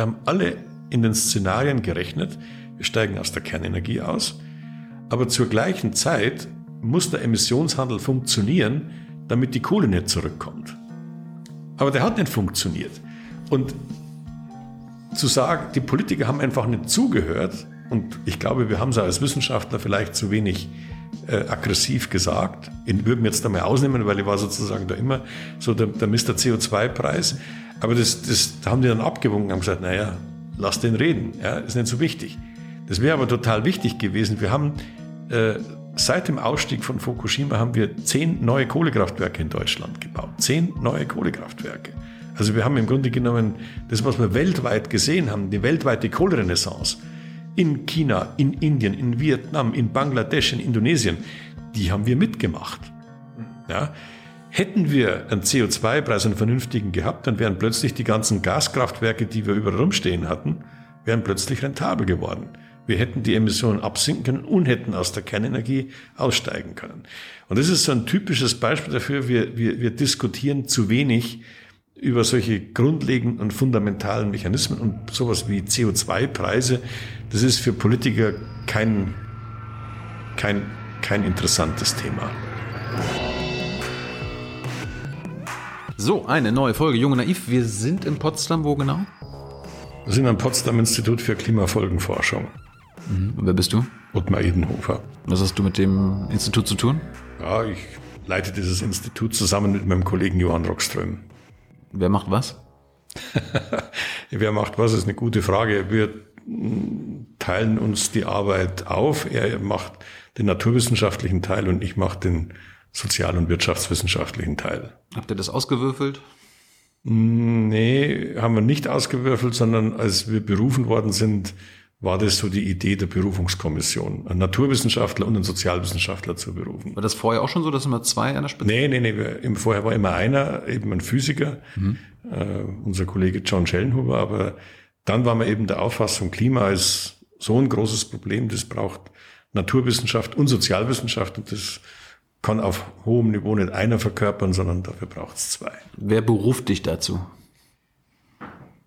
da haben alle in den Szenarien gerechnet, wir steigen aus der Kernenergie aus, aber zur gleichen Zeit muss der Emissionshandel funktionieren, damit die Kohle nicht zurückkommt. Aber der hat nicht funktioniert. Und zu sagen, die Politiker haben einfach nicht zugehört, und ich glaube, wir haben es als Wissenschaftler vielleicht zu wenig äh, aggressiv gesagt. Ich würde mir jetzt da mal ausnehmen, weil ich war sozusagen da immer so der, der Mr. CO2-Preis. Aber das, das da haben die dann abgewogen und haben gesagt, naja, lass den reden, ja, ist nicht so wichtig. Das wäre aber total wichtig gewesen. Wir haben äh, seit dem Ausstieg von Fukushima haben wir zehn neue Kohlekraftwerke in Deutschland gebaut. Zehn neue Kohlekraftwerke. Also wir haben im Grunde genommen das, was wir weltweit gesehen haben, die weltweite Kohlerenaissance in China, in Indien, in Vietnam, in Bangladesch, in Indonesien, die haben wir mitgemacht. Ja. Hätten wir einen CO2-Preis, einen vernünftigen gehabt, dann wären plötzlich die ganzen Gaskraftwerke, die wir überall rumstehen hatten, wären plötzlich rentabel geworden. Wir hätten die Emissionen absinken können und hätten aus der Kernenergie aussteigen können. Und das ist so ein typisches Beispiel dafür, wir, wir, wir diskutieren zu wenig über solche grundlegenden und fundamentalen Mechanismen und sowas wie CO2-Preise, das ist für Politiker kein, kein, kein interessantes Thema. So, eine neue Folge Junge Naiv. Wir sind in Potsdam, wo genau? Wir sind am Potsdam Institut für Klimafolgenforschung. Mhm. Und wer bist du? Ottmar Edenhofer. Was hast du mit dem Institut zu tun? Ja, ich leite dieses Institut zusammen mit meinem Kollegen Johann Rockström. Wer macht was? Wer macht was, ist eine gute Frage. Wir teilen uns die Arbeit auf. Er macht den naturwissenschaftlichen Teil und ich mache den sozial- und wirtschaftswissenschaftlichen Teil. Habt ihr das ausgewürfelt? Nee, haben wir nicht ausgewürfelt, sondern als wir berufen worden sind, war das so die Idee der Berufungskommission, einen Naturwissenschaftler und einen Sozialwissenschaftler zu berufen. War das vorher auch schon so, dass immer zwei an der Spitze? Nee, nee, nee, im, vorher war immer einer, eben ein Physiker, mhm. äh, unser Kollege John Schellenhuber, aber dann war man eben der Auffassung, Klima ist so ein großes Problem, das braucht Naturwissenschaft und Sozialwissenschaft und das kann auf hohem Niveau nicht einer verkörpern, sondern dafür braucht es zwei. Wer beruft dich dazu?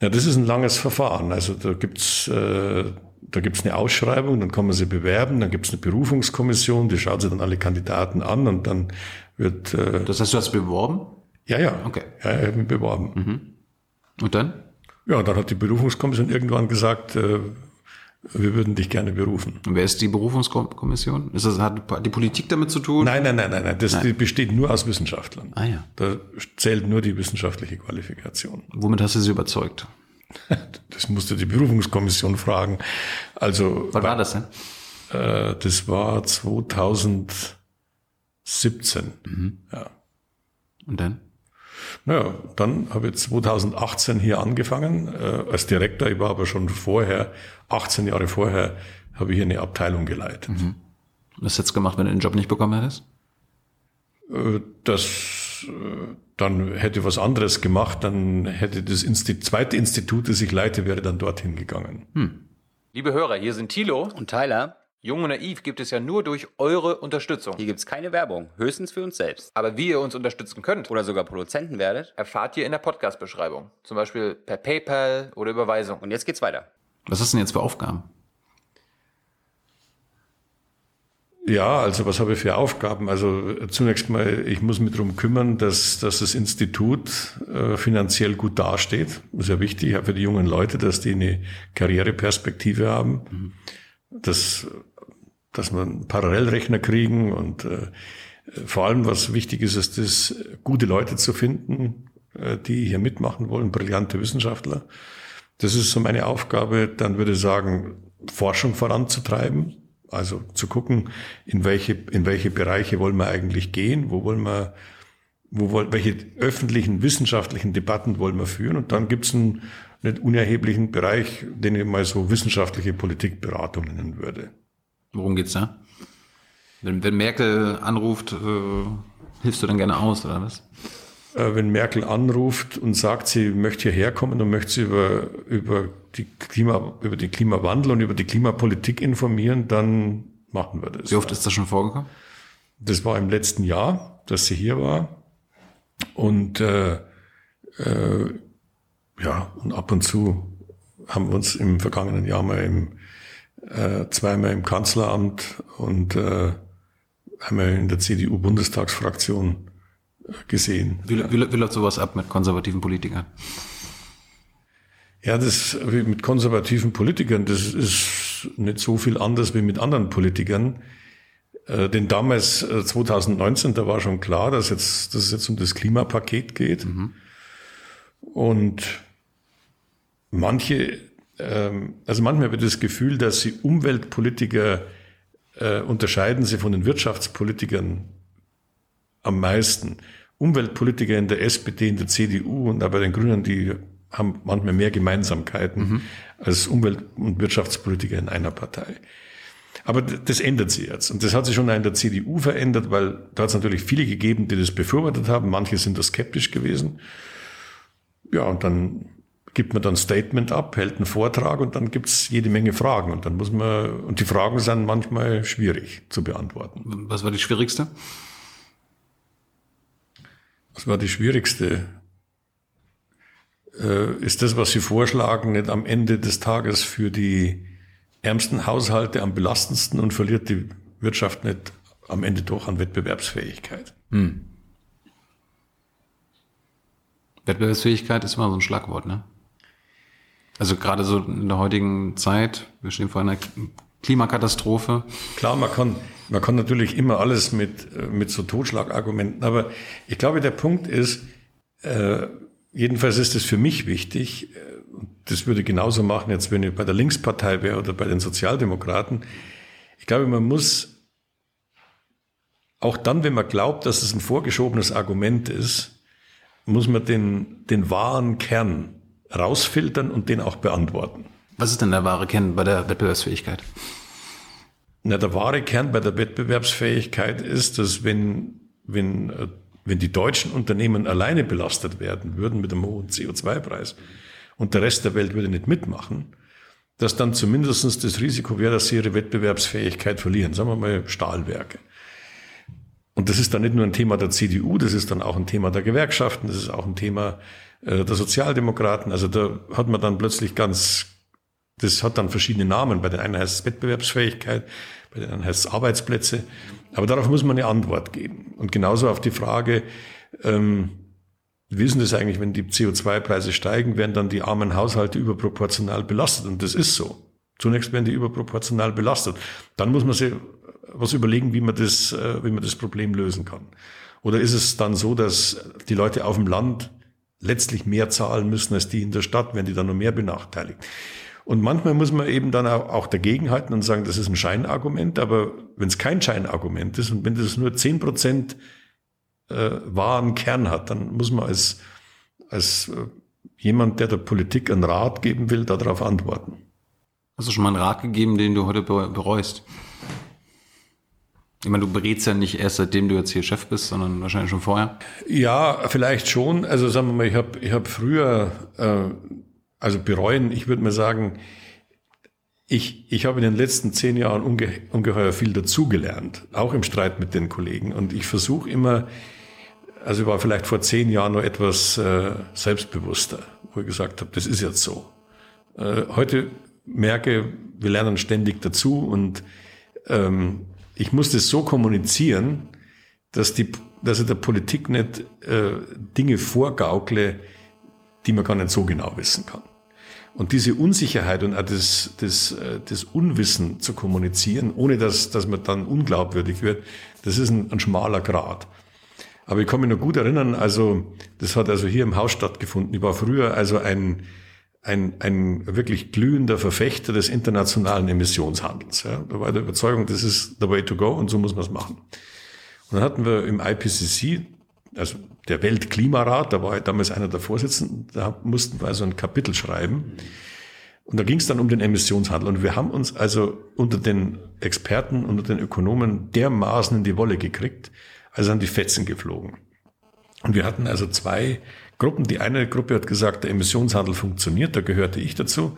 Ja, das ist ein langes Verfahren. Also da gibt's äh, da gibt's eine Ausschreibung, dann kann man sie bewerben, dann gibt's eine Berufungskommission, die schaut sich dann alle Kandidaten an und dann wird. Äh, das heißt, du hast beworben? Ja, ja. Okay. Ja, ich habe mich beworben. Mhm. Und dann? Ja, dann hat die Berufungskommission irgendwann gesagt, äh, wir würden dich gerne berufen. Und wer ist die Berufungskommission? Ist das, hat die Politik damit zu tun? Nein, nein, nein, nein, nein. Das nein. besteht nur aus Wissenschaftlern. Ah ja. Da zählt nur die wissenschaftliche Qualifikation. Womit hast du sie überzeugt? Das musste die Berufungskommission fragen. Also. Wann war das denn? Äh, das war 2017. Mhm. Ja. Und dann? Naja, dann habe ich 2018 hier angefangen äh, als Direktor. Ich war aber schon vorher, 18 Jahre vorher, habe ich hier eine Abteilung geleitet. Mhm. Was hättest du gemacht, wenn du den Job nicht bekommen hättest? Äh, das, äh, dann hätte was anderes gemacht, dann hätte das Institut, zweite Institut, das ich leite, wäre dann dorthin gegangen. Hm. Liebe Hörer, hier sind Thilo und Tyler. Jung und Naiv gibt es ja nur durch eure Unterstützung. Hier gibt es keine Werbung, höchstens für uns selbst. Aber wie ihr uns unterstützen könnt oder sogar Produzenten werdet, erfahrt ihr in der Podcast-Beschreibung. Zum Beispiel per PayPal oder Überweisung. Und jetzt geht's weiter. Was hast du denn jetzt für Aufgaben? Ja, also was habe ich für Aufgaben? Also zunächst mal, ich muss mich darum kümmern, dass, dass das Institut äh, finanziell gut dasteht. Das ist ja wichtig, auch für die jungen Leute, dass die eine Karriereperspektive haben. Mhm. Das dass einen Parallelrechner kriegen und äh, vor allem, was wichtig ist, ist es, gute Leute zu finden, äh, die hier mitmachen wollen, brillante Wissenschaftler. Das ist so meine Aufgabe. Dann würde ich sagen, Forschung voranzutreiben, also zu gucken, in welche, in welche Bereiche wollen wir eigentlich gehen, wo wollen wir, wo wollen, welche öffentlichen wissenschaftlichen Debatten wollen wir führen. Und dann gibt es einen nicht unerheblichen Bereich, den ich mal so wissenschaftliche Politikberatung nennen würde. Worum geht's da? Wenn, wenn Merkel anruft, äh, hilfst du dann gerne aus, oder was? Äh, wenn Merkel anruft und sagt, sie möchte hierher kommen und möchte sie über, über, die Klima, über den Klimawandel und über die Klimapolitik informieren, dann machen wir das. Wie oft ist das schon vorgekommen? Das war im letzten Jahr, dass sie hier war. Und äh, äh, ja, und ab und zu haben uns im vergangenen Jahr mal im, äh, zweimal im Kanzleramt und äh, einmal in der CDU-Bundestagsfraktion äh, gesehen. Wie, wie, wie läuft sowas ab mit konservativen Politikern? Ja, das wie mit konservativen Politikern, das ist nicht so viel anders wie mit anderen Politikern. Äh, denn damals, äh, 2019, da war schon klar, dass, jetzt, dass es jetzt um das Klimapaket geht. Mhm. Und manche, ähm, also manchmal wird das Gefühl, dass sie Umweltpolitiker äh, unterscheiden sie von den Wirtschaftspolitikern am meisten. Umweltpolitiker in der SPD, in der CDU und auch bei den Grünen, die haben manchmal mehr Gemeinsamkeiten mhm. als Umwelt- und Wirtschaftspolitiker in einer Partei. Aber das ändert sich jetzt. Und das hat sich schon in der CDU verändert, weil da hat es natürlich viele gegeben, die das befürwortet haben. Manche sind da skeptisch gewesen. Ja, und dann gibt man dann ein Statement ab, hält einen Vortrag und dann gibt's jede Menge Fragen. Und dann muss man, und die Fragen sind manchmal schwierig zu beantworten. Was war die schwierigste? Was war die schwierigste? äh, ist das, was Sie vorschlagen, nicht am Ende des Tages für die ärmsten Haushalte am belastendsten und verliert die Wirtschaft nicht am Ende doch an Wettbewerbsfähigkeit? Hm. Wettbewerbsfähigkeit ist immer so ein Schlagwort, ne? Also gerade so in der heutigen Zeit, wir stehen vor einer Klimakatastrophe. Klar, man kann, man kann natürlich immer alles mit, mit so Totschlagargumenten, aber ich glaube, der Punkt ist, äh, Jedenfalls ist es für mich wichtig, äh, das würde ich genauso machen, jetzt wenn ich bei der Linkspartei wäre oder bei den Sozialdemokraten. Ich glaube, man muss auch dann, wenn man glaubt, dass es ein vorgeschobenes Argument ist, muss man den, den wahren Kern rausfiltern und den auch beantworten. Was ist denn der wahre Kern bei der Wettbewerbsfähigkeit? Na, der wahre Kern bei der Wettbewerbsfähigkeit ist, dass wenn, wenn äh, wenn die deutschen Unternehmen alleine belastet werden würden mit einem hohen CO2-Preis und der Rest der Welt würde nicht mitmachen, dass dann zumindest das Risiko wäre, dass sie ihre Wettbewerbsfähigkeit verlieren. Sagen wir mal Stahlwerke. Und das ist dann nicht nur ein Thema der CDU, das ist dann auch ein Thema der Gewerkschaften, das ist auch ein Thema äh, der Sozialdemokraten. Also da hat man dann plötzlich ganz, das hat dann verschiedene Namen. Bei den einen heißt es Wettbewerbsfähigkeit, bei den anderen heißt es Arbeitsplätze. Aber darauf muss man eine Antwort geben. Und genauso auf die Frage, ähm, denn das eigentlich, wenn die CO2-Preise steigen, werden dann die armen Haushalte überproportional belastet. Und das ist so. Zunächst werden die überproportional belastet. Dann muss man sich was überlegen, wie man das, äh, wie man das Problem lösen kann. Oder ist es dann so, dass die Leute auf dem Land letztlich mehr zahlen müssen als die in der Stadt, wenn die dann noch mehr benachteiligt? Und manchmal muss man eben dann auch dagegenhalten und sagen, das ist ein Scheinargument, aber wenn es kein Scheinargument ist und wenn das nur zehn Prozent äh, wahren Kern hat, dann muss man als, als äh, jemand, der der Politik einen Rat geben will, darauf antworten. Hast du schon mal einen Rat gegeben, den du heute bereust? Ich meine, du berätst ja nicht erst seitdem du jetzt hier Chef bist, sondern wahrscheinlich schon vorher. Ja, vielleicht schon. Also sagen wir mal, ich habe ich hab früher äh, also bereuen, ich würde mal sagen, ich, ich habe in den letzten zehn Jahren unge, ungeheuer viel dazugelernt, auch im Streit mit den Kollegen. Und ich versuche immer, also ich war vielleicht vor zehn Jahren noch etwas äh, selbstbewusster, wo ich gesagt habe, das ist jetzt so. Äh, heute merke, wir lernen ständig dazu und ähm, ich muss das so kommunizieren, dass, die, dass ich der Politik nicht äh, Dinge vorgaukle, die man gar nicht so genau wissen kann. Und diese Unsicherheit und auch das, das, äh, das Unwissen zu kommunizieren, ohne dass, dass man dann unglaubwürdig wird, das ist ein, ein schmaler Grad. Aber ich kann mich noch gut erinnern, also das hat also hier im Haus stattgefunden. Ich war früher also ein, ein, ein wirklich glühender Verfechter des internationalen Emissionshandels. Ja. Da war der Überzeugung, das ist the way to go und so muss man es machen. Und dann hatten wir im IPCC, also der Weltklimarat, da war ich damals einer der Vorsitzenden, da mussten wir also ein Kapitel schreiben. Und da ging es dann um den Emissionshandel. Und wir haben uns also unter den Experten, unter den Ökonomen dermaßen in die Wolle gekriegt, also an die Fetzen geflogen. Und wir hatten also zwei Gruppen. Die eine Gruppe hat gesagt, der Emissionshandel funktioniert, da gehörte ich dazu.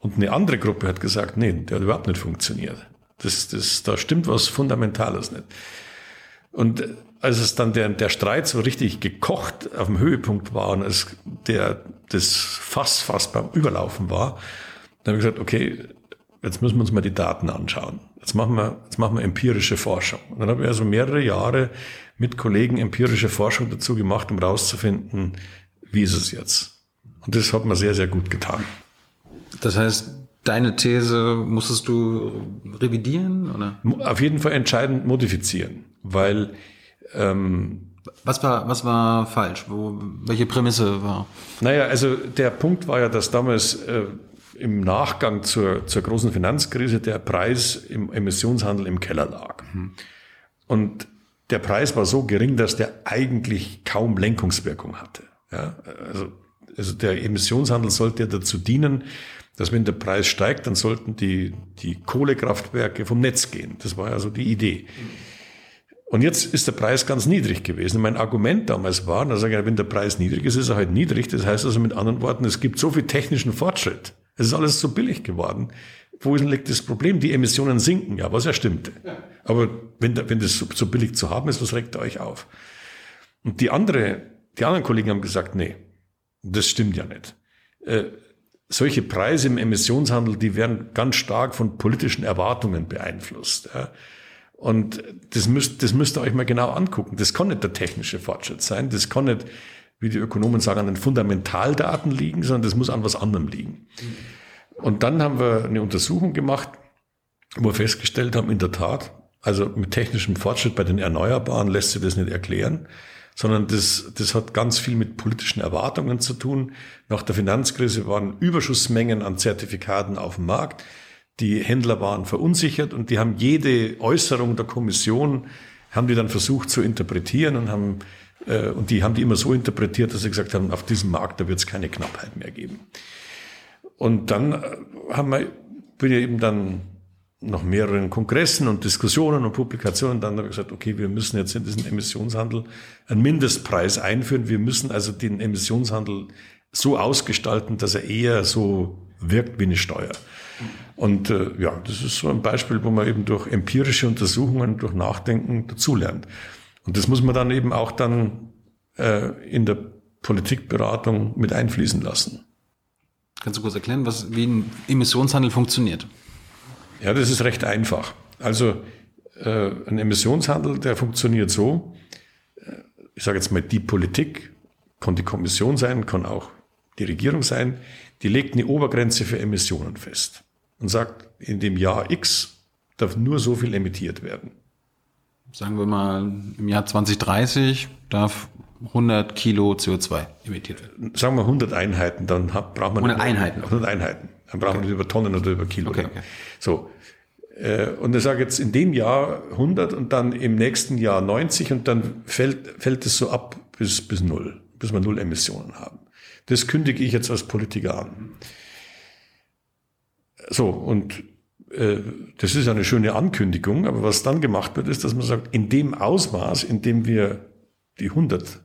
Und eine andere Gruppe hat gesagt, nee, der hat überhaupt nicht funktioniert. Das, das, da stimmt was Fundamentales nicht. Und als es dann der, der Streit so richtig gekocht auf dem Höhepunkt war und es der, das Fass fast beim Überlaufen war, dann habe ich gesagt, okay, jetzt müssen wir uns mal die Daten anschauen. Jetzt machen wir, jetzt machen wir empirische Forschung. Und dann habe ich also mehrere Jahre mit Kollegen empirische Forschung dazu gemacht, um rauszufinden, wie ist es jetzt. Und das hat mir sehr, sehr gut getan. Das heißt, deine These musstest du revidieren oder? Auf jeden Fall entscheidend modifizieren, weil ähm, was war was war falsch? Wo, welche Prämisse war? Naja, also der Punkt war ja, dass damals äh, im Nachgang zur, zur großen Finanzkrise der Preis im Emissionshandel im Keller lag. Mhm. Und der Preis war so gering, dass der eigentlich kaum Lenkungswirkung hatte. Ja, also, also der Emissionshandel sollte ja dazu dienen, dass wenn der Preis steigt, dann sollten die, die Kohlekraftwerke vom Netz gehen. Das war ja so die Idee. Und jetzt ist der Preis ganz niedrig gewesen. Mein Argument damals war, da ich, wenn der Preis niedrig ist, ist er halt niedrig. Das heißt also mit anderen Worten, es gibt so viel technischen Fortschritt. Es ist alles so billig geworden. Wo liegt das Problem? Die Emissionen sinken, ja, was ja stimmte. Aber wenn, wenn das so, billig zu haben ist, was regt ihr euch auf? Und die andere, die anderen Kollegen haben gesagt, nee, das stimmt ja nicht. Äh, solche Preise im Emissionshandel, die werden ganz stark von politischen Erwartungen beeinflusst. Ja. Und das müsst, das müsst ihr euch mal genau angucken. Das kann nicht der technische Fortschritt sein. Das kann nicht, wie die Ökonomen sagen, an den Fundamentaldaten liegen, sondern das muss an was anderem liegen. Und dann haben wir eine Untersuchung gemacht, wo wir festgestellt haben, in der Tat, also mit technischem Fortschritt bei den Erneuerbaren lässt sich das nicht erklären sondern das, das hat ganz viel mit politischen Erwartungen zu tun. Nach der Finanzkrise waren Überschussmengen an Zertifikaten auf dem Markt. Die Händler waren verunsichert und die haben jede Äußerung der Kommission, haben die dann versucht zu interpretieren und haben äh, und die haben die immer so interpretiert, dass sie gesagt haben, auf diesem Markt, da wird es keine Knappheit mehr geben. Und dann äh, haben wir, bin ich eben dann nach mehreren Kongressen und Diskussionen und Publikationen dann habe ich gesagt, okay, wir müssen jetzt in diesen Emissionshandel einen Mindestpreis einführen. Wir müssen also den Emissionshandel so ausgestalten, dass er eher so wirkt wie eine Steuer. Und äh, ja, das ist so ein Beispiel, wo man eben durch empirische Untersuchungen, durch Nachdenken dazulernt. Und das muss man dann eben auch dann äh, in der Politikberatung mit einfließen lassen. Kannst du kurz erklären, was, wie ein Emissionshandel funktioniert? Ja, das ist recht einfach. Also äh, ein Emissionshandel, der funktioniert so, äh, ich sage jetzt mal, die Politik, kann die Kommission sein, kann auch die Regierung sein, die legt eine Obergrenze für Emissionen fest und sagt, in dem Jahr X darf nur so viel emittiert werden. Sagen wir mal, im Jahr 2030 darf 100 Kilo CO2 emittiert werden. Sagen wir 100 Einheiten, dann braucht man 100 Einheiten. 100 Einheiten. Dann brauchen okay. wir nicht über Tonnen oder über Kilo. Okay, okay. So. Äh, und ich sage jetzt in dem Jahr 100 und dann im nächsten Jahr 90 und dann fällt, fällt es so ab bis, bis null, bis wir null Emissionen haben. Das kündige ich jetzt als Politiker an. So, und äh, das ist eine schöne Ankündigung, aber was dann gemacht wird, ist, dass man sagt, in dem Ausmaß, in dem wir die 100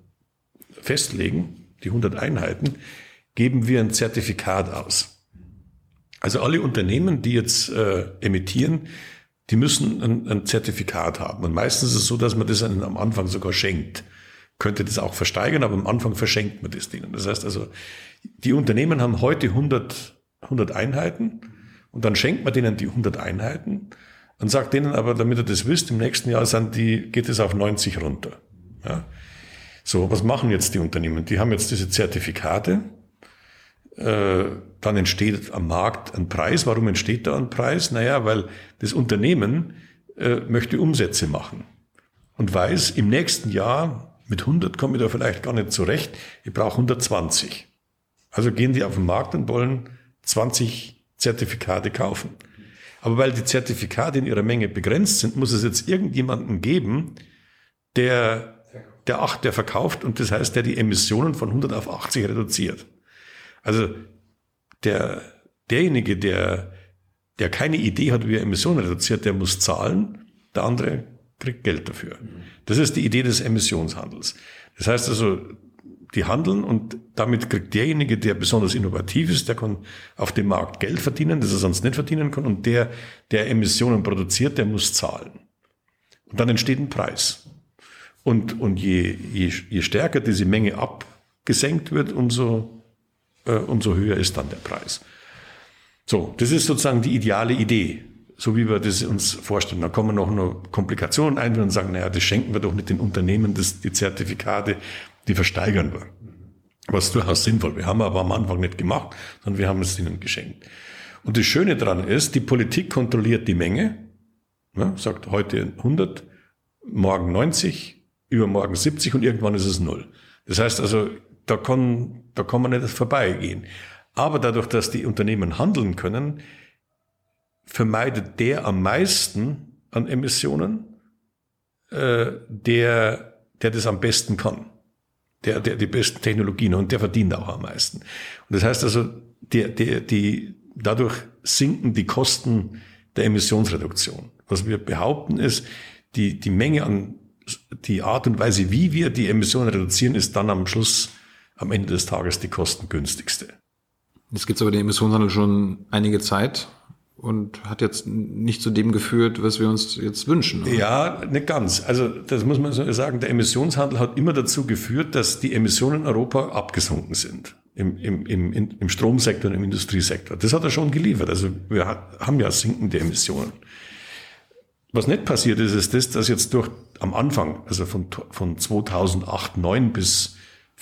festlegen, die 100 Einheiten, geben wir ein Zertifikat aus. Also alle Unternehmen, die jetzt äh, emittieren, die müssen ein, ein, Zertifikat haben. Und meistens ist es so, dass man das am Anfang sogar schenkt. Könnte das auch versteigern, aber am Anfang verschenkt man das denen. Das heißt also, die Unternehmen haben heute 100, 100 Einheiten und dann schenkt man denen die 100 Einheiten und sagt denen aber, damit ihr das wisst, im nächsten Jahr sind die, geht es auf 90 runter. Ja. So, was machen jetzt die Unternehmen? Die haben jetzt diese Zertifikate äh, dann entsteht am Markt ein Preis. Warum entsteht da ein Preis? Naja, weil das Unternehmen äh, möchte Umsätze machen und weiß, im nächsten Jahr mit 100 komme ich da vielleicht gar nicht zurecht, ich brauche 120. Also gehen die auf den Markt und wollen 20 Zertifikate kaufen. Aber weil die Zertifikate in ihrer Menge begrenzt sind, muss es jetzt irgendjemanden geben, der, der, acht, der verkauft und das heißt, der die Emissionen von 100 auf 80 reduziert. Also der, derjenige, der, der keine Idee hat, wie er Emissionen reduziert, der muss zahlen, der andere kriegt Geld dafür. Das ist die Idee des Emissionshandels. Das heißt also, die handeln und damit kriegt derjenige, der besonders innovativ ist, der kann auf dem Markt Geld verdienen, das er sonst nicht verdienen kann, und der, der Emissionen produziert, der muss zahlen. Und dann entsteht ein Preis. Und, und je, je, je stärker diese Menge abgesenkt wird, umso, äh, umso höher ist dann der Preis. So, das ist sozusagen die ideale Idee, so wie wir das uns vorstellen. Da kommen noch nur Komplikationen ein und sagen, naja, das schenken wir doch nicht den Unternehmen, das, die Zertifikate, die versteigern wir. Was durchaus sinnvoll. Wir haben aber am Anfang nicht gemacht, sondern wir haben es ihnen geschenkt. Und das Schöne daran ist, die Politik kontrolliert die Menge, ne, sagt heute 100, morgen 90, übermorgen 70 und irgendwann ist es null. Das heißt also, da kann, da kann man nicht vorbeigehen. Aber dadurch, dass die Unternehmen handeln können, vermeidet der am meisten an Emissionen, äh, der, der das am besten kann. Der, der die besten Technologien und der verdient auch am meisten. Und das heißt also, der, der, die, dadurch sinken die Kosten der Emissionsreduktion. Was wir behaupten ist, die, die Menge an, die Art und Weise, wie wir die Emissionen reduzieren, ist dann am Schluss, am Ende des Tages die kostengünstigste. Jetzt gibt es aber den Emissionshandel schon einige Zeit und hat jetzt nicht zu dem geführt, was wir uns jetzt wünschen. Oder? Ja, nicht ganz. Also das muss man sagen, der Emissionshandel hat immer dazu geführt, dass die Emissionen in Europa abgesunken sind. Im, im, im, im Stromsektor und im Industriesektor. Das hat er schon geliefert. Also wir haben ja sinkende Emissionen. Was nicht passiert ist, ist das, dass jetzt durch am Anfang, also von, von 2008, 2009 bis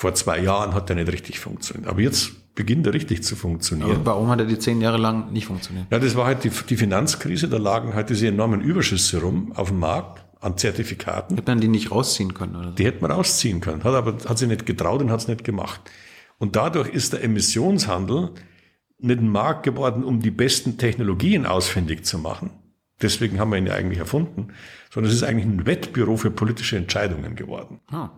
vor zwei Jahren hat der nicht richtig funktioniert. Aber jetzt beginnt er richtig zu funktionieren. Aber warum hat er die zehn Jahre lang nicht funktioniert? Ja, das war halt die, die Finanzkrise, da lagen halt diese enormen Überschüsse rum auf dem Markt an Zertifikaten. Hätte man die nicht rausziehen können? Oder? Die hätte man rausziehen können, hat aber hat sie nicht getraut und hat es nicht gemacht. Und dadurch ist der Emissionshandel nicht ein Markt geworden, um die besten Technologien ausfindig zu machen. Deswegen haben wir ihn ja eigentlich erfunden, sondern es ist eigentlich ein Wettbüro für politische Entscheidungen geworden. Ah.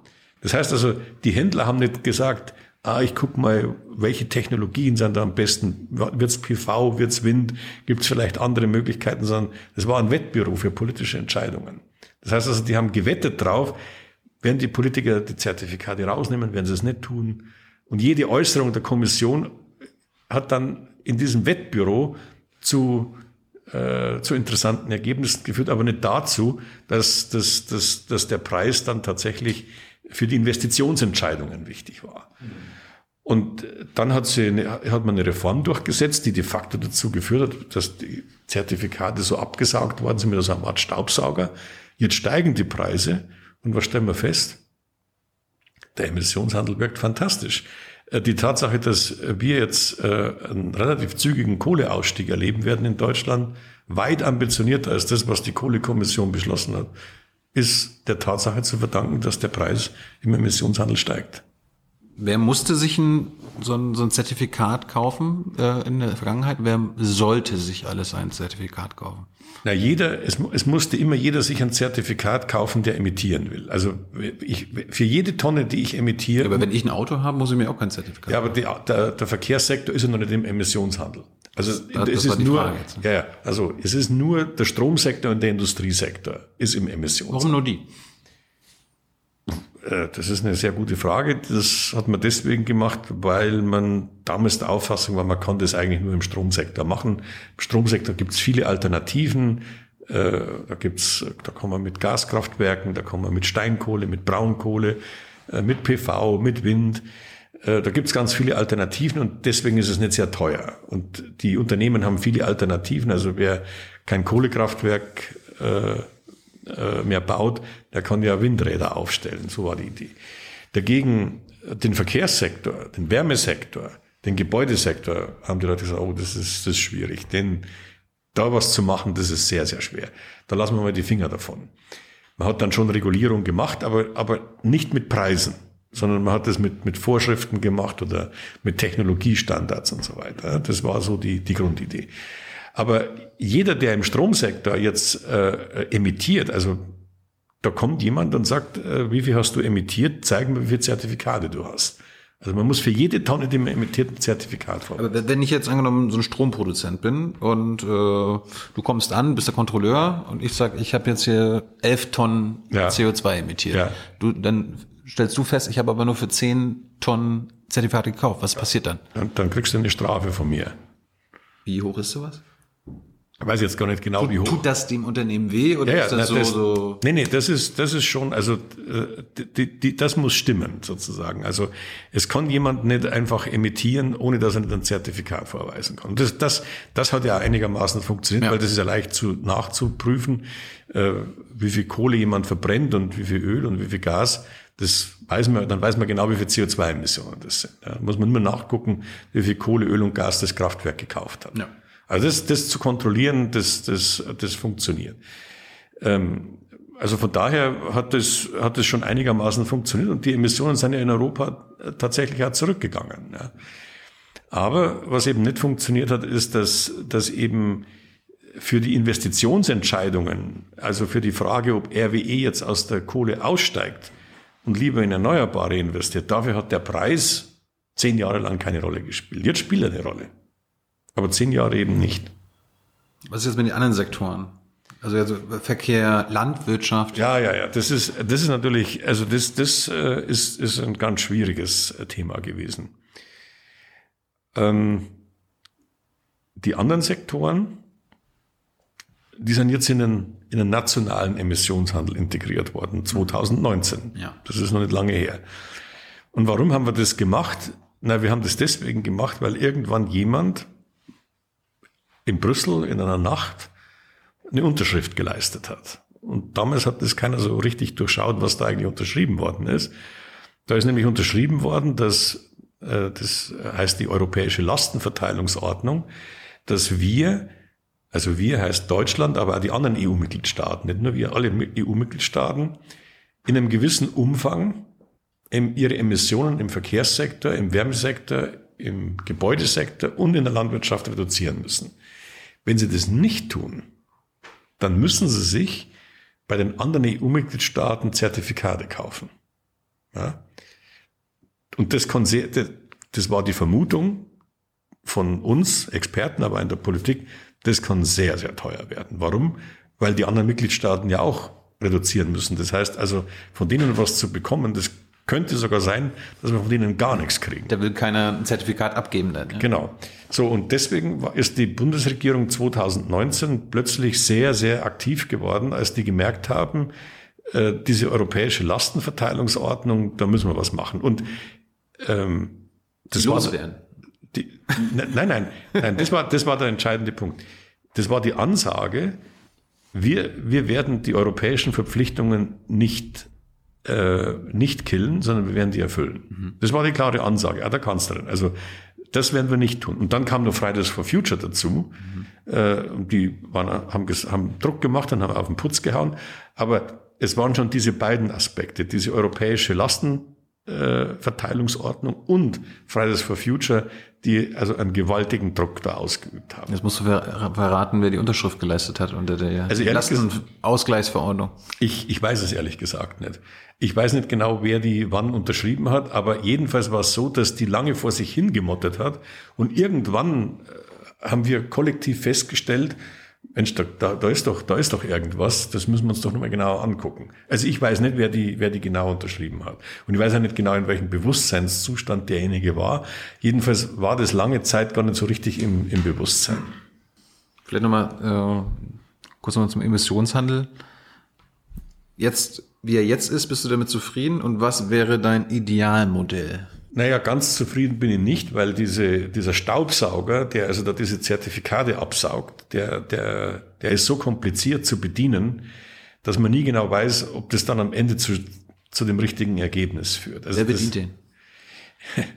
Das heißt also, die Händler haben nicht gesagt, ah, ich guck mal, welche Technologien sind da am besten, wird's PV, wird's Wind, gibt's vielleicht andere Möglichkeiten, sondern es war ein Wettbüro für politische Entscheidungen. Das heißt also, die haben gewettet drauf, werden die Politiker die Zertifikate rausnehmen, werden sie es nicht tun. Und jede Äußerung der Kommission hat dann in diesem Wettbüro zu, äh, zu interessanten Ergebnissen geführt, aber nicht dazu, dass, dass, dass, dass der Preis dann tatsächlich für die Investitionsentscheidungen wichtig war. Und dann hat, sie eine, hat man eine Reform durchgesetzt, die de facto dazu geführt hat, dass die Zertifikate so abgesaugt worden sind mit so einer Art Staubsauger. Jetzt steigen die Preise und was stellen wir fest? Der Emissionshandel wirkt fantastisch. Äh, die Tatsache, dass wir jetzt äh, einen relativ zügigen Kohleausstieg erleben werden in Deutschland, weit ambitionierter als das, was die Kohlekommission beschlossen hat, ist der Tatsache zu verdanken, dass der Preis im Emissionshandel steigt. Wer musste sich ein, so, ein, so ein Zertifikat kaufen äh, in der Vergangenheit? Wer sollte sich alles ein Zertifikat kaufen? Na, jeder, es, es musste immer jeder sich ein Zertifikat kaufen, der emittieren will. Also ich, für jede Tonne, die ich emitiere. Ja, aber wenn ich ein Auto habe, muss ich mir auch kein Zertifikat Ja, aber die, der, der Verkehrssektor ist ja noch nicht im Emissionshandel. Also das, es ist nur, ne? ja, also es ist nur der Stromsektor und der Industriesektor ist im Emissionshandel. Warum nur die? Äh, das ist eine sehr gute Frage. Das hat man deswegen gemacht, weil man damals der Auffassung war, man kann das eigentlich nur im Stromsektor machen. Im Stromsektor gibt es viele Alternativen. Äh, da gibt's, da kann man mit Gaskraftwerken, da kann man mit Steinkohle, mit Braunkohle, äh, mit PV, mit Wind. Da gibt's ganz viele Alternativen und deswegen ist es nicht sehr teuer. Und die Unternehmen haben viele Alternativen. Also wer kein Kohlekraftwerk äh, mehr baut, der kann ja Windräder aufstellen. So war die Idee. Dagegen den Verkehrssektor, den Wärmesektor, den Gebäudesektor haben die Leute gesagt, oh, das ist, das ist schwierig. Denn da was zu machen, das ist sehr, sehr schwer. Da lassen wir mal die Finger davon. Man hat dann schon Regulierung gemacht, aber, aber nicht mit Preisen, sondern man hat das mit, mit Vorschriften gemacht oder mit Technologiestandards und so weiter. Das war so die, die Grundidee. Aber jeder, der im Stromsektor jetzt äh, emittiert, also da kommt jemand und sagt, äh, wie viel hast du emittiert, zeig mir, wie viele Zertifikate du hast. Also man muss für jede Tonne, die man emittiert, ein Zertifikat vor. Aber wenn ich jetzt angenommen so ein Stromproduzent bin und äh, du kommst an, bist der Kontrolleur und ich sag, ich habe jetzt hier elf Tonnen ja. CO2 emittiert. Ja. Du, dann stellst du fest, ich habe aber nur für zehn Tonnen Zertifikate gekauft. Was passiert dann? Dann, dann kriegst du eine Strafe von mir. Wie hoch ist sowas? Ich weiß jetzt gar nicht genau, tut, wie hoch. Tut das dem Unternehmen weh oder ja, ja, ist das, na, so, so? Nee, nee, das ist, das ist schon, also die, die, das muss stimmen sozusagen. Also es kann jemand nicht einfach emittieren, ohne dass er nicht ein Zertifikat vorweisen kann. Das, das, das hat ja einigermaßen funktioniert, ja. weil das ist ja leicht zu, nachzuprüfen, äh, wie viel Kohle jemand verbrennt und wie viel Öl und wie viel Gas. Das weiß man, dann weiß man genau, wie viel CO2-Emissionen das sind. Da muss man nur nachgucken, wie viel Kohle, Öl und Gas das Kraftwerk gekauft hat. Ja. Also das, das zu kontrollieren, das, das, das funktioniert. Ähm, also von daher hat das, hat das schon einigermaßen funktioniert und die Emissionen sind ja in Europa tatsächlich auch zurückgegangen. Ja. Aber was eben nicht funktioniert hat, ist, dass, dass eben für die Investitionsentscheidungen, also für die Frage, ob RWE jetzt aus der Kohle aussteigt und lieber in Erneuerbare investiert, dafür hat der Preis zehn Jahre lang keine Rolle gespielt. Jetzt spielt er eine Rolle. Aber zehn Jahre eben nicht. Was ist jetzt mit den anderen Sektoren? Also, also Verkehr, Landwirtschaft. Ja, ja, ja. Das ist, das ist natürlich, also das, das äh, ist, ist ein ganz schwieriges äh, Thema gewesen. Ähm, die anderen Sektoren, die sind jetzt in den, in den nationalen Emissionshandel integriert worden, 2019. Ja. Das ist noch nicht lange her. Und warum haben wir das gemacht? Na, wir haben das deswegen gemacht, weil irgendwann jemand in Brüssel in einer Nacht eine Unterschrift geleistet hat. Und damals hat das keiner so richtig durchschaut, was da eigentlich unterschrieben worden ist. Da ist nämlich unterschrieben worden, dass, äh, das heißt die Europäische Lastenverteilungsordnung, dass wir, also wir heißt Deutschland, aber auch die anderen EU-Mitgliedstaaten, nicht nur wir, alle EU-Mitgliedstaaten, in einem gewissen Umfang ihre Emissionen im Verkehrssektor, im Wärmesektor, im Gebäudesektor und in der Landwirtschaft reduzieren müssen. Wenn sie das nicht tun, dann müssen sie sich bei den anderen EU-Mitgliedstaaten Zertifikate kaufen. Ja? Und das, das war die Vermutung von uns, Experten, aber in der Politik, das kann sehr, sehr teuer werden. Warum? Weil die anderen Mitgliedstaaten ja auch reduzieren müssen. Das heißt also, von denen was zu bekommen, das könnte sogar sein, dass wir von denen gar nichts kriegen. Da will keiner ein Zertifikat abgeben dann. Ja? Genau. So, und deswegen ist die Bundesregierung 2019 plötzlich sehr, sehr aktiv geworden, als die gemerkt haben, äh, diese europäische Lastenverteilungsordnung, da müssen wir was machen. Und ähm, das war ne, nein, nein, nein, das war, das war der entscheidende Punkt. Das war die Ansage, wir, wir werden die europäischen Verpflichtungen nicht äh, nicht killen, sondern wir werden die erfüllen. Mhm. Das war die klare Ansage der Kanzlerin. Also das werden wir nicht tun. Und dann kam noch Fridays for Future dazu. Mhm. Äh, die waren, haben, haben Druck gemacht und haben auf den Putz gehauen. Aber es waren schon diese beiden Aspekte, diese europäische Lastenverteilungsordnung äh, und Fridays for Future, die also einen gewaltigen Druck da ausgeübt haben. Jetzt musst du verraten, wer die Unterschrift geleistet hat unter der also Lastenausgleichsverordnung. Ich, ich weiß es ehrlich gesagt nicht. Ich weiß nicht genau, wer die wann unterschrieben hat, aber jedenfalls war es so, dass die lange vor sich hingemottet hat und irgendwann äh, haben wir kollektiv festgestellt, Mensch, da, da, da, ist doch, da ist doch irgendwas, das müssen wir uns doch nochmal genauer angucken. Also ich weiß nicht, wer die, wer die genau unterschrieben hat. Und ich weiß auch nicht genau, in welchem Bewusstseinszustand derjenige war. Jedenfalls war das lange Zeit gar nicht so richtig im, im Bewusstsein. Vielleicht nochmal äh, kurz nochmal zum Emissionshandel. Jetzt, wie er jetzt ist, bist du damit zufrieden? Und was wäre dein Idealmodell? Naja, ganz zufrieden bin ich nicht, weil diese, dieser Staubsauger, der also da diese Zertifikate absaugt, der, der, der ist so kompliziert zu bedienen, dass man nie genau weiß, ob das dann am Ende zu, zu dem richtigen Ergebnis führt. Also Wer bedient das, den?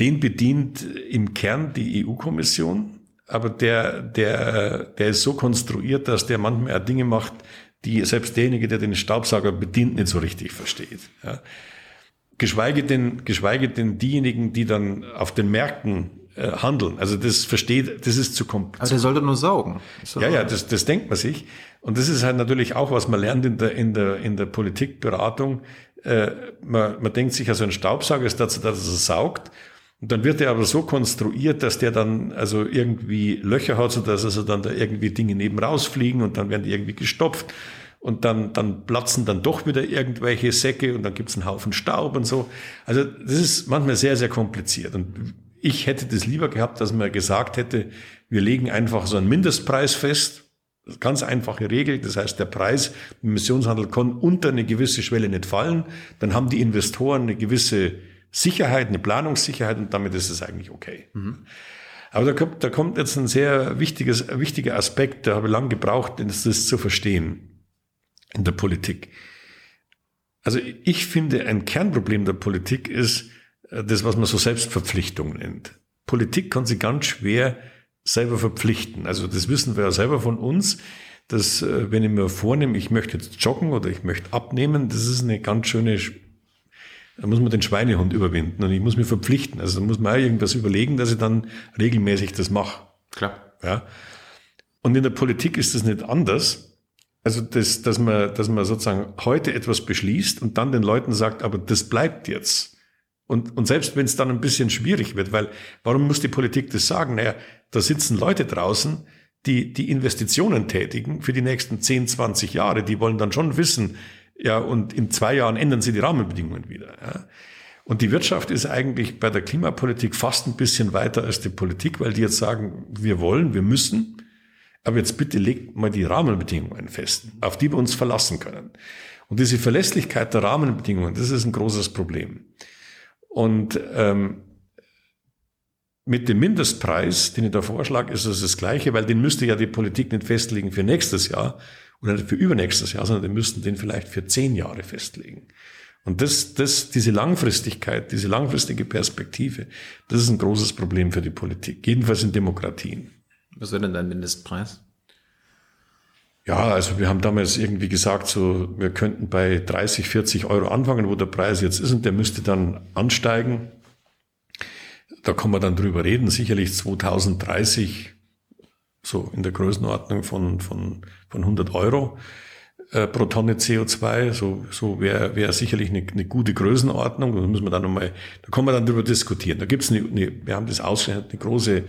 Den bedient im Kern die EU-Kommission, aber der, der, der ist so konstruiert, dass der manchmal Dinge macht, die selbst derjenige, der den Staubsauger bedient, nicht so richtig versteht. Ja. Geschweige denn, geschweige denn diejenigen, die dann auf den Märkten äh, handeln. Also das versteht, das ist zu kompliziert. Also der sollte nur saugen. So. Ja, ja, das, das denkt man sich. Und das ist halt natürlich auch, was man lernt in der, in der, in der Politikberatung. Äh, man, man denkt sich, also ein Staubsauger ist dazu, dass er saugt. Und dann wird er aber so konstruiert, dass der dann also irgendwie Löcher hat, so dass also dann da irgendwie Dinge neben rausfliegen und dann werden die irgendwie gestopft und dann, dann platzen dann doch wieder irgendwelche Säcke und dann gibt's einen Haufen Staub und so. Also das ist manchmal sehr, sehr kompliziert. Und ich hätte das lieber gehabt, dass man gesagt hätte, wir legen einfach so einen Mindestpreis fest. Ganz einfache Regel. Das heißt, der Preis im Emissionshandel kann unter eine gewisse Schwelle nicht fallen. Dann haben die Investoren eine gewisse Sicherheit, eine Planungssicherheit und damit ist es eigentlich okay. Mhm. Aber da kommt, da kommt jetzt ein sehr wichtiges, wichtiger Aspekt, da habe ich lange gebraucht, das, das zu verstehen in der Politik. Also ich finde, ein Kernproblem der Politik ist äh, das, was man so Selbstverpflichtung nennt. Politik kann sich ganz schwer selber verpflichten. Also das wissen wir ja selber von uns, dass äh, wenn ich mir vornehme, ich möchte jetzt joggen oder ich möchte abnehmen, das ist eine ganz schöne da muss man den Schweinehund überwinden und ich muss mich verpflichten. Also da muss man auch irgendwas überlegen, dass ich dann regelmäßig das mache. Klar. Ja. Und in der Politik ist das nicht anders. Also das, dass man, dass man sozusagen heute etwas beschließt und dann den Leuten sagt, aber das bleibt jetzt. Und, und selbst wenn es dann ein bisschen schwierig wird, weil warum muss die Politik das sagen? Naja, da sitzen Leute draußen, die die Investitionen tätigen für die nächsten 10, 20 Jahre. Die wollen dann schon wissen, ja, und in zwei Jahren ändern sie die Rahmenbedingungen wieder. Ja. Und die Wirtschaft ist eigentlich bei der Klimapolitik fast ein bisschen weiter als die Politik, weil die jetzt sagen, wir wollen, wir müssen, aber jetzt bitte legt mal die Rahmenbedingungen fest, auf die wir uns verlassen können. Und diese Verlässlichkeit der Rahmenbedingungen, das ist ein großes Problem. Und ähm, mit dem Mindestpreis, den ich da vorschlage, ist es das Gleiche, weil den müsste ja die Politik nicht festlegen für nächstes Jahr, oder nicht für übernächstes Jahr, sondern die müssten den vielleicht für zehn Jahre festlegen. Und das, das, diese Langfristigkeit, diese langfristige Perspektive, das ist ein großes Problem für die Politik, jedenfalls in Demokratien. Was wäre denn dein Mindestpreis? Ja, also wir haben damals irgendwie gesagt, so wir könnten bei 30, 40 Euro anfangen, wo der Preis jetzt ist und der müsste dann ansteigen. Da kann man dann drüber reden. Sicherlich 2030 so in der Größenordnung von, von, von 100 Euro äh, pro Tonne CO2. So, so wäre wär sicherlich eine, eine gute Größenordnung. Da muss man dann nochmal, da kann man dann drüber diskutieren. Da gibt's eine, eine wir haben das ausgerechnet, eine große,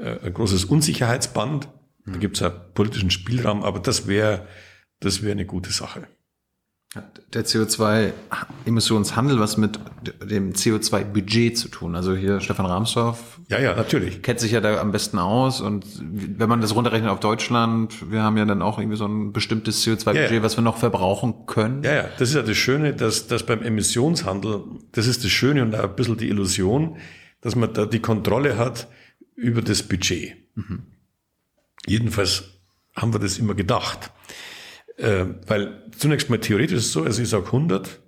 ein großes Unsicherheitsband. Da gibt's ja politischen Spielraum, aber das wäre das wäre eine gute Sache. Hat der CO2-Emissionshandel was mit dem CO2-Budget zu tun? Also hier Stefan Rahmsdorf. Ja, ja, natürlich. Kennt sich ja da am besten aus. Und wenn man das runterrechnet auf Deutschland, wir haben ja dann auch irgendwie so ein bestimmtes CO2-Budget, ja, ja. was wir noch verbrauchen können. Ja, ja, das ist ja das Schöne, dass, dass beim Emissionshandel, das ist das Schöne und auch ein bisschen die Illusion, dass man da die Kontrolle hat über das Budget. Mhm. Jedenfalls haben wir das immer gedacht. Äh, weil zunächst mal theoretisch ist es so, also ich sage 100,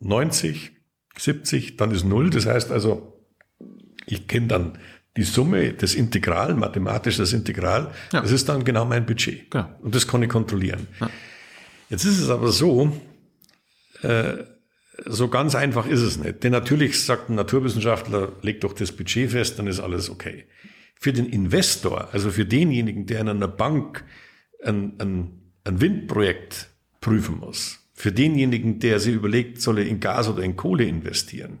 90, 70, dann ist 0. Das heißt also, ich kenne dann die Summe, das Integral, mathematisch das Integral, ja. das ist dann genau mein Budget. Genau. Und das kann ich kontrollieren. Ja. Jetzt ist es aber so, äh, so ganz einfach ist es nicht. Denn natürlich sagt ein Naturwissenschaftler, legt doch das Budget fest, dann ist alles okay. Für den Investor, also für denjenigen, der in einer Bank ein, ein ein Windprojekt prüfen muss, für denjenigen, der sich überlegt, soll er in Gas oder in Kohle investieren,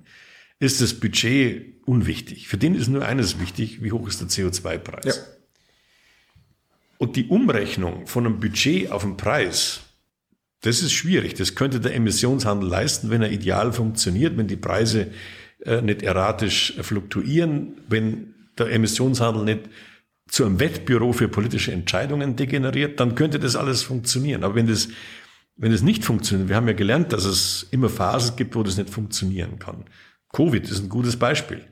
ist das Budget unwichtig. Für den ist nur eines wichtig, wie hoch ist der CO2-Preis. Ja. Und die Umrechnung von einem Budget auf einen Preis, das ist schwierig. Das könnte der Emissionshandel leisten, wenn er ideal funktioniert, wenn die Preise äh, nicht erratisch fluktuieren, wenn der Emissionshandel nicht zu einem Wettbüro für politische Entscheidungen degeneriert, dann könnte das alles funktionieren. Aber wenn das, wenn das nicht funktioniert, wir haben ja gelernt, dass es immer Phasen gibt, wo das nicht funktionieren kann. Covid ist ein gutes Beispiel.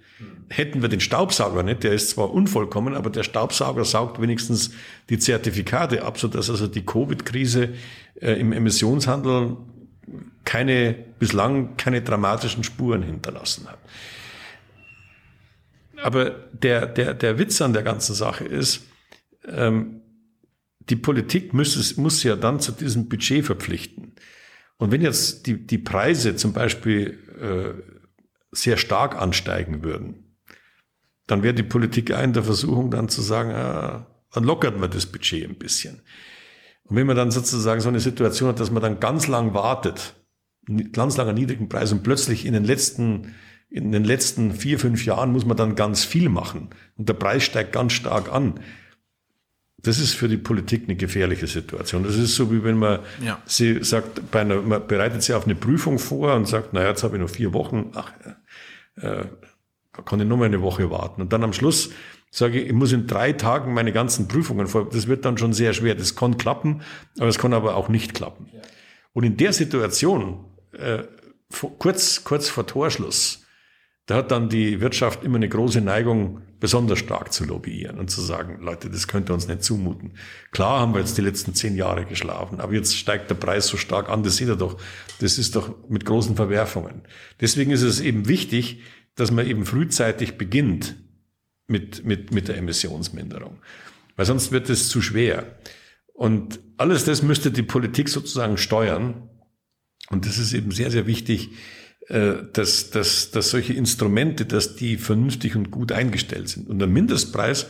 Hätten wir den Staubsauger nicht, der ist zwar unvollkommen, aber der Staubsauger saugt wenigstens die Zertifikate ab, sodass also die Covid-Krise äh, im Emissionshandel keine, bislang keine dramatischen Spuren hinterlassen hat. Aber der, der, der Witz an der ganzen Sache ist, ähm, die Politik muss, muss ja dann zu diesem Budget verpflichten. Und wenn jetzt die, die Preise zum Beispiel äh, sehr stark ansteigen würden, dann wäre die Politik in der Versuchung dann zu sagen, ah, dann lockert man das Budget ein bisschen. Und wenn man dann sozusagen so eine Situation hat, dass man dann ganz lang wartet, ganz lange niedrigen Preis und plötzlich in den letzten in den letzten vier, fünf Jahren muss man dann ganz viel machen und der Preis steigt ganz stark an. Das ist für die Politik eine gefährliche Situation. Das ist so, wie wenn man ja. sie sagt, bei einer, man bereitet sie auf eine Prüfung vor und sagt, naja, jetzt habe ich noch vier Wochen, ach, äh, kann ich nur mal eine Woche warten. Und dann am Schluss sage ich, ich muss in drei Tagen meine ganzen Prüfungen vor, das wird dann schon sehr schwer. Das kann klappen, aber es kann aber auch nicht klappen. Und in der Situation, äh, kurz, kurz vor Torschluss, da hat dann die Wirtschaft immer eine große Neigung, besonders stark zu lobbyieren und zu sagen, Leute, das könnt ihr uns nicht zumuten. Klar haben wir jetzt die letzten zehn Jahre geschlafen, aber jetzt steigt der Preis so stark an, das seht ihr doch. Das ist doch mit großen Verwerfungen. Deswegen ist es eben wichtig, dass man eben frühzeitig beginnt mit, mit, mit der Emissionsminderung. Weil sonst wird es zu schwer. Und alles das müsste die Politik sozusagen steuern. Und das ist eben sehr, sehr wichtig, dass, dass, dass solche Instrumente, dass die vernünftig und gut eingestellt sind. Und der Mindestpreis,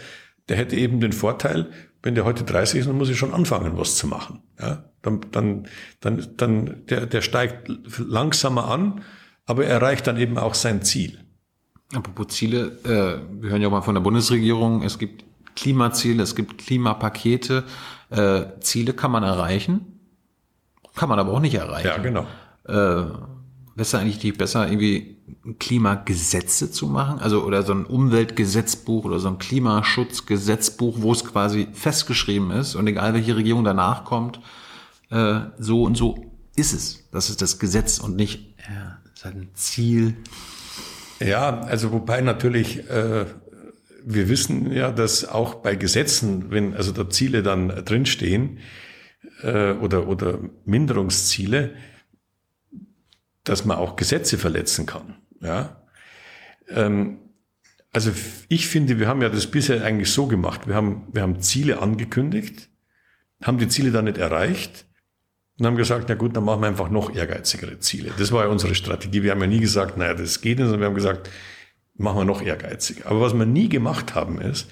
der hätte eben den Vorteil, wenn der heute 30 ist, dann muss ich schon anfangen, was zu machen. Ja, dann, dann, dann, dann der, der steigt langsamer an, aber er erreicht dann eben auch sein Ziel. Apropos Ziele, äh, wir hören ja auch mal von der Bundesregierung, es gibt Klimaziele, es gibt Klimapakete. Äh, Ziele kann man erreichen, kann man aber auch nicht erreichen. Ja, genau. Äh, besser eigentlich nicht besser, irgendwie Klimagesetze zu machen? Also, oder so ein Umweltgesetzbuch oder so ein Klimaschutzgesetzbuch, wo es quasi festgeschrieben ist und egal welche Regierung danach kommt, äh, so und so ist es. Das ist das Gesetz und nicht, ja, das ist halt ein Ziel. Ja, also wobei natürlich, äh, wir wissen ja, dass auch bei Gesetzen, wenn also da Ziele dann drinstehen äh, oder, oder Minderungsziele, dass man auch Gesetze verletzen kann. Ja. Ähm, also ich finde, wir haben ja das bisher eigentlich so gemacht. Wir haben, wir haben Ziele angekündigt, haben die Ziele dann nicht erreicht und haben gesagt, na gut, dann machen wir einfach noch ehrgeizigere Ziele. Das war ja unsere Strategie. Wir haben ja nie gesagt, naja, das geht nicht, sondern wir haben gesagt, machen wir noch ehrgeiziger. Aber was wir nie gemacht haben, ist,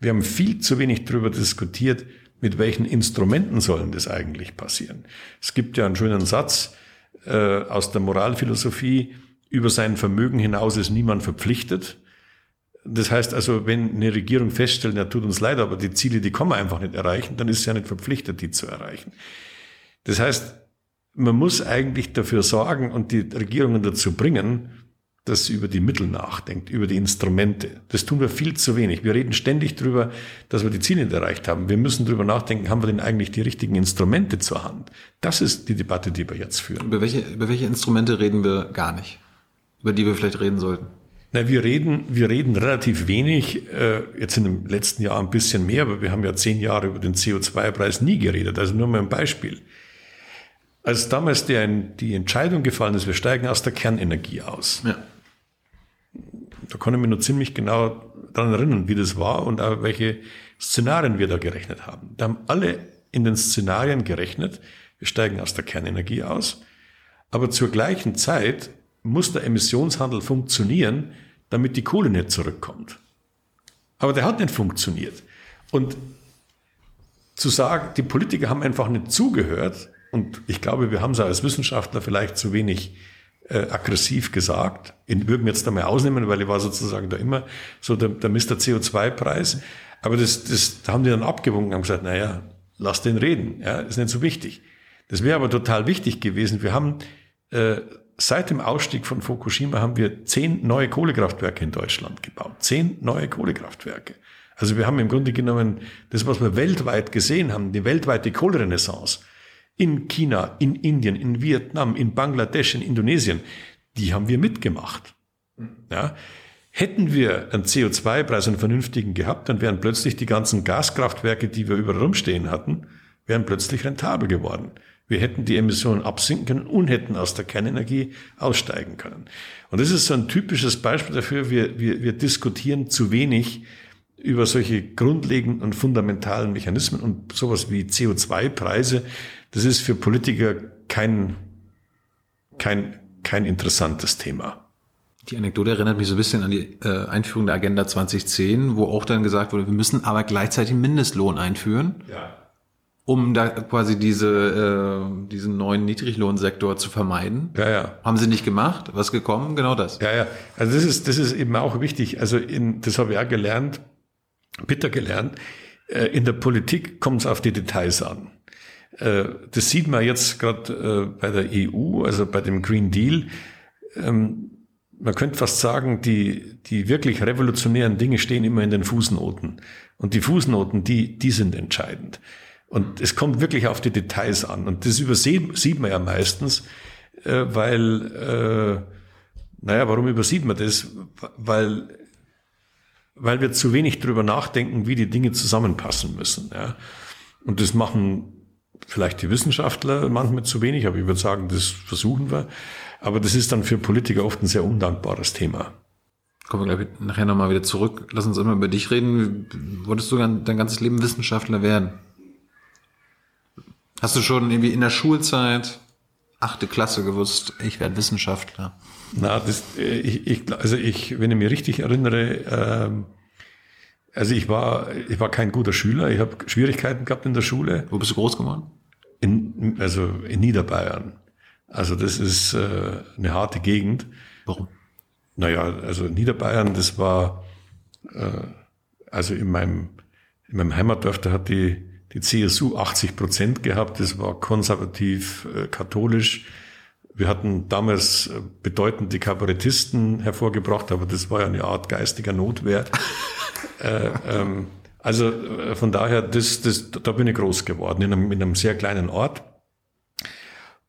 wir haben viel zu wenig darüber diskutiert, mit welchen Instrumenten sollen das eigentlich passieren. Es gibt ja einen schönen Satz, äh, aus der Moralphilosophie, über sein Vermögen hinaus ist niemand verpflichtet. Das heißt also, wenn eine Regierung feststellt, ja, tut uns leid, aber die Ziele, die kann man einfach nicht erreichen, dann ist sie ja nicht verpflichtet, die zu erreichen. Das heißt, man muss eigentlich dafür sorgen und die Regierungen dazu bringen, das über die Mittel nachdenkt, über die Instrumente. Das tun wir viel zu wenig. Wir reden ständig darüber, dass wir die Ziele nicht erreicht haben. Wir müssen darüber nachdenken, haben wir denn eigentlich die richtigen Instrumente zur Hand? Das ist die Debatte, die wir jetzt führen. Über welche, über welche Instrumente reden wir gar nicht? Über die wir vielleicht reden sollten? Na, wir reden, wir reden relativ wenig, äh, jetzt in dem letzten Jahr ein bisschen mehr, aber wir haben ja zehn Jahre über den CO2-Preis nie geredet. Also nur mal ein Beispiel. Als damals die, die Entscheidung gefallen ist, wir steigen aus der Kernenergie aus. Ja da kann ich mich noch ziemlich genau daran erinnern, wie das war und auch welche Szenarien wir da gerechnet haben. Da haben alle in den Szenarien gerechnet, wir steigen aus der Kernenergie aus, aber zur gleichen Zeit muss der Emissionshandel funktionieren, damit die Kohle nicht zurückkommt. Aber der hat nicht funktioniert. Und zu sagen, die Politiker haben einfach nicht zugehört, und ich glaube, wir haben es als Wissenschaftler vielleicht zu wenig äh, aggressiv gesagt. Ich würde mir jetzt da mal ausnehmen, weil ich war sozusagen da immer so der, der Mr. CO2-Preis. Aber das, das da haben die dann abgewunken und haben gesagt, naja, lass den reden, ja, ist nicht so wichtig. Das wäre aber total wichtig gewesen. Wir haben äh, seit dem Ausstieg von Fukushima haben wir zehn neue Kohlekraftwerke in Deutschland gebaut. Zehn neue Kohlekraftwerke. Also wir haben im Grunde genommen das, was wir weltweit gesehen haben, die weltweite Kohlerenaissance in China, in Indien, in Vietnam, in Bangladesch, in Indonesien, die haben wir mitgemacht. Ja. Hätten wir einen CO2-Preis, einen vernünftigen gehabt, dann wären plötzlich die ganzen Gaskraftwerke, die wir überall rumstehen hatten, wären plötzlich rentabel geworden. Wir hätten die Emissionen absinken können und hätten aus der Kernenergie aussteigen können. Und das ist so ein typisches Beispiel dafür, wir, wir, wir diskutieren zu wenig über solche grundlegenden und fundamentalen Mechanismen und sowas wie CO2-Preise, das ist für Politiker kein, kein, kein interessantes Thema. Die Anekdote erinnert mich so ein bisschen an die äh, Einführung der Agenda 2010, wo auch dann gesagt wurde, wir müssen aber gleichzeitig Mindestlohn einführen. Ja. Um da quasi diese, äh, diesen neuen Niedriglohnsektor zu vermeiden. Ja, ja. Haben sie nicht gemacht? Was gekommen? Genau das. Ja, ja. Also das ist, das ist eben auch wichtig. Also in, das habe ich auch gelernt, bitter gelernt. Äh, in der Politik kommt es auf die Details an. Äh, das sieht man jetzt gerade äh, bei der EU, also bei dem Green Deal. Ähm, man könnte fast sagen, die, die wirklich revolutionären Dinge stehen immer in den Fußnoten. Und die Fußnoten, die, die sind entscheidend. Und es kommt wirklich auf die Details an. Und das übersieht sieht man ja meistens, äh, weil, naja, warum übersieht man das? Weil, weil wir zu wenig drüber nachdenken, wie die Dinge zusammenpassen müssen. Ja. Und das machen vielleicht die Wissenschaftler manchmal zu wenig, aber ich würde sagen, das versuchen wir. Aber das ist dann für Politiker oft ein sehr undankbares Thema. Kommen wir gleich nachher nochmal wieder zurück. Lass uns immer über dich reden. Wolltest du dein ganzes Leben Wissenschaftler werden? Hast du schon irgendwie in der Schulzeit, achte Klasse gewusst, ich werde Wissenschaftler? Na, das, äh, ich, ich, also ich, wenn ich mich richtig erinnere, ähm, also ich war, ich war kein guter Schüler. Ich habe Schwierigkeiten gehabt in der Schule. Wo bist du groß geworden? In, also in Niederbayern. Also das ist äh, eine harte Gegend. Warum? Naja, also Niederbayern, das war, äh, also in meinem, in meinem Heimatdorf, da hat die, die CSU 80 Prozent gehabt. Das war konservativ, äh, katholisch. Wir hatten damals äh, bedeutende Kabarettisten hervorgebracht, aber das war ja eine Art geistiger Notwehr. äh, ähm, also äh, von daher, das, das, da bin ich groß geworden, in einem, in einem sehr kleinen Ort.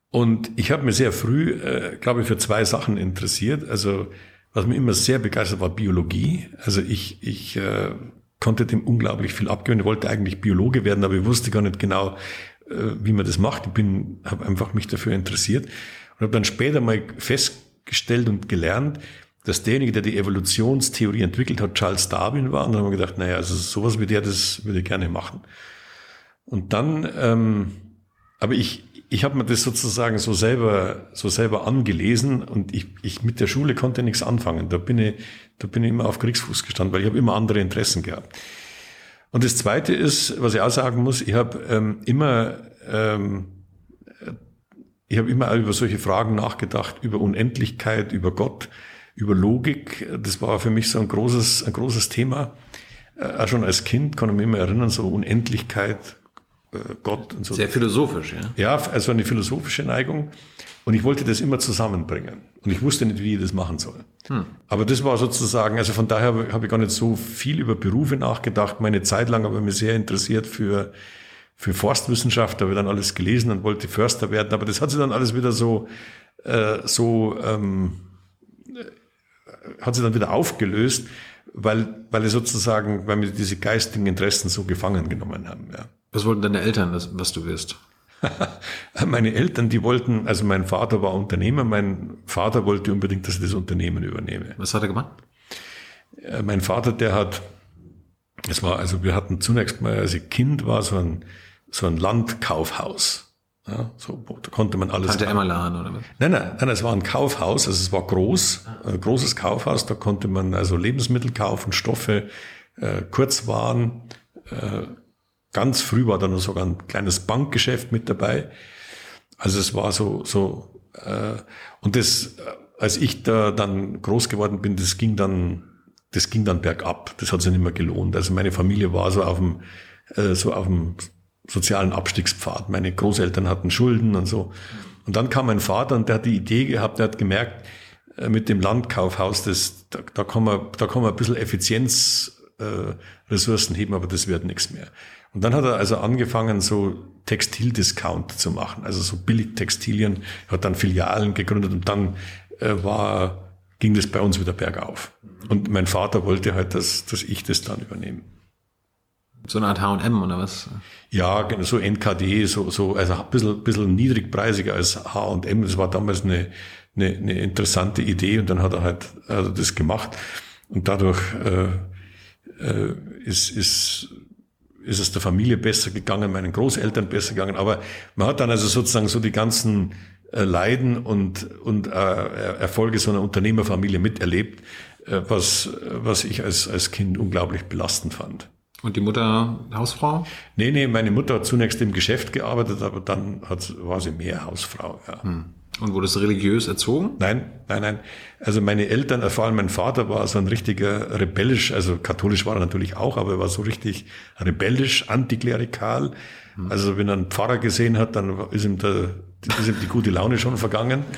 Und ich habe mir sehr früh, äh, glaube ich, für zwei Sachen interessiert. Also was mir immer sehr begeistert war Biologie. Also ich, ich äh, konnte dem unglaublich viel abgewöhnen. Ich wollte eigentlich Biologe werden, aber ich wusste gar nicht genau, äh, wie man das macht. Ich bin, habe einfach mich dafür interessiert und habe dann später mal festgestellt und gelernt, dass derjenige, der die Evolutionstheorie entwickelt hat, Charles Darwin war. Und dann haben wir gedacht, naja, also sowas wie der, das würde ich gerne machen. Und dann, ähm, aber ich, ich habe mir das sozusagen so selber, so selber angelesen und ich, ich mit der Schule konnte nichts anfangen. Da bin ich, da bin ich immer auf Kriegsfuß gestanden, weil ich habe immer andere Interessen gehabt. Und das Zweite ist, was ich auch sagen muss, ich habe ähm, immer, ähm, ich habe immer über solche Fragen nachgedacht, über Unendlichkeit, über Gott, über Logik. Das war für mich so ein großes, ein großes Thema. Äh, auch schon als Kind kann ich mich immer erinnern, so Unendlichkeit, äh, Gott und so. Sehr philosophisch, ja. Ja, also eine philosophische Neigung. Und ich wollte das immer zusammenbringen. Und ich wusste nicht, wie ich das machen soll. Hm. Aber das war sozusagen, also von daher habe ich gar nicht so viel über Berufe nachgedacht. Meine Zeit lang habe ich mich sehr interessiert für, für Forstwissenschaft, da habe ich dann alles gelesen und wollte Förster werden. Aber das hat sich dann alles wieder so, äh, so, ähm, äh, hat sich dann wieder aufgelöst, weil, weil sozusagen, weil mir diese geistigen Interessen so gefangen genommen haben, ja. Was wollten deine Eltern, was du wirst? Meine Eltern, die wollten, also mein Vater war Unternehmer, mein Vater wollte unbedingt, dass ich das Unternehmen übernehme. Was hat er gemacht? Äh, mein Vater, der hat, es war, also wir hatten zunächst mal, als ich Kind war, so ein, so ein Landkaufhaus. Ja, so, da konnte man alles. Tante Emmerladen oder was? Nein, nein, nein, es war ein Kaufhaus, also es war groß, ein großes Kaufhaus, da konnte man also Lebensmittel kaufen, Stoffe, äh, Kurzwaren, äh, Ganz früh war da noch sogar ein kleines Bankgeschäft mit dabei. Also es war so, so äh, und das, äh, als ich da dann groß geworden bin, das ging dann, das ging dann bergab. Das hat sich nicht mehr gelohnt. Also meine Familie war so auf dem, äh, so auf dem sozialen Abstiegspfad. Meine Großeltern hatten Schulden und so. Und dann kam mein Vater und der hat die Idee gehabt, der hat gemerkt, äh, mit dem Landkaufhaus, das, da, da kann man, da kann man ein bisschen Effizienzressourcen äh, heben, aber das wird nichts mehr. Und dann hat er also angefangen, so Textildiscount zu machen, also so Billigtextilien, hat dann Filialen gegründet und dann äh, war, ging das bei uns wieder bergauf. Und mein Vater wollte halt, dass, dass ich das dann übernehme. So eine Art H&M oder was? Ja, genau, so NKD, so, so, also ein bisschen, bisschen niedrigpreisiger als H&M. Das war damals eine, eine, eine interessante Idee und dann hat er halt also das gemacht und dadurch äh, äh, ist, ist ist es der Familie besser gegangen, meinen Großeltern besser gegangen. Aber man hat dann also sozusagen so die ganzen äh, Leiden und, und äh, Erfolge so einer Unternehmerfamilie miterlebt, äh, was, was ich als, als Kind unglaublich belastend fand. Und die Mutter Hausfrau? Nee, nee, meine Mutter hat zunächst im Geschäft gearbeitet, aber dann hat, war sie mehr Hausfrau. Ja. Hm. Und wurde es religiös erzogen? Nein, nein, nein. Also meine Eltern, vor allem mein Vater war so ein richtiger rebellisch, also katholisch war er natürlich auch, aber er war so richtig rebellisch, antiklerikal. Mhm. Also wenn er einen Pfarrer gesehen hat, dann ist ihm der, die, die gute Laune schon vergangen.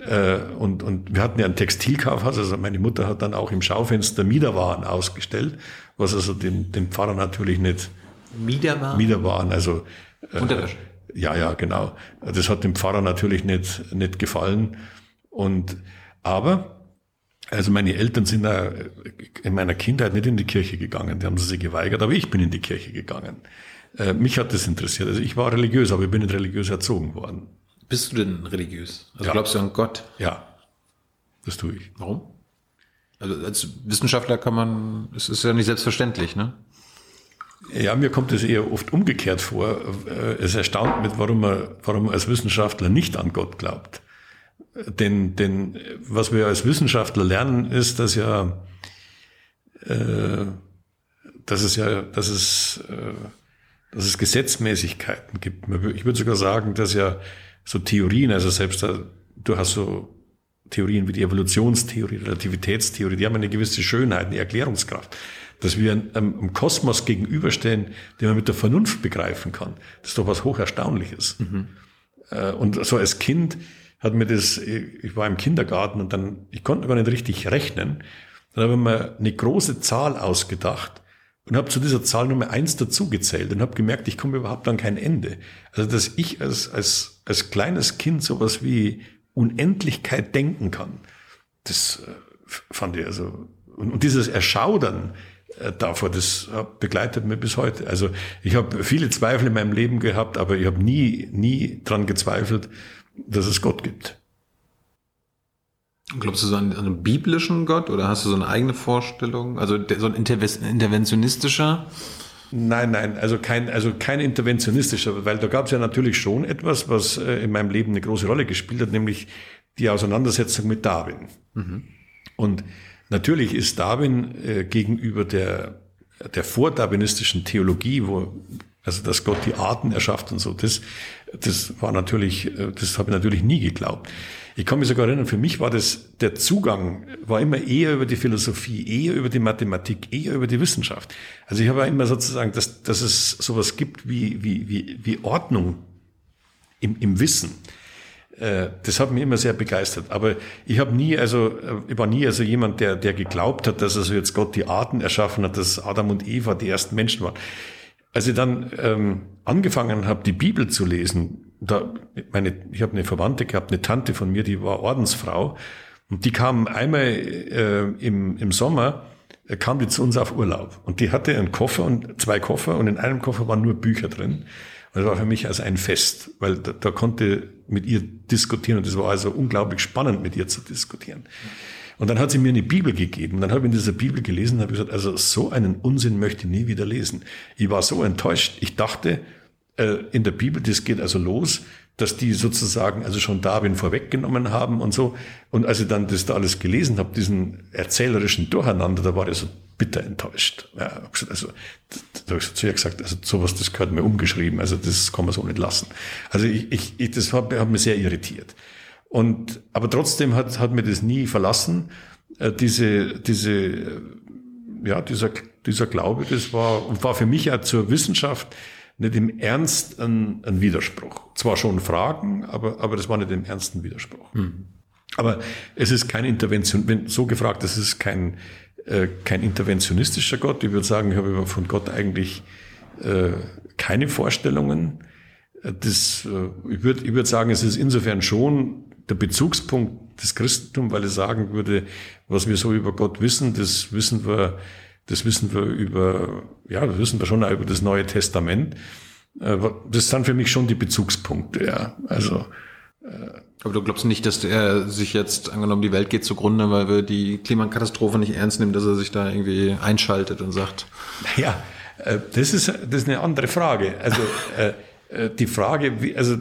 Äh, und, und wir hatten ja ein Textilkaufhaus, also meine Mutter hat dann auch im Schaufenster Miederwaren ausgestellt, was also dem, dem Pfarrer natürlich nicht Miederwaren? Miederwaren, also äh, Unterwäsche. Ja, ja, genau. Das hat dem Pfarrer natürlich nicht, nicht gefallen. Und aber also meine Eltern sind da in meiner Kindheit nicht in die Kirche gegangen, die haben sie sich geweigert, aber ich bin in die Kirche gegangen. Äh, mich hat das interessiert. Also ich war religiös, aber ich bin nicht religiös erzogen worden. Bist du denn religiös? Also ja. glaubst du an Gott? Ja, das tue ich. Warum? Also als Wissenschaftler kann man, es ist ja nicht selbstverständlich, ne? Ja, mir kommt es eher oft umgekehrt vor. Äh, es erstaunt mich, warum man, warum man als Wissenschaftler nicht an Gott glaubt. Denn, denn was wir als Wissenschaftler lernen, ist, dass ja, äh, dass es ja, dass es, äh, dass es Gesetzmäßigkeiten gibt. Ich würde sogar sagen, dass ja so Theorien, also selbst da, du hast so Theorien wie die Evolutionstheorie, Relativitätstheorie, die haben eine gewisse Schönheit, eine Erklärungskraft. Dass wir einem, einem Kosmos gegenüberstehen, den man mit der Vernunft begreifen kann. Das ist doch was Hocherstaunliches. Mhm. Äh, und so als Kind hat mir das, ich war im Kindergarten und dann, ich konnte gar nicht richtig rechnen. Dann habe ich mir eine große Zahl ausgedacht und habe zu dieser Zahl Nummer eins dazugezählt und habe gemerkt, ich komme überhaupt an kein Ende. Also dass ich als, als, als kleines Kind sowas wie Unendlichkeit denken kann, das äh, fand ich also, und, und dieses Erschaudern äh, davor, das begleitet mich bis heute. Also ich habe viele Zweifel in meinem Leben gehabt, aber ich habe nie, nie dran gezweifelt, dass es Gott gibt. Glaubst du so an einen biblischen Gott oder hast du so eine eigene Vorstellung? Also so ein interventionistischer? Nein, nein, also kein, also kein interventionistischer, weil da gab es ja natürlich schon etwas, was äh, in meinem Leben eine große Rolle gespielt hat, nämlich die Auseinandersetzung mit Darwin. Mhm. Und natürlich ist Darwin äh, gegenüber der, der vordarwinistischen Theologie, wo also dass Gott die Arten erschafft und so, das, das war natürlich, äh, das habe ich natürlich nie geglaubt. Ich kann mich sogar erinnern, für mich war das, der Zugang war immer eher über die Philosophie, eher über die Mathematik, eher über die Wissenschaft. Also ich habe immer sozusagen, dass, dass es sowas gibt wie, wie, wie, wie Ordnung im, im Wissen. Äh, das hat mich immer sehr begeistert. Aber ich habe nie, also ich war nie also jemand, der, der geglaubt hat, dass also jetzt Gott die Arten erschaffen hat, dass Adam und Eva die ersten Menschen waren als ich dann ähm, angefangen habe, die Bibel zu lesen, da meine, ich habe eine Verwandte gehabt, eine Tante von mir, die war Ordensfrau und die kam einmal äh, im, im Sommer, äh, kam die zu uns auf Urlaub und die hatte einen Koffer und zwei Koffer und in einem Koffer waren nur Bücher drin. Und das war für mich also ein Fest, weil da, da konnte mit ihr diskutieren und es war also unglaublich spannend, mit ihr zu diskutieren. Und dann hat sie mir eine Bibel gegeben. Dann habe ich in dieser Bibel gelesen und habe gesagt, also so einen Unsinn möchte ich nie wieder lesen. Ich war so enttäuscht. Ich dachte, äh, in der Bibel, das geht also los, dass die sozusagen also schon Darwin vorweggenommen haben und so. Und als ich dann das da alles gelesen habe, diesen erzählerischen Durcheinander, da war ich so bitter enttäuscht. Ja, also, da habe ich zu ihr gesagt, also sowas, das gehört mir umgeschrieben, also das kann man so nicht lassen. Also ich, ich, ich das hat, hat mich sehr irritiert. Und, aber trotzdem hat, hat mir das nie verlassen. Äh, diese, diese, äh, ja, dieser, dieser Glaube, das war, und war für mich ja zur Wissenschaft nicht im Ernst ein, ein Widerspruch. Zwar schon Fragen, aber, aber das war nicht im Ernst ein Widerspruch. Mhm. Aber es ist kein Intervention, wenn so gefragt, es ist kein, äh, kein interventionistischer Gott. Ich würde sagen, ich habe von Gott eigentlich äh, keine Vorstellungen. Äh, das, äh, ich würde ich würde sagen, es ist insofern schon der Bezugspunkt des Christentums, weil ich sagen würde, was wir so über Gott wissen, das wissen wir, das wissen wir über, ja, das wissen wir schon auch über das Neue Testament. Äh, das sind für mich schon die Bezugspunkte, ja. Also, äh, aber du glaubst nicht, dass er sich jetzt, angenommen, die Welt geht zugrunde, weil wir die Klimakatastrophe nicht ernst nehmen, dass er sich da irgendwie einschaltet und sagt. Ja, äh, das ist, das ist eine andere Frage. Also, die Frage, wie, also,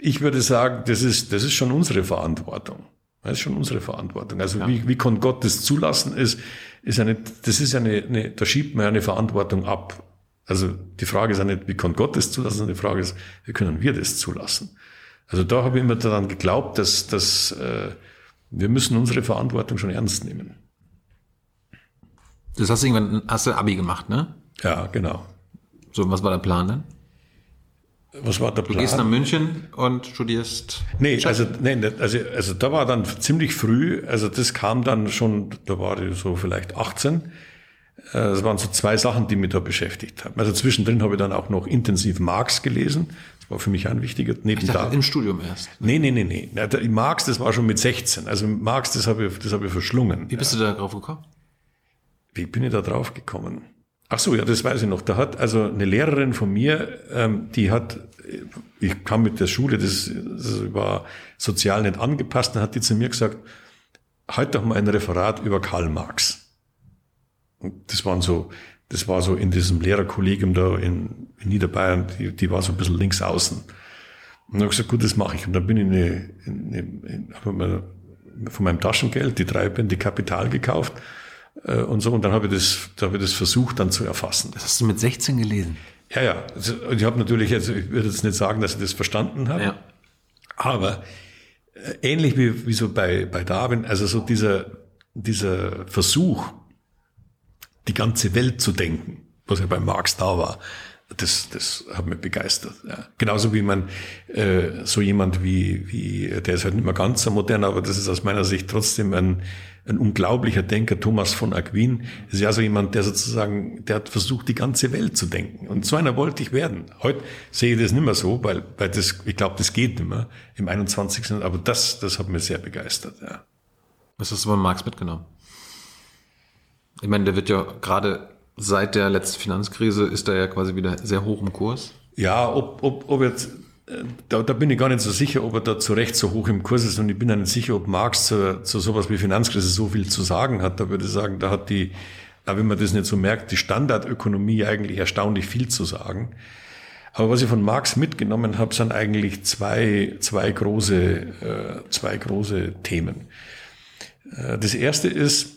ich würde sagen, das ist, das ist schon unsere Verantwortung. Das ist schon unsere Verantwortung. Also ja. wie, wie kann Gott das zulassen, ist, ist nicht, das ist eine, eine, da schiebt man ja eine Verantwortung ab. Also die Frage ist ja nicht, wie kann Gott das zulassen, die Frage ist, wie können wir das zulassen? Also da habe ich immer daran geglaubt, dass, dass äh, wir müssen unsere Verantwortung schon ernst nehmen. Das hast du irgendwann, hast du Abi gemacht, ne? Ja, genau. So, was war der Plan dann? Was war der Plan? Du gehst nach München und studierst. Nee, also, nee, also, also da war dann ziemlich früh, also das kam dann schon, da war ich so vielleicht 18. Das waren so zwei Sachen, die mich da beschäftigt haben. Also zwischendrin habe ich dann auch noch intensiv Marx gelesen. Das war für mich ein wichtiger neben ich dachte, da. im Studium erst. Nee, nee, nee, nee. Marx, das war schon mit 16. Also Marx, das habe ich, das habe ich verschlungen. Wie bist du da drauf gekommen? Wie bin ich da drauf gekommen? Ach so, ja, das weiß ich noch. Da hat also eine Lehrerin von mir, ähm, die hat, ich kam mit der Schule, das, das war sozial nicht angepasst, dann hat die zu mir gesagt, halt doch mal ein Referat über Karl Marx. Und das waren so, das war so in diesem Lehrerkollegium da in, in Niederbayern, die, die war so ein bisschen links außen. Und dann habe ich gesagt, gut, das mache ich. Und dann bin ich eine, eine, eine, von meinem Taschengeld die drei Bände Kapital gekauft und so. Und dann habe ich das, da habe ich das versucht dann zu erfassen. Das hast du mit 16 gelesen? Ja, ja. Also, ich habe natürlich, also ich würde jetzt nicht sagen, dass ich das verstanden habe. Ja. Aber äh, ähnlich wie, wie so bei, bei Darwin, also so dieser, dieser Versuch, die ganze Welt zu denken, was ja bei Marx da war, das, das hat mich begeistert. Ja. Genauso wie man äh, so jemand wie, wie, der ist halt nicht mehr ganz so modern, aber das ist aus meiner Sicht trotzdem ein, ein unglaublicher Denker, Thomas von Aquin, ist ja so jemand, der sozusagen, der hat versucht, die ganze Welt zu denken. Und so einer wollte ich werden. Heute sehe ich das nicht mehr so, weil, weil das, ich glaube, das geht nicht mehr im 21. Aber das, das hat mich sehr begeistert, ja. Was hast du von Marx mitgenommen? Ich meine, der wird ja gerade seit der letzten Finanzkrise ist er ja quasi wieder sehr hoch im Kurs. Ja, ob, ob, ob jetzt da, da bin ich gar nicht so sicher, ob er da zu Recht so hoch im Kurs ist und ich bin ja nicht sicher, ob Marx zu, zu sowas wie Finanzkrise so viel zu sagen hat. Da würde ich sagen, da hat die, wenn man das nicht so merkt, die Standardökonomie eigentlich erstaunlich viel zu sagen. Aber was ich von Marx mitgenommen habe, sind eigentlich zwei, zwei große, äh, zwei große Themen. Äh, das erste ist,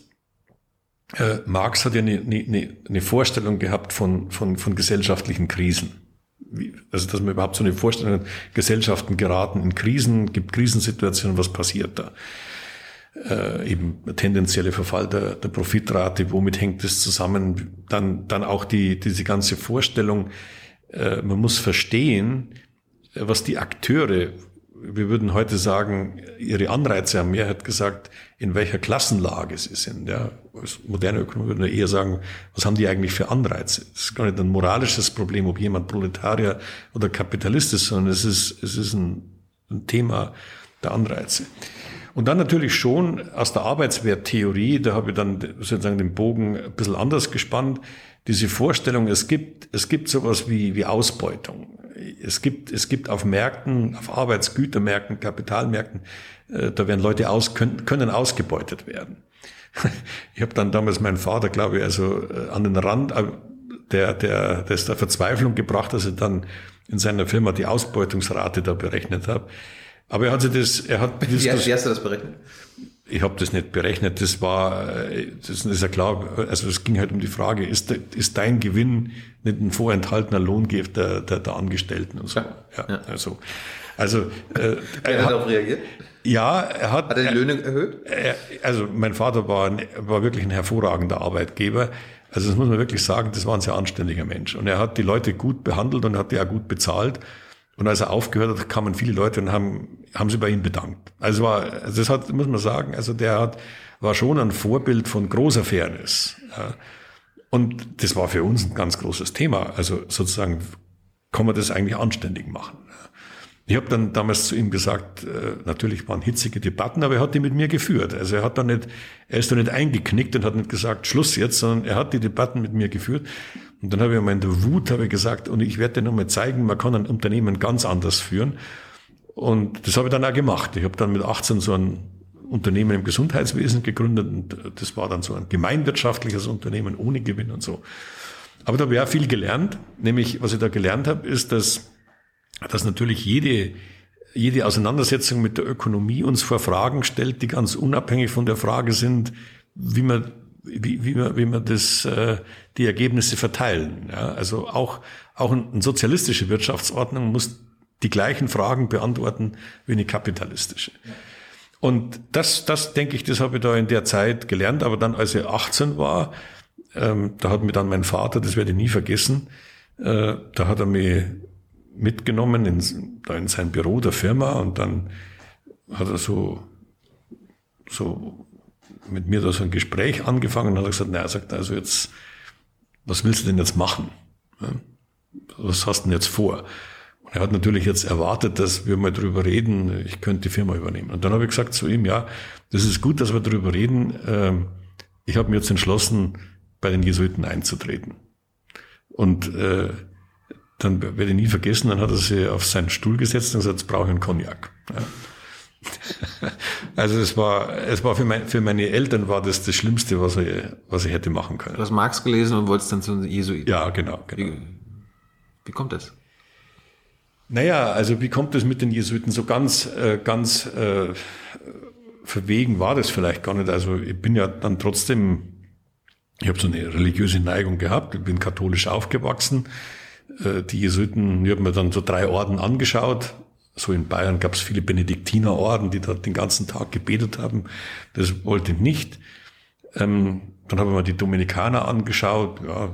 äh, Marx hat ja eine, eine, eine Vorstellung gehabt von, von, von gesellschaftlichen Krisen wie, also dass man überhaupt so eine Vorstellung hat, Gesellschaften geraten in Krisen, gibt Krisensituationen, was passiert da? Äh, eben tendenzielle Verfall der, der Profitrate, womit hängt das zusammen? Dann, dann auch die, diese ganze Vorstellung, äh, man muss verstehen, was die Akteure wir würden heute sagen, ihre Anreize haben. Mehr hat gesagt, in welcher Klassenlage sie sind. Ja, als moderne Ökonomie würden eher sagen, was haben die eigentlich für Anreize? Das ist gar nicht ein moralisches Problem, ob jemand Proletarier oder Kapitalist ist, sondern es ist, es ist ein, ein Thema der Anreize. Und dann natürlich schon aus der Arbeitswerttheorie, da habe ich dann sozusagen den Bogen ein bisschen anders gespannt, diese Vorstellung, es gibt, es gibt sowas wie, wie Ausbeutung es gibt, es gibt auf Märkten, auf Arbeitsgütermärkten, Kapitalmärkten, äh, da werden Leute aus, können, können ausgebeutet werden. Ich habe dann damals meinen Vater, glaube ich, also äh, an den Rand äh, der, der, der, der Verzweiflung gebracht, dass er dann in seiner Firma die Ausbeutungsrate da berechnet hat. Aber er hat sich das, er hat wie, wie hast du das berechnet? Ich habe das nicht berechnet. Das war, das ist ja klar. Also es ging halt um die Frage: Ist, ist dein Gewinn nicht ein vorenthaltener Lohn der, der, der Angestellten und so? Ja, ja. also, also äh, er hat darauf reagiert. Ja, er hat. Hat er die Löhne erhöht? Er, also mein Vater war, war wirklich ein hervorragender Arbeitgeber. Also das muss man wirklich sagen, das war ein sehr anständiger Mensch. Und er hat die Leute gut behandelt und hat die auch gut bezahlt. Und als er aufgehört hat, kamen viele Leute und haben, haben sich bei ihm bedankt. Also war, also das hat, muss man sagen, also der hat, war schon ein Vorbild von großer Fairness. Und das war für uns ein ganz großes Thema. Also sozusagen, kann man das eigentlich anständig machen? Ich habe dann damals zu ihm gesagt, äh, natürlich waren hitzige Debatten, aber er hat die mit mir geführt. Also er hat dann nicht, er ist da nicht eingeknickt und hat nicht gesagt, Schluss jetzt, sondern er hat die Debatten mit mir geführt. Und dann habe ich in der Wut habe ich gesagt, und ich werde dir nochmal zeigen, man kann ein Unternehmen ganz anders führen. Und das habe ich dann auch gemacht. Ich habe dann mit 18 so ein Unternehmen im Gesundheitswesen gegründet und das war dann so ein gemeinwirtschaftliches Unternehmen ohne Gewinn und so. Aber da habe ich auch viel gelernt. Nämlich, was ich da gelernt habe, ist, dass, dass natürlich jede, jede Auseinandersetzung mit der Ökonomie uns vor Fragen stellt, die ganz unabhängig von der Frage sind, wie man wie, wie, man, wie man das, äh, die Ergebnisse verteilen. Ja? Also auch, auch eine sozialistische Wirtschaftsordnung muss die gleichen Fragen beantworten wie eine kapitalistische. Und das, das denke ich, das habe ich da in der Zeit gelernt. Aber dann, als ich 18 war, ähm, da hat mir dann mein Vater, das werde ich nie vergessen, äh, da hat er mich mitgenommen in, da in sein Büro der Firma und dann hat er so, so mit mir da so ein Gespräch angefangen und hat gesagt, na, er sagt, also jetzt, was willst du denn jetzt machen? Was hast du denn jetzt vor? Er hat natürlich jetzt erwartet, dass wir mal drüber reden, ich könnte die Firma übernehmen. Und dann habe ich gesagt zu ihm, ja, das ist gut, dass wir drüber reden. Ähm, ich habe mir jetzt entschlossen, bei den Jesuiten einzutreten. Und äh, dann werde ich nie vergessen, dann hat er sich auf seinen Stuhl gesetzt und gesagt, jetzt brauche ich einen Cognac. Ja. Also es war, es war für, mein, für meine Eltern war das das Schlimmste, was ich, was ich hätte machen können. Du hast Marx gelesen und wolltest dann zu den Jesuiten. Ja, genau. genau. Wie, wie kommt das? Naja, also wie kommt das mit den Jesuiten? So ganz, äh, ganz äh, verwegen war das vielleicht gar nicht. Also ich bin ja dann trotzdem, ich habe so eine religiöse Neigung gehabt, ich bin katholisch aufgewachsen. Äh, die Jesuiten, ich habe mir dann so drei Orden angeschaut, so in Bayern gab es viele Benediktinerorden, die dort den ganzen Tag gebetet haben. Das wollte ich nicht. Ähm, dann habe ich mir die Dominikaner angeschaut, ja,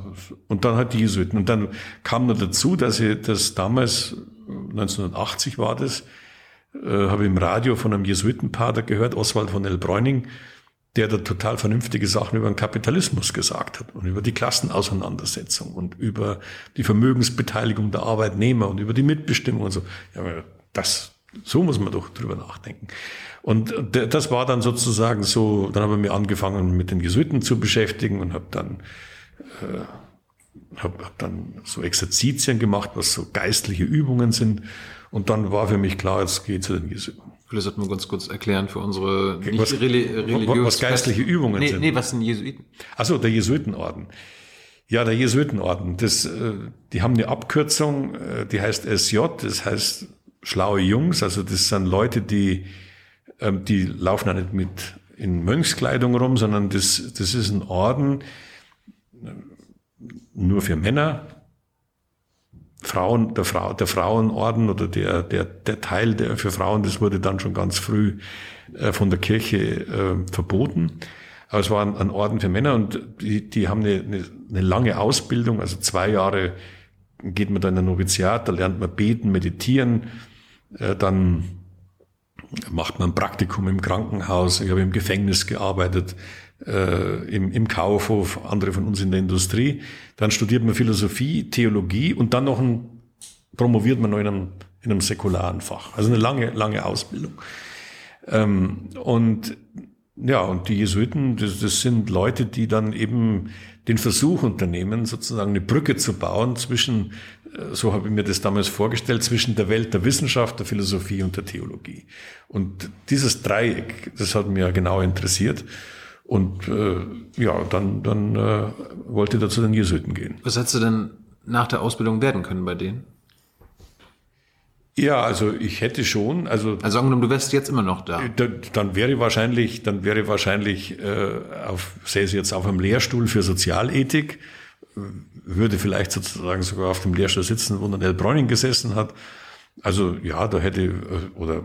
und dann halt die Jesuiten. Und dann kam noch dazu, dass ich das damals, 1980 war das, äh, habe im Radio von einem Jesuitenpater gehört, Oswald von Elbräuning, der da total vernünftige Sachen über den Kapitalismus gesagt hat und über die Klassenauseinandersetzung und über die Vermögensbeteiligung der Arbeitnehmer und über die Mitbestimmung und so. Ja, das, so muss man doch drüber nachdenken. Und das war dann sozusagen so, dann habe ich mir angefangen mit den Jesuiten zu beschäftigen und habe dann, äh, hab, hab dann so Exerzitien gemacht, was so geistliche Übungen sind. Und dann war für mich klar, jetzt geht zu den Jesuiten. Vielleicht sollten wir ganz kurz erklären für unsere nicht was, religiös was geistliche Übungen nee, sind. Nee, was sind Jesuiten? Achso, der Jesuitenorden. Ja, der Jesuitenorden. Das, äh, die haben eine Abkürzung, äh, die heißt SJ, das heißt schlaue Jungs, also das sind Leute, die, ähm, die laufen ja nicht mit in Mönchskleidung rum, sondern das, das ist ein Orden nur für Männer. Frauen, der, Frau, der Frauenorden oder der, der, der Teil der für Frauen, das wurde dann schon ganz früh äh, von der Kirche äh, verboten. Aber es war ein, ein, Orden für Männer und die, die haben eine, eine, eine lange Ausbildung, also zwei Jahre geht man da in ein Noviziat, da lernt man beten, meditieren, äh, dann macht man ein Praktikum im Krankenhaus. Ich habe im Gefängnis gearbeitet, äh, im, im Kaufhof, andere von uns in der Industrie. Dann studiert man Philosophie, Theologie und dann noch ein, promoviert man noch in einem, in einem säkularen Fach. Also eine lange, lange Ausbildung. Ähm, und ja, und die Jesuiten, das, das sind Leute, die dann eben den Versuch unternehmen, sozusagen eine Brücke zu bauen zwischen so habe ich mir das damals vorgestellt, zwischen der Welt der Wissenschaft, der Philosophie und der Theologie. Und dieses Dreieck, das hat mir genau interessiert. Und äh, ja, dann, dann äh, wollte er zu den Jesuiten gehen. Was hättest du denn nach der Ausbildung werden können bei denen? Ja, also ich hätte schon, also also angenommen, du wärst jetzt immer noch da. da dann wäre wahrscheinlich, dann wäre wahrscheinlich äh, auf, säße jetzt auf einem Lehrstuhl für Sozialethik würde vielleicht sozusagen sogar auf dem Lehrstuhl sitzen, wo dann El Bräuning gesessen hat. Also ja, da hätte, äh, oder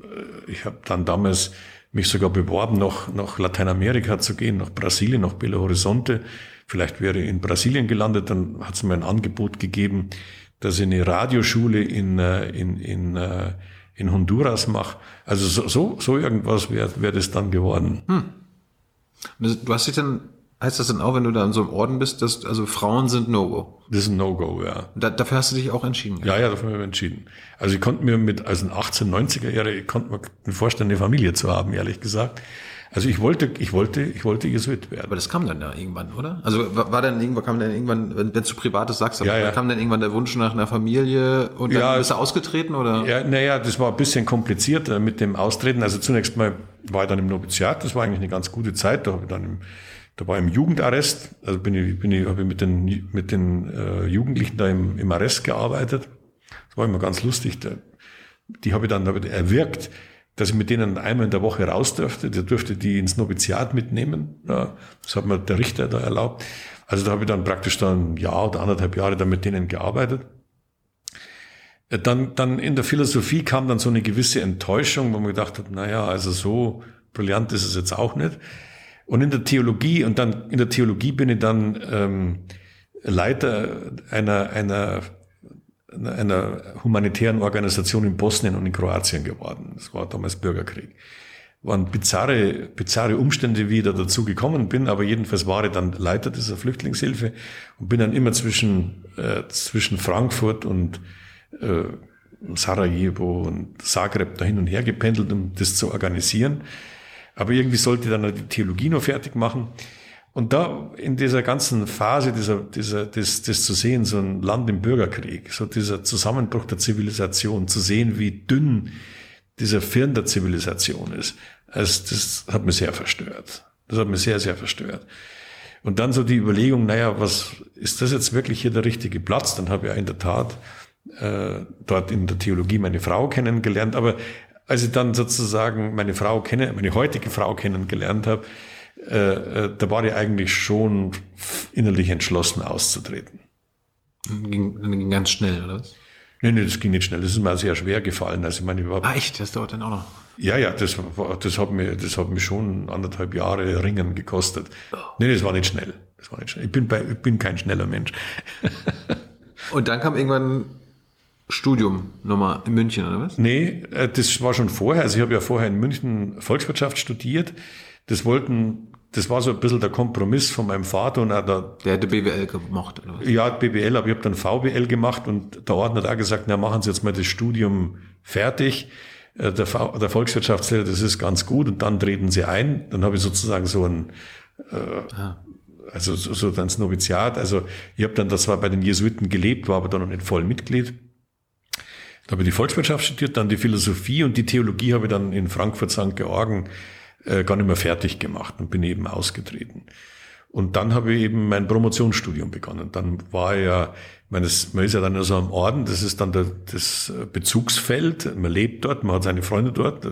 äh, ich habe dann damals mich sogar beworben, noch nach Lateinamerika zu gehen, nach Brasilien, nach Belo Horizonte. Vielleicht wäre ich in Brasilien gelandet, dann hat es mir ein Angebot gegeben, dass ich eine Radioschule in, äh, in, in, in Honduras mache. Also so, so, so irgendwas wäre wär das dann geworden. Hm. Du hast dich dann Heißt das dann auch, wenn du da in so einem Orden bist, dass also Frauen sind No-Go? Das ist ein No-Go, ja. Da, dafür hast du dich auch entschieden? Ja, ja, dafür habe ich mich entschieden. Also ich konnte mir mit, also in 18, 90er Jahre, ich konnte mir vorstellen, eine Familie zu haben, ehrlich gesagt. Also ich wollte, ich wollte, ich wollte Jesuit werden. Aber das kam dann ja irgendwann, oder? Also war, war dann irgendwann, kam dann irgendwann, wenn, wenn du Privates sagst, ja, ja. kam dann irgendwann der Wunsch nach einer Familie und dann ja, bist du ausgetreten, oder? Ja, naja, das war ein bisschen kompliziert äh, mit dem Austreten. Also zunächst mal war ich dann im Noviziat, das war eigentlich eine ganz gute Zeit, da habe ich dann im da war im Jugendarrest, also bin ich, bin ich, habe ich mit den, mit den äh, Jugendlichen da im, im Arrest gearbeitet. Das war immer ganz lustig. Da, die habe ich dann ich erwirkt, dass ich mit denen einmal in der Woche raus dürfte. Der dürfte die ins Noviziat mitnehmen. Ja, das hat mir der Richter da erlaubt. Also da habe ich dann praktisch dann ein Jahr oder anderthalb Jahre da mit denen gearbeitet. Äh, dann, dann in der Philosophie kam dann so eine gewisse Enttäuschung, wo man gedacht hat, naja, also so brillant ist es jetzt auch nicht. Und in der Theologie, und dann in der Theologie bin ich dann ähm, Leiter einer, einer, einer humanitären Organisation in Bosnien und in Kroatien geworden. Das war damals Bürgerkrieg. Waren bizarre, bizarre Umstände, wie ich da dazu gekommen bin, aber jedenfalls war ich dann Leiter dieser Flüchtlingshilfe und bin dann immer zwischen, äh, zwischen Frankfurt und äh, Sarajevo und Zagreb da hin und her gependelt, um das zu organisieren. Aber irgendwie sollte dann die Theologie noch fertig machen. Und da in dieser ganzen Phase dieser, dieser, das, das zu sehen, so ein Land im Bürgerkrieg, so dieser Zusammenbruch der Zivilisation, zu sehen, wie dünn dieser Firn der Zivilisation ist, also das hat mich sehr verstört. Das hat mich sehr, sehr verstört. Und dann so die Überlegung, naja, was ist das jetzt wirklich hier der richtige Platz? Dann habe ich in der Tat äh, dort in der Theologie meine Frau kennengelernt. Aber als ich dann sozusagen meine Frau kenne, meine heutige Frau kennengelernt habe, äh, äh, da war ich eigentlich schon innerlich entschlossen auszutreten. Ging, ging ganz schnell, oder was? Nee, nee, das ging nicht schnell. Das ist mir sehr schwer gefallen. Also ich meine, überhaupt. Ah, echt? Das dauert dann auch noch. Ja, ja, das, das hat mir, das hat mir schon anderthalb Jahre Ringen gekostet. Oh. Nee, das war nicht schnell. Das war nicht schnell. Ich bin bei, ich bin kein schneller Mensch. Und dann kam irgendwann Studium nochmal in München, oder was? Nee, äh, das war schon vorher. Also ich habe ja vorher in München Volkswirtschaft studiert. Das wollten, das war so ein bisschen der Kompromiss von meinem Vater und auch der. Der hätte BWL gemacht, oder was? Ja, BWL, aber ich habe dann VWL gemacht und der Ordner hat auch gesagt, na, machen Sie jetzt mal das Studium fertig. Äh, der, der Volkswirtschaftslehrer, das ist ganz gut und dann treten Sie ein. Dann habe ich sozusagen so ein, äh, ah. also so, so dann das Noviziat. Also ich habe dann, das war bei den Jesuiten gelebt, war aber dann noch nicht voll Mitglied. Da habe ich die Volkswirtschaft studiert, dann die Philosophie und die Theologie habe ich dann in Frankfurt St. Georgen äh, gar nicht mehr fertig gemacht und bin eben ausgetreten. Und dann habe ich eben mein Promotionsstudium begonnen. Dann war ja, ich meine, das, man ist ja dann so am Orden, das ist dann der, das Bezugsfeld, man lebt dort, man hat seine Freunde dort,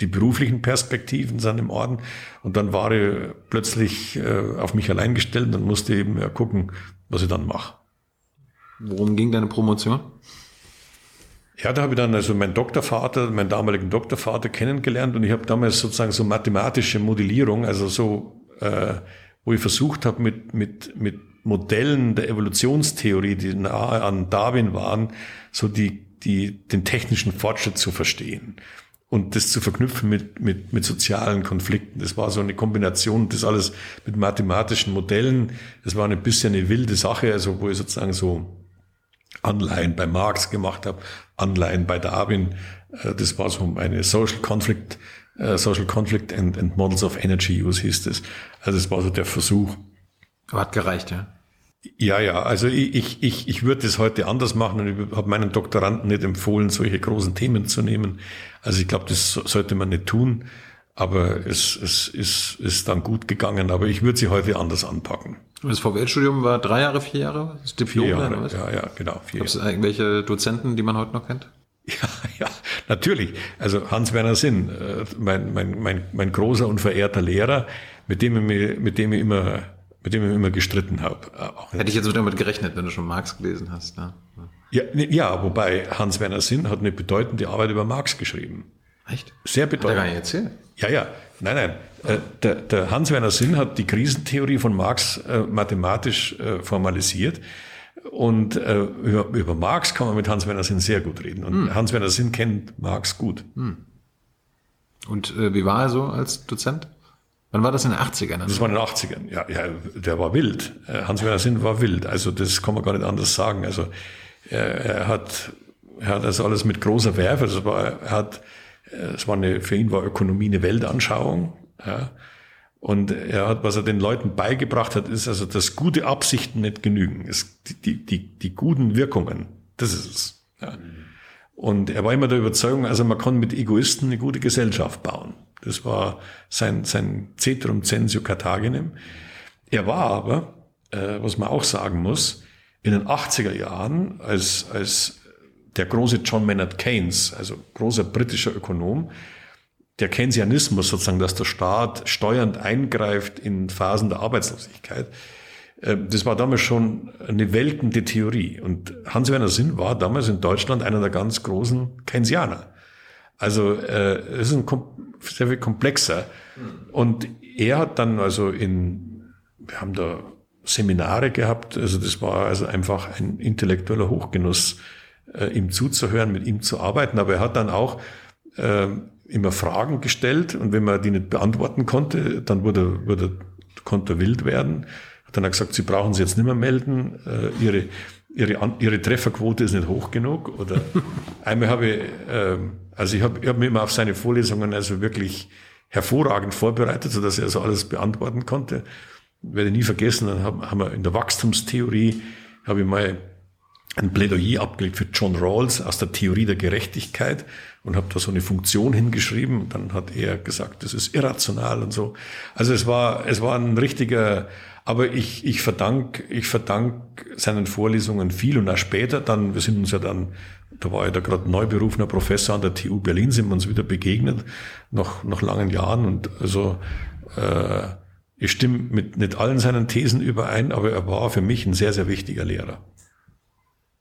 die beruflichen Perspektiven sind im Orden. Und dann war ich plötzlich äh, auf mich allein gestellt und musste eben ja gucken, was ich dann mache. Worum ging deine Promotion? Ja, da habe ich dann also meinen Doktorvater, meinen damaligen Doktorvater kennengelernt und ich habe damals sozusagen so mathematische Modellierung, also so, äh, wo ich versucht habe mit, mit, mit Modellen der Evolutionstheorie, die nahe an Darwin waren, so die, die, den technischen Fortschritt zu verstehen und das zu verknüpfen mit, mit, mit sozialen Konflikten. Das war so eine Kombination, das alles mit mathematischen Modellen. Das war ein bisschen eine wilde Sache, also wo ich sozusagen so Anleihen bei Marx gemacht habe, Anleihen bei Darwin. Äh, das war so meine Social Conflict, äh, Social Conflict and, and Models of Energy Use hieß das. Also das war so der Versuch. Hat gereicht, ja. Ja, ja, also ich, ich, ich, ich würde das heute anders machen und ich habe meinen Doktoranden nicht empfohlen, solche großen Themen zu nehmen. Also ich glaube, das sollte man nicht tun, aber es, es ist, ist dann gut gegangen, aber ich würde sie heute anders anpacken. Das VWL-Studium war drei Jahre, vier Jahre? Das Diplom vier Jahre, oder Ja, ja, genau. Gibt es irgendwelche Dozenten, die man heute noch kennt? Ja, ja, natürlich. Also Hans-Werner Sinn, äh, mein, mein, mein, mein großer und verehrter Lehrer, mit dem ich, mit dem ich immer, mit dem ich immer gestritten habe. Hätte ich jetzt damit gerechnet, wenn du schon Marx gelesen hast. Ne? Ja, ja, wobei Hans-Werner Sinn hat eine bedeutende Arbeit über Marx geschrieben. Echt? Sehr bedeutend. Hat er gar nicht erzählt? Ja, ja. Nein, nein. Äh, der, der Hans-Werner Sinn hat die Krisentheorie von Marx äh, mathematisch äh, formalisiert. Und äh, über, über Marx kann man mit Hans-Werner Sinn sehr gut reden. Und hm. Hans-Werner Sinn kennt Marx gut. Hm. Und äh, wie war er so als Dozent? Wann war das in den 80ern? Das war in den 80ern. Ja, ja der war wild. Äh, Hans-Werner Sinn war wild. Also das kann man gar nicht anders sagen. Also er, er hat, er hat das alles mit großer Werfe. Das war, er hat es war eine, für ihn war Ökonomie eine Weltanschauung. Ja. Und er hat, was er den Leuten beigebracht hat, ist also, dass gute Absichten nicht genügen. Es, die, die, die guten Wirkungen, das ist es. Ja. Und er war immer der Überzeugung, also man kann mit Egoisten eine gute Gesellschaft bauen. Das war sein, sein Cetrum Censio Carthaginem. Er war aber, äh, was man auch sagen muss, in den 80er Jahren als, als der große John Maynard Keynes, also großer britischer Ökonom, der Keynesianismus sozusagen, dass der Staat steuernd eingreift in Phasen der Arbeitslosigkeit, äh, das war damals schon eine weltende Theorie. Und Hans-Werner Sinn war damals in Deutschland einer der ganz großen Keynesianer. Also äh, es ist ein sehr viel komplexer. Und er hat dann also in, wir haben da Seminare gehabt, also das war also einfach ein intellektueller Hochgenuss äh, ihm zuzuhören, mit ihm zu arbeiten. Aber er hat dann auch äh, immer Fragen gestellt und wenn man die nicht beantworten konnte, dann wurde, wurde, konnte er wild werden. Hat dann gesagt, Sie brauchen sich jetzt nicht mehr melden, äh, Ihre, Ihre, Ihre Trefferquote ist nicht hoch genug. Oder einmal habe ich, äh, also ich habe ich hab mich immer auf seine Vorlesungen also wirklich hervorragend vorbereitet, so dass er so alles beantworten konnte. Werde nie vergessen, dann haben, haben wir in der Wachstumstheorie, habe ich mal ein Plädoyer abgelegt für John Rawls aus der Theorie der Gerechtigkeit und habe da so eine Funktion hingeschrieben. Und dann hat er gesagt, das ist irrational und so. Also es war, es war ein richtiger, aber ich, ich verdank, ich verdank seinen Vorlesungen viel und auch später dann, wir sind uns ja dann, da war ich da gerade neu berufener Professor an der TU Berlin, sind wir uns wieder begegnet, nach, nach langen Jahren und also, äh, ich stimme mit nicht allen seinen Thesen überein, aber er war für mich ein sehr, sehr wichtiger Lehrer.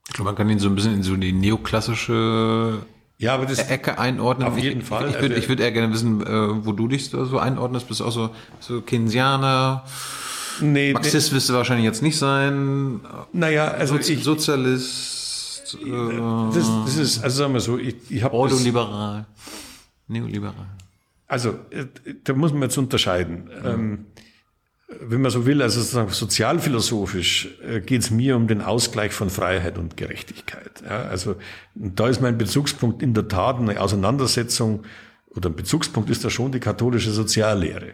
Ich glaube, man kann ihn so ein bisschen in so die neoklassische ja, aber das Ecke einordnen. Auf jeden ich, Fall. Ich, ich würde ich würd eher gerne wissen, äh, wo du dich so einordnest. Bist du auch so, so Keynesianer? Nee, Marxist nee. wirst du wahrscheinlich jetzt nicht sein. Naja, also Sozi ich, Sozialist. Äh, das, das ist, also sagen wir so, ich, ich habe Ordoliberal, neoliberal. Also äh, da muss man jetzt unterscheiden. Mhm. Ähm, wenn man so will, also sozialphilosophisch äh, geht es mir um den Ausgleich von Freiheit und Gerechtigkeit. Ja, also da ist mein Bezugspunkt in der Tat eine Auseinandersetzung oder ein Bezugspunkt ist da schon die katholische Soziallehre.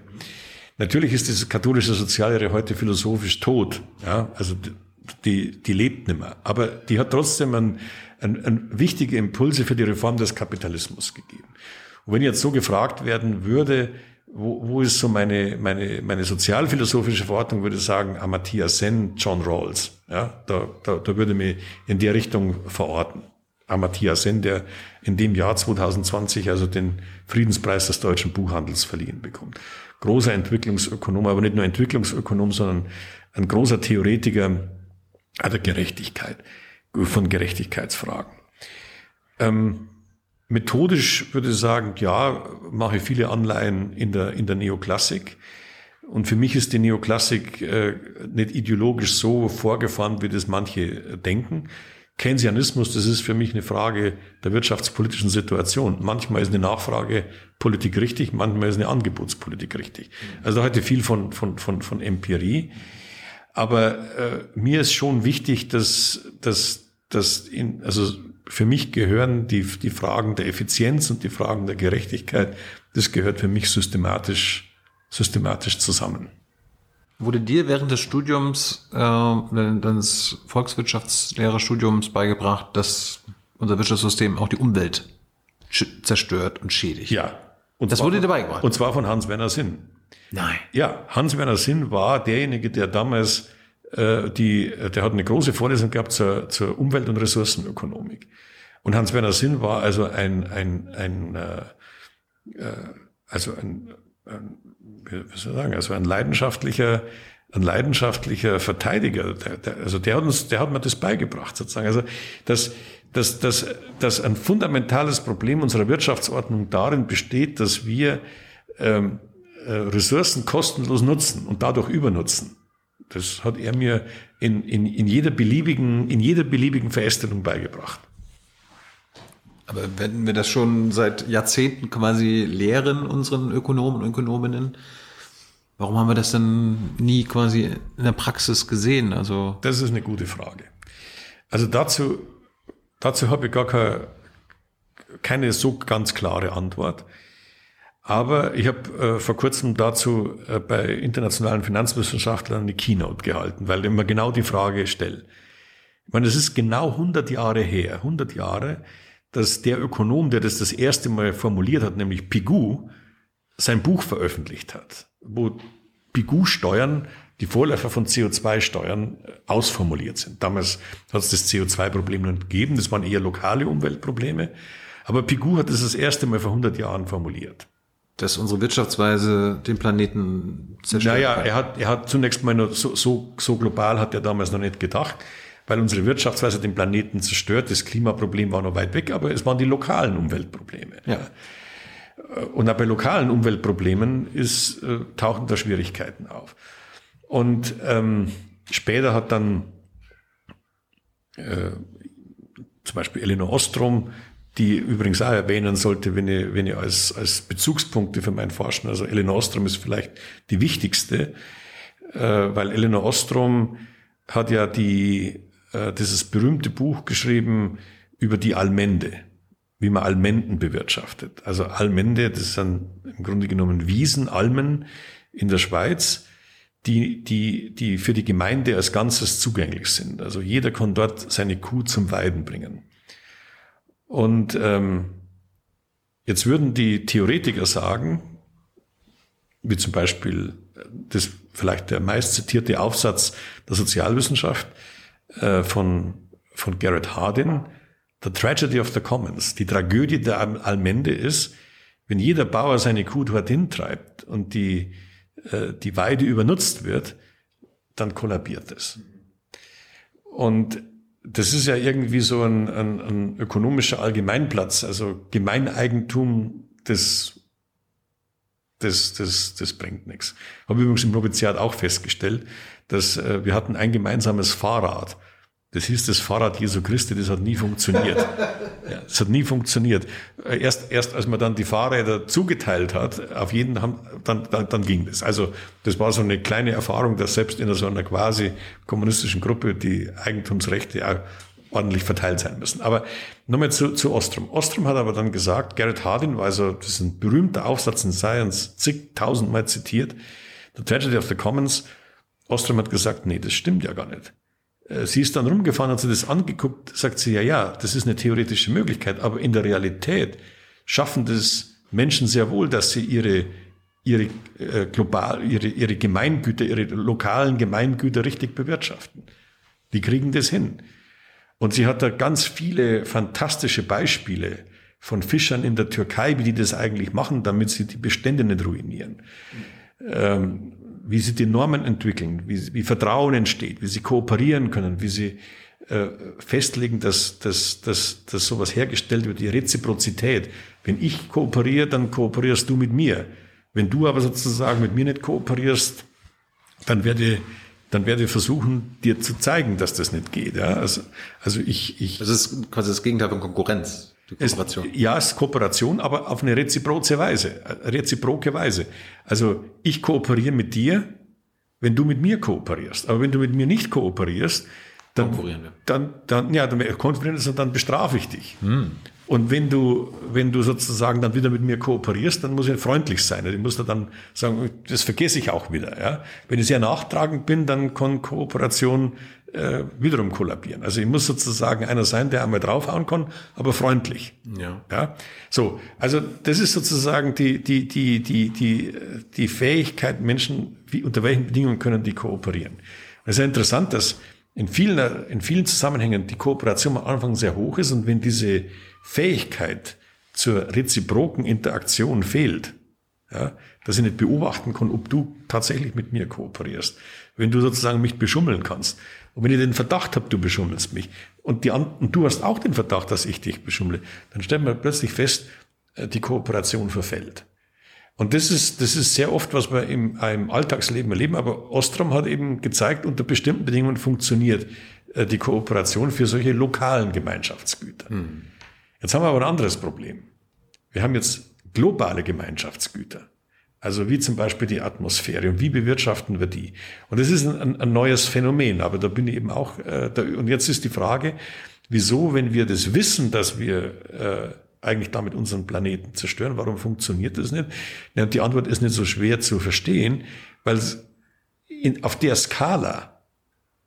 Natürlich ist diese katholische Soziallehre heute philosophisch tot. Ja, also die, die lebt nicht mehr. Aber die hat trotzdem ein, ein, ein wichtige Impulse für die Reform des Kapitalismus gegeben. Und wenn jetzt so gefragt werden würde, wo, wo ist so meine, meine, meine sozialphilosophische Verordnung, würde sagen, Amartya Sen, John Rawls. Ja, da, da, da würde mich in der Richtung verorten. Amartya Sen, der in dem Jahr 2020 also den Friedenspreis des deutschen Buchhandels verliehen bekommt. Großer Entwicklungsökonom, aber nicht nur Entwicklungsökonom, sondern ein großer Theoretiker der Gerechtigkeit, von Gerechtigkeitsfragen. Ähm, Methodisch würde ich sagen, ja, mache ich viele Anleihen in der, in der Neoklassik. Und für mich ist die Neoklassik äh, nicht ideologisch so vorgefahren, wie das manche denken. Keynesianismus, das ist für mich eine Frage der wirtschaftspolitischen Situation. Manchmal ist eine Nachfragepolitik richtig, manchmal ist eine Angebotspolitik richtig. Also heute viel von, von, von, von Empirie. Aber äh, mir ist schon wichtig, dass, dass, dass in, also für mich gehören die, die Fragen der Effizienz und die Fragen der Gerechtigkeit, das gehört für mich systematisch, systematisch zusammen. Wurde dir während des Studiums, äh, deines Volkswirtschaftslehrerstudiums beigebracht, dass unser Wirtschaftssystem auch die Umwelt zerstört und schädigt? Ja. Und das wurde dir beigebracht? Und zwar von Hans-Werner Sinn. Nein. Ja, Hans-Werner Sinn war derjenige, der damals die, der hat eine große Vorlesung gehabt zur, zur Umwelt- und Ressourcenökonomik. Und Hans-Werner Sinn war also ein, ein, ein äh, äh also ein, ein, wie soll ich sagen, also ein leidenschaftlicher, ein leidenschaftlicher Verteidiger. Der, der, also der hat uns, der hat mir das beigebracht sozusagen. Also dass, dass, dass, dass ein fundamentales Problem unserer Wirtschaftsordnung darin besteht, dass wir ähm, äh, Ressourcen kostenlos nutzen und dadurch übernutzen. Das hat er mir in, in, in, jeder, beliebigen, in jeder beliebigen Verästelung beigebracht. Aber wenn wir das schon seit Jahrzehnten quasi lehren, unseren Ökonomen und Ökonominnen, warum haben wir das denn nie quasi in der Praxis gesehen? Also das ist eine gute Frage. Also dazu, dazu habe ich gar keine, keine so ganz klare Antwort. Aber ich habe äh, vor kurzem dazu äh, bei internationalen Finanzwissenschaftlern eine Keynote gehalten, weil ich immer genau die Frage stelle. Ich meine, es ist genau 100 Jahre her, 100 Jahre, dass der Ökonom, der das das erste Mal formuliert hat, nämlich Pigou, sein Buch veröffentlicht hat, wo Pigou-Steuern, die Vorläufer von CO2-Steuern, äh, ausformuliert sind. Damals hat es das CO2-Problem noch gegeben, das waren eher lokale Umweltprobleme. Aber Pigou hat das das erste Mal vor 100 Jahren formuliert dass unsere Wirtschaftsweise den Planeten zerstört. Naja, er hat, er hat zunächst mal nur so, so, so global hat er damals noch nicht gedacht, weil unsere Wirtschaftsweise den Planeten zerstört. Das Klimaproblem war noch weit weg, aber es waren die lokalen Umweltprobleme. Ja. Und auch bei lokalen Umweltproblemen ist, äh, tauchen da Schwierigkeiten auf. Und ähm, später hat dann äh, zum Beispiel Elinor Ostrom, die übrigens auch erwähnen sollte, wenn ich, wenn ich als, als Bezugspunkte für mein Forschen, also Elinor Ostrom ist vielleicht die wichtigste, äh, weil Elinor Ostrom hat ja die, äh, dieses berühmte Buch geschrieben über die Almende, wie man Almenden bewirtschaftet. Also Almende, das sind im Grunde genommen Wiesen, Almen in der Schweiz, die, die, die für die Gemeinde als Ganzes zugänglich sind. Also jeder kann dort seine Kuh zum Weiden bringen. Und ähm, jetzt würden die Theoretiker sagen, wie zum Beispiel das vielleicht der meist zitierte Aufsatz der Sozialwissenschaft äh, von, von Garrett Hardin, The Tragedy of the Commons. Die Tragödie der Almende ist, wenn jeder Bauer seine Kuh dorthin treibt und die, äh, die Weide übernutzt wird, dann kollabiert es. Und das ist ja irgendwie so ein, ein, ein ökonomischer Allgemeinplatz, also Gemeineigentum, das, das, das, das bringt nichts. Habe übrigens im Noviziat auch festgestellt, dass äh, wir hatten ein gemeinsames Fahrrad. Das hieß das Fahrrad Jesu Christi, das hat nie funktioniert. ja, das hat nie funktioniert. Äh, erst, erst als man dann die Fahrräder zugeteilt hat, auf jeden haben, dann, dann, dann ging das. Also das war so eine kleine Erfahrung, dass selbst in so einer quasi kommunistischen Gruppe die Eigentumsrechte auch ordentlich verteilt sein müssen. Aber nochmal zu, zu Ostrom. Ostrom hat aber dann gesagt, Garrett Hardin war also, das ist ein berühmter Aufsatz in Science, zigtausendmal zitiert, The Tragedy of the Commons. Ostrom hat gesagt, nee, das stimmt ja gar nicht. Äh, sie ist dann rumgefahren, hat sie das angeguckt, sagt sie, ja, ja, das ist eine theoretische Möglichkeit, aber in der Realität schaffen das Menschen sehr wohl, dass sie ihre, ihre äh, global, ihre, ihre Gemeingüter, ihre lokalen Gemeingüter richtig bewirtschaften. Die kriegen das hin. Und sie hat da ganz viele fantastische Beispiele von Fischern in der Türkei, wie die das eigentlich machen, damit sie die Bestände nicht ruinieren. Ähm, wie sie die Normen entwickeln, wie, wie Vertrauen entsteht, wie sie kooperieren können, wie sie äh, festlegen, dass, dass, dass, dass sowas hergestellt wird, die Reziprozität. Wenn ich kooperiere, dann kooperierst du mit mir. Wenn du aber sozusagen mit mir nicht kooperierst, dann werde dann werde ich versuchen, dir zu zeigen, dass das nicht geht. Ja? Also, also ich, ich. Das ist quasi das Gegenteil von Konkurrenz. Kooperation. Es, ja, es ist Kooperation, aber auf eine reziproze Weise, reziproke Weise. Also ich kooperiere mit dir, wenn du mit mir kooperierst. Aber wenn du mit mir nicht kooperierst, dann, dann, dann, ja, dann konkurrieren dann bestrafe ich dich. Hm. Und wenn du, wenn du sozusagen dann wieder mit mir kooperierst, dann muss ich freundlich sein. Ich muss dann sagen, das vergesse ich auch wieder. Ja? Wenn ich sehr nachtragend bin, dann kann Kooperation äh, wiederum kollabieren. Also ich muss sozusagen einer sein, der einmal draufhauen kann, aber freundlich. Ja. ja. So, also das ist sozusagen die die die die die die Fähigkeit Menschen, wie unter welchen Bedingungen können die kooperieren. es ist ja interessant, dass in vielen in vielen Zusammenhängen die Kooperation am Anfang sehr hoch ist und wenn diese Fähigkeit zur reziproken Interaktion fehlt, ja, dass ich nicht beobachten kann, ob du tatsächlich mit mir kooperierst. Wenn du sozusagen mich beschummeln kannst. Und wenn ich den Verdacht habe, du beschummelst mich, und, die, und du hast auch den Verdacht, dass ich dich beschummle, dann stellen wir plötzlich fest, äh, die Kooperation verfällt. Und das ist, das ist sehr oft, was wir im, im Alltagsleben erleben. Aber Ostrom hat eben gezeigt, unter bestimmten Bedingungen funktioniert äh, die Kooperation für solche lokalen Gemeinschaftsgüter. Hm. Jetzt haben wir aber ein anderes Problem. Wir haben jetzt globale Gemeinschaftsgüter. Also wie zum Beispiel die Atmosphäre und wie bewirtschaften wir die? Und das ist ein, ein neues Phänomen, aber da bin ich eben auch, äh, da, und jetzt ist die Frage, wieso, wenn wir das wissen, dass wir äh, eigentlich damit unseren Planeten zerstören, warum funktioniert das nicht? Ja, die Antwort ist nicht so schwer zu verstehen, weil in, auf der Skala,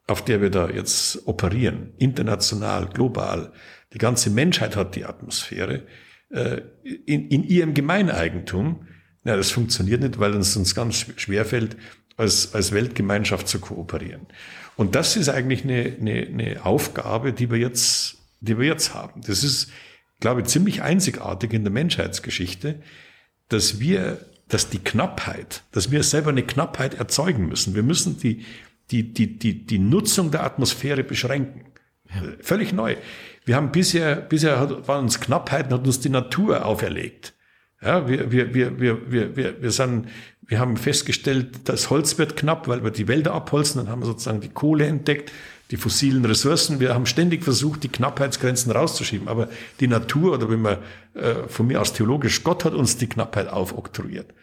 auf der wir da jetzt operieren, international, global, die ganze Menschheit hat die Atmosphäre, äh, in, in ihrem Gemeineigentum, ja, das funktioniert nicht, weil es uns ganz schwer fällt, als, als Weltgemeinschaft zu kooperieren. Und das ist eigentlich eine, eine, eine Aufgabe, die wir jetzt, die wir jetzt haben. Das ist, glaube ich, ziemlich einzigartig in der Menschheitsgeschichte, dass wir, dass die Knappheit, dass wir selber eine Knappheit erzeugen müssen. Wir müssen die, die, die, die, die Nutzung der Atmosphäre beschränken. Ja. Völlig neu. Wir haben bisher, bisher hat, waren uns Knappheiten, hat uns die Natur auferlegt. Ja, wir, wir, wir, wir, wir, wir, wir, sind, wir haben festgestellt, das Holz wird knapp, weil wir die Wälder abholzen. Dann haben wir sozusagen die Kohle entdeckt. die fossilen Ressourcen. Wir haben ständig versucht, die Knappheitsgrenzen rauszuschieben. Aber die Natur, oder wenn man äh, von mir aus theologisch, Gott hat uns die Knappheit aufoktroyiert.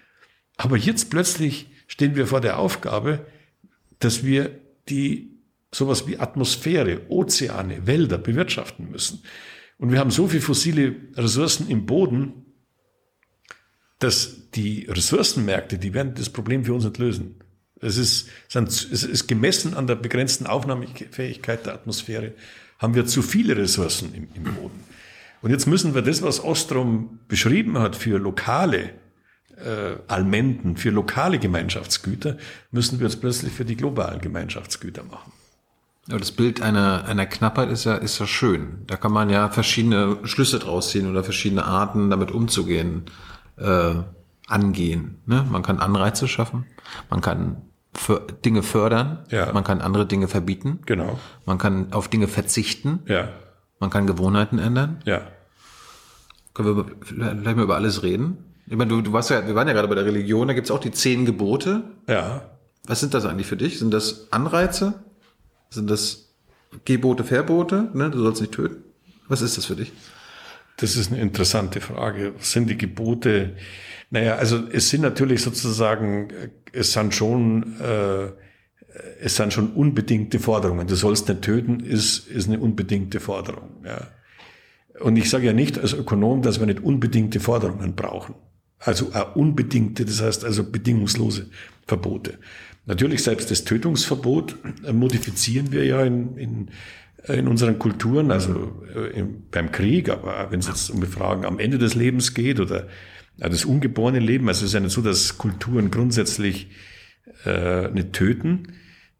Aber jetzt plötzlich stehen wir vor der Aufgabe, dass wir die sowas wie Atmosphäre, Ozeane, Wälder bewirtschaften müssen. Und wir haben so viele fossile Ressourcen im Boden, dass die Ressourcenmärkte, die werden das Problem für uns nicht lösen. Es ist, es ist gemessen an der begrenzten Aufnahmefähigkeit der Atmosphäre, haben wir zu viele Ressourcen im, im Boden. Und jetzt müssen wir das, was Ostrom beschrieben hat für lokale äh, Almenden, für lokale Gemeinschaftsgüter, müssen wir jetzt plötzlich für die globalen Gemeinschaftsgüter machen. Ja, das Bild einer, einer Knappheit ist ja, ist ja schön. Da kann man ja verschiedene Schlüsse draus ziehen oder verschiedene Arten, damit umzugehen, äh, angehen. Ne? Man kann Anreize schaffen, man kann Dinge fördern, ja. man kann andere Dinge verbieten. Genau. Man kann auf Dinge verzichten. Ja. Man kann Gewohnheiten ändern. Ja. Können wir vielleicht mal über alles reden? Ich meine, du, du warst ja, wir waren ja gerade bei der Religion, da gibt's auch die zehn Gebote. Ja. Was sind das eigentlich für dich? Sind das Anreize? Sind das Gebote, Verbote? Ne? Du sollst nicht töten. Was ist das für dich? Das ist eine interessante Frage. Sind die Gebote? Naja, also es sind natürlich sozusagen, es sind schon, äh, es sind schon unbedingte Forderungen. Du sollst nicht töten, ist, ist eine unbedingte Forderung. Ja. Und ich sage ja nicht als Ökonom, dass wir nicht unbedingte Forderungen brauchen. Also äh, unbedingte, das heißt also bedingungslose Verbote. Natürlich selbst das Tötungsverbot modifizieren wir ja in, in, in unseren Kulturen, also äh, im, beim Krieg, aber wenn es jetzt um Fragen am Ende des Lebens geht oder das ungeborene Leben, also es ist ja nicht so, dass Kulturen grundsätzlich äh, nicht töten.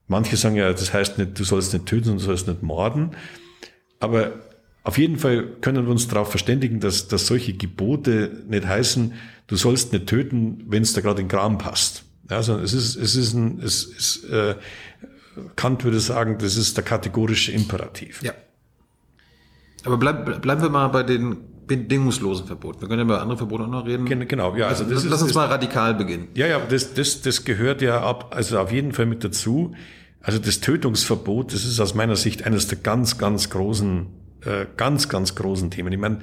Manche sagen ja, das heißt nicht, du sollst nicht töten, du sollst nicht morden. Aber auf jeden Fall können wir uns darauf verständigen, dass, dass solche Gebote nicht heißen, du sollst nicht töten, wenn es da gerade in Kram passt. Also es ist, es ist ein, es ist, äh, Kant würde sagen, das ist der kategorische Imperativ. Ja. Aber bleib, bleiben wir mal bei den bedingungslosen Verboten. Wir können ja über andere Verbote auch noch reden. Genau, ja. Also, das Lass ist, uns mal radikal beginnen. Ja, ja, das, das, das gehört ja ab, also auf jeden Fall mit dazu. Also das Tötungsverbot, das ist aus meiner Sicht eines der ganz, ganz großen, äh, ganz, ganz großen Themen. Ich meine,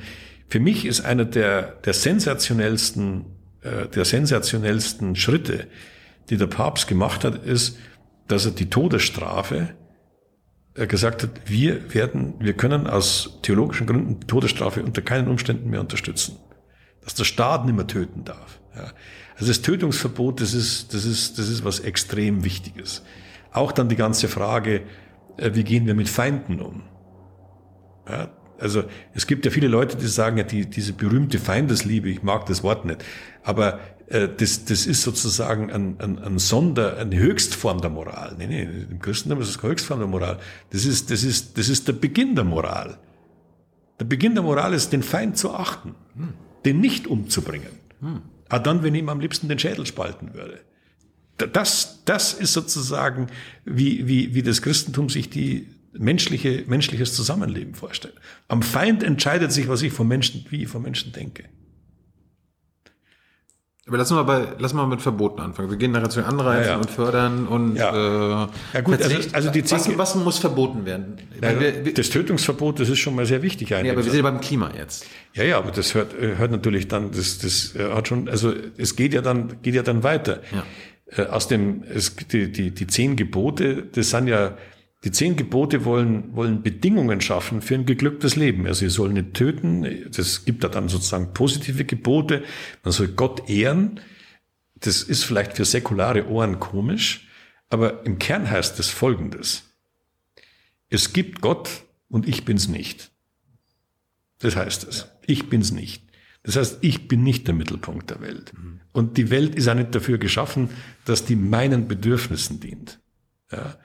für mich ist einer der, der sensationellsten äh, der sensationellsten Schritte, die der Papst gemacht hat, ist, dass er die Todesstrafe er gesagt hat, wir werden, wir können aus theologischen Gründen die Todesstrafe unter keinen Umständen mehr unterstützen. Dass der Staat nicht mehr töten darf. Ja. Also das Tötungsverbot, das ist, das ist, das ist was extrem Wichtiges. Auch dann die ganze Frage, äh, wie gehen wir mit Feinden um? Ja, also es gibt ja viele Leute, die sagen ja, die, diese berühmte Feindesliebe, ich mag das Wort nicht, aber äh, das, das ist sozusagen ein, ein, ein Sonder, eine Höchstform der Moral. Nee, nee, im Christentum ist es keine Höchstform der Moral. Das ist, das ist, das ist der Beginn der Moral. Der Beginn der Moral ist, den Feind zu achten, hm. den nicht umzubringen. Hm. Aber dann, wenn ihm am liebsten den Schädel spalten würde. Das, das ist sozusagen, wie, wie, wie das Christentum sich die menschliche, menschliches Zusammenleben vorstellen. Am Feind entscheidet sich, was ich vom Menschen, wie ich vom Menschen denke. Aber lass mal bei, lass mal mit Verboten anfangen. Wir gehen nachher zu Anreizen ja, ja. und fördern und ja. Äh, ja gut, also, also die was, was muss verboten werden? Ja, wir, das Tötungsverbot, das ist schon mal sehr wichtig eigentlich. Ja, aber wir sind beim Klima jetzt. Ja, ja, aber das hört, äh, hört natürlich dann, das, das äh, hat schon, also es geht ja dann, geht ja dann weiter. Ja. Äh, aus dem, es, die, die, die zehn Gebote, das sind ja die zehn Gebote wollen, wollen Bedingungen schaffen für ein geglücktes Leben. Also sie sollen nicht töten. Das gibt da dann sozusagen positive Gebote. Man soll Gott ehren. Das ist vielleicht für säkulare Ohren komisch, aber im Kern heißt es Folgendes. Es gibt Gott und ich bin's nicht. Das heißt es. Ich bin's nicht. Das heißt, ich bin nicht der Mittelpunkt der Welt. Mhm. Und die Welt ist auch nicht dafür geschaffen, dass die meinen Bedürfnissen dient. Ja.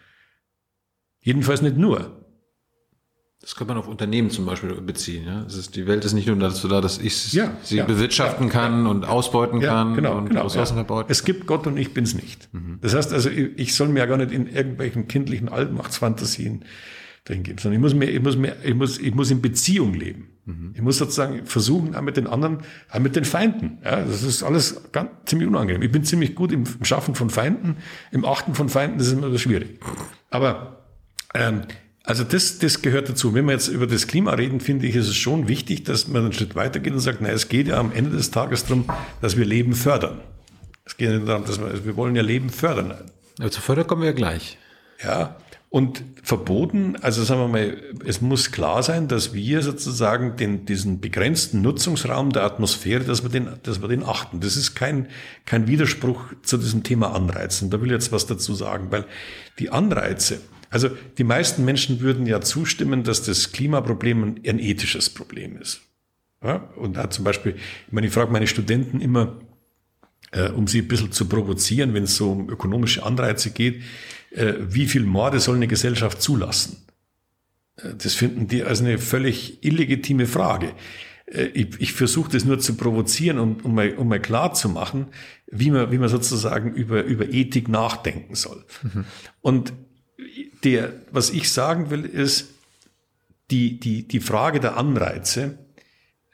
Jedenfalls nicht nur. Das kann man auf Unternehmen zum Beispiel beziehen. Ja? Ist, die Welt ist nicht nur dazu da, dass ich ja, sie ja, bewirtschaften kann und ausbeuten kann genau, und genau, Ressourcen verbaut. Es gibt Gott und ich bin's nicht. Mhm. Das heißt also, ich soll mir ja gar nicht in irgendwelchen kindlichen Allmachtsfantasien dahin geben, sondern ich muss mir, ich muss mir, ich muss, ich muss in Beziehung leben. Mhm. Ich muss sozusagen versuchen, auch mit den anderen, auch mit den Feinden. Ja, das ist alles ganz, ziemlich unangenehm. Ich bin ziemlich gut im Schaffen von Feinden, im Achten von Feinden, das ist immer schwierig. Aber ähm, Also das, das gehört dazu. Wenn wir jetzt über das Klima reden, finde ich, ist es schon wichtig, dass man einen Schritt weitergeht und sagt, na, es geht ja am Ende des Tages darum, dass wir Leben fördern. Es geht nicht darum, dass wir, wir wollen ja Leben fördern. Ja, zu fördern kommen wir ja gleich. Ja, und verboten, also sagen wir mal, es muss klar sein, dass wir sozusagen den, diesen begrenzten Nutzungsraum der Atmosphäre, dass wir den, dass wir den achten. Das ist kein, kein Widerspruch zu diesem Thema Anreizen. Da will ich jetzt was dazu sagen, weil die Anreize, also die meisten Menschen würden ja zustimmen, dass das Klimaproblem ein ethisches Problem ist. Ja? Und da zum Beispiel, ich meine, ich frage meine Studenten immer, äh, um sie ein bisschen zu provozieren, wenn es so um ökonomische Anreize geht, äh, wie viel Morde soll eine Gesellschaft zulassen? Äh, das finden die als eine völlig illegitime Frage. Äh, ich, ich versuche das nur zu provozieren, um, um, mal, um mal klar zu machen, wie man, wie man sozusagen über, über Ethik nachdenken soll. Mhm. Und der, was ich sagen will, ist, die, die, die Frage der Anreize,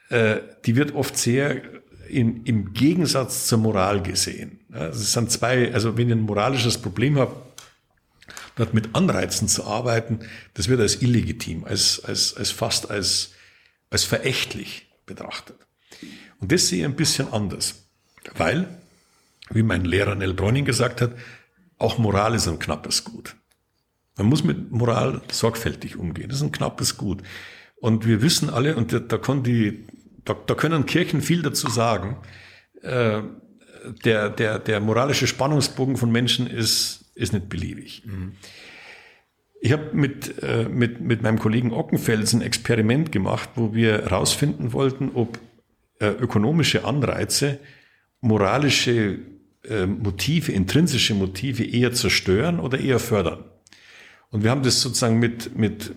äh, die wird oft sehr in, im Gegensatz zur Moral gesehen. Es sind zwei, also wenn ich ein moralisches Problem habe, dort mit Anreizen zu arbeiten, das wird als illegitim, als, als, als fast als, als verächtlich betrachtet. Und das sehe ich ein bisschen anders, weil, wie mein Lehrer Nell Bräuning gesagt hat, auch Moral ist ein knappes Gut. Man muss mit Moral sorgfältig umgehen. Das ist ein knappes Gut. Und wir wissen alle, und da, die, da, da können Kirchen viel dazu sagen, äh, der, der, der moralische Spannungsbogen von Menschen ist, ist nicht beliebig. Mhm. Ich habe mit, äh, mit, mit meinem Kollegen Ockenfels ein Experiment gemacht, wo wir herausfinden wollten, ob äh, ökonomische Anreize moralische äh, Motive, intrinsische Motive eher zerstören oder eher fördern. Und wir haben das sozusagen mit, mit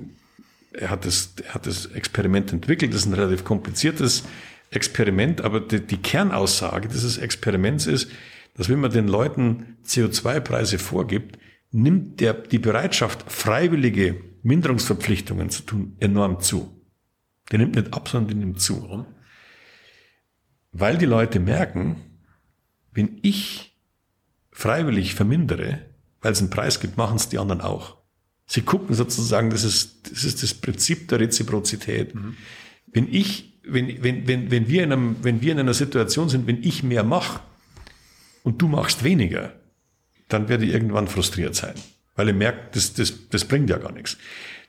er hat das, er hat das Experiment entwickelt, das ist ein relativ kompliziertes Experiment, aber die, die Kernaussage dieses Experiments ist, dass wenn man den Leuten CO2-Preise vorgibt, nimmt der, die Bereitschaft, freiwillige Minderungsverpflichtungen zu tun, enorm zu. Der nimmt nicht ab, sondern die nimmt zu. Weil die Leute merken, wenn ich freiwillig vermindere, weil es einen Preis gibt, machen es die anderen auch. Sie gucken sozusagen, das ist das, ist das Prinzip der Reziprozität. Mhm. Wenn ich, wenn, wenn, wenn, wenn, wir in einem, wenn wir in einer Situation sind, wenn ich mehr mache und du machst weniger, dann werde ich irgendwann frustriert sein, weil ich merke, das, das, das bringt ja gar nichts.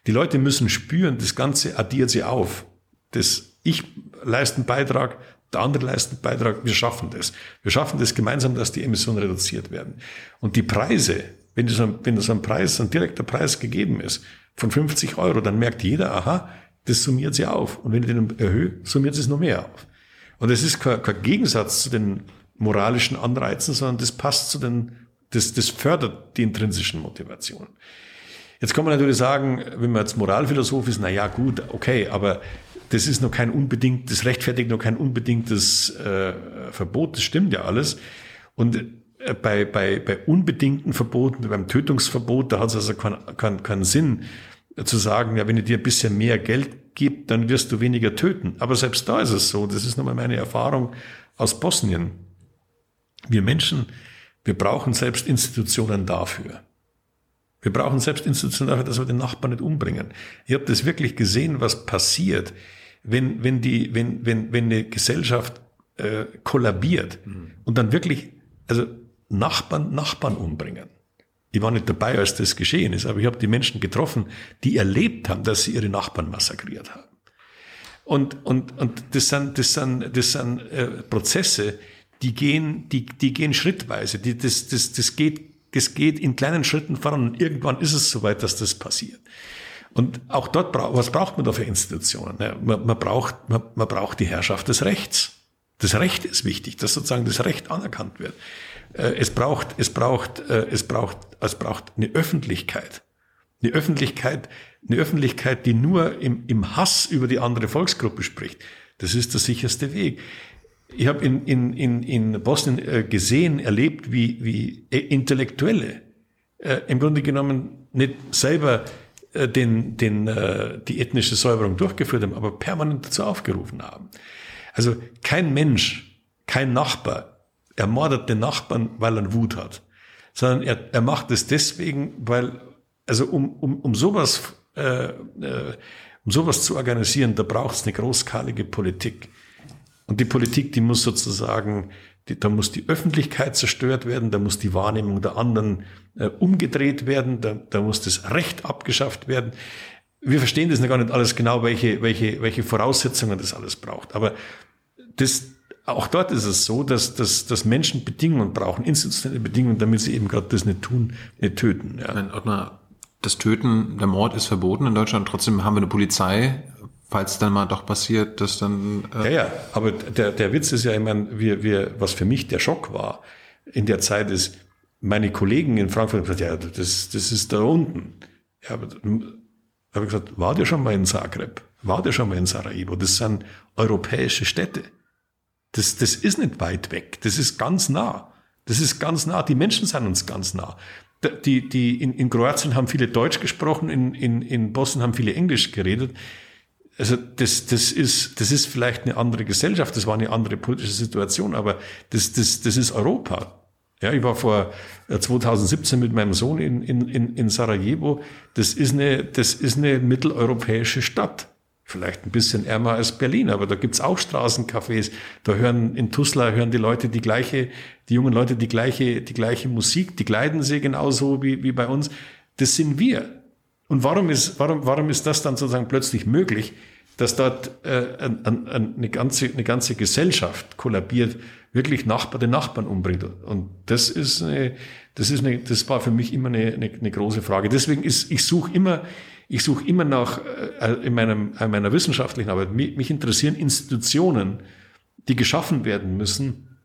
Die Leute müssen spüren, das Ganze addiert sie auf. Das, ich leiste einen Beitrag, der andere leistet einen Beitrag, wir schaffen das. Wir schaffen das gemeinsam, dass die Emissionen reduziert werden. Und die Preise, wenn das, ein, wenn das ein Preis, ein direkter Preis gegeben ist von 50 Euro, dann merkt jeder, aha, das summiert sie auf. Und wenn ich den erhöhe, summiert es noch mehr auf. Und es ist kein, kein Gegensatz zu den moralischen Anreizen, sondern das passt zu den, das, das fördert die intrinsischen Motivationen. Jetzt kann man natürlich sagen, wenn man jetzt Moralphilosoph ist, na ja, gut, okay, aber das ist noch kein unbedingt, das rechtfertigt noch kein unbedingtes äh, Verbot, das stimmt ja alles. Und bei, bei, bei unbedingten Verboten, beim Tötungsverbot, da hat es also keinen kein, kein Sinn zu sagen, ja, wenn ich dir ein bisschen mehr Geld gibt, dann wirst du weniger töten. Aber selbst da ist es so, das ist nochmal meine Erfahrung aus Bosnien. Wir Menschen, wir brauchen selbst Institutionen dafür. Wir brauchen selbst Institutionen dafür, dass wir den Nachbarn nicht umbringen. Ich habe das wirklich gesehen, was passiert, wenn, wenn, die, wenn, wenn, wenn eine Gesellschaft äh, kollabiert mhm. und dann wirklich, also Nachbarn, Nachbarn umbringen. Ich war nicht dabei, als das geschehen ist, aber ich habe die Menschen getroffen, die erlebt haben, dass sie ihre Nachbarn massakriert haben. Und, und, und das sind, das sind, das sind äh, Prozesse, die gehen, die, die gehen schrittweise. Die, das, das, das, geht, das geht in kleinen Schritten voran und irgendwann ist es soweit, dass das passiert. Und auch dort, was braucht man da für Institutionen? Man, man, braucht, man, man braucht die Herrschaft des Rechts. Das Recht ist wichtig, dass sozusagen das Recht anerkannt wird. Äh, es braucht, es braucht, äh, es braucht, es braucht eine Öffentlichkeit. Eine Öffentlichkeit, eine Öffentlichkeit, die nur im, im Hass über die andere Volksgruppe spricht. Das ist der sicherste Weg. Ich habe in, in, in, in Bosnien äh, gesehen, erlebt, wie, wie Intellektuelle äh, im Grunde genommen nicht selber äh, den, den, äh, die ethnische Säuberung durchgeführt haben, aber permanent dazu aufgerufen haben. Also kein Mensch, kein Nachbar ermordet den Nachbarn, weil er Wut hat, sondern er, er macht es deswegen, weil, also um, um, um sowas äh, äh, um sowas zu organisieren, da braucht es eine großskalige Politik. Und die Politik, die muss sozusagen, die, da muss die Öffentlichkeit zerstört werden, da muss die Wahrnehmung der anderen äh, umgedreht werden, da, da muss das Recht abgeschafft werden. Wir verstehen das noch gar nicht alles genau, welche, welche, welche Voraussetzungen das alles braucht. Aber das, auch dort ist es so, dass, dass, dass Menschen Bedingungen brauchen, institutionelle Bedingungen, damit sie eben gerade das nicht tun, nicht töten. Ja. Nein, Ottmar, das Töten, der Mord ist verboten in Deutschland. Trotzdem haben wir eine Polizei, falls dann mal doch passiert, dass dann. Äh ja, ja, aber der, der Witz ist ja, ich meine, wir, wir, was für mich der Schock war in der Zeit ist, meine Kollegen in Frankfurt haben gesagt, ja, das, das ist da unten. Ja, aber habe ich gesagt, war der schon mal in Zagreb? War der schon mal in Sarajevo? Das sind europäische Städte. Das, das ist nicht weit weg. Das ist ganz nah. Das ist ganz nah. Die Menschen sind uns ganz nah. Die, die in, in Kroatien haben viele Deutsch gesprochen, in, in, in Bosnien haben viele Englisch geredet. Also das, das, ist, das ist vielleicht eine andere Gesellschaft, das war eine andere politische Situation, aber das, das, das ist Europa. Ja, ich war vor 2017 äh, mit meinem Sohn in, in, in Sarajevo. Das ist eine, das ist eine mitteleuropäische Stadt. Vielleicht ein bisschen ärmer als Berlin, aber da gibt's auch Straßencafés. Da hören in Tuzla hören die Leute die gleiche, die jungen Leute die gleiche, die gleiche Musik, die kleiden sie genauso wie, wie bei uns. Das sind wir. Und warum ist, warum, warum ist das dann sozusagen plötzlich möglich, dass dort äh, ein, ein, eine, ganze, eine ganze Gesellschaft kollabiert, wirklich Nachbar den Nachbarn umbringt? Und das ist eine, das ist eine, das war für mich immer eine, eine, eine große Frage. Deswegen ist, ich suche immer, ich suche immer nach, äh, in, meinem, in meiner wissenschaftlichen Arbeit, mich, interessieren Institutionen, die geschaffen werden müssen,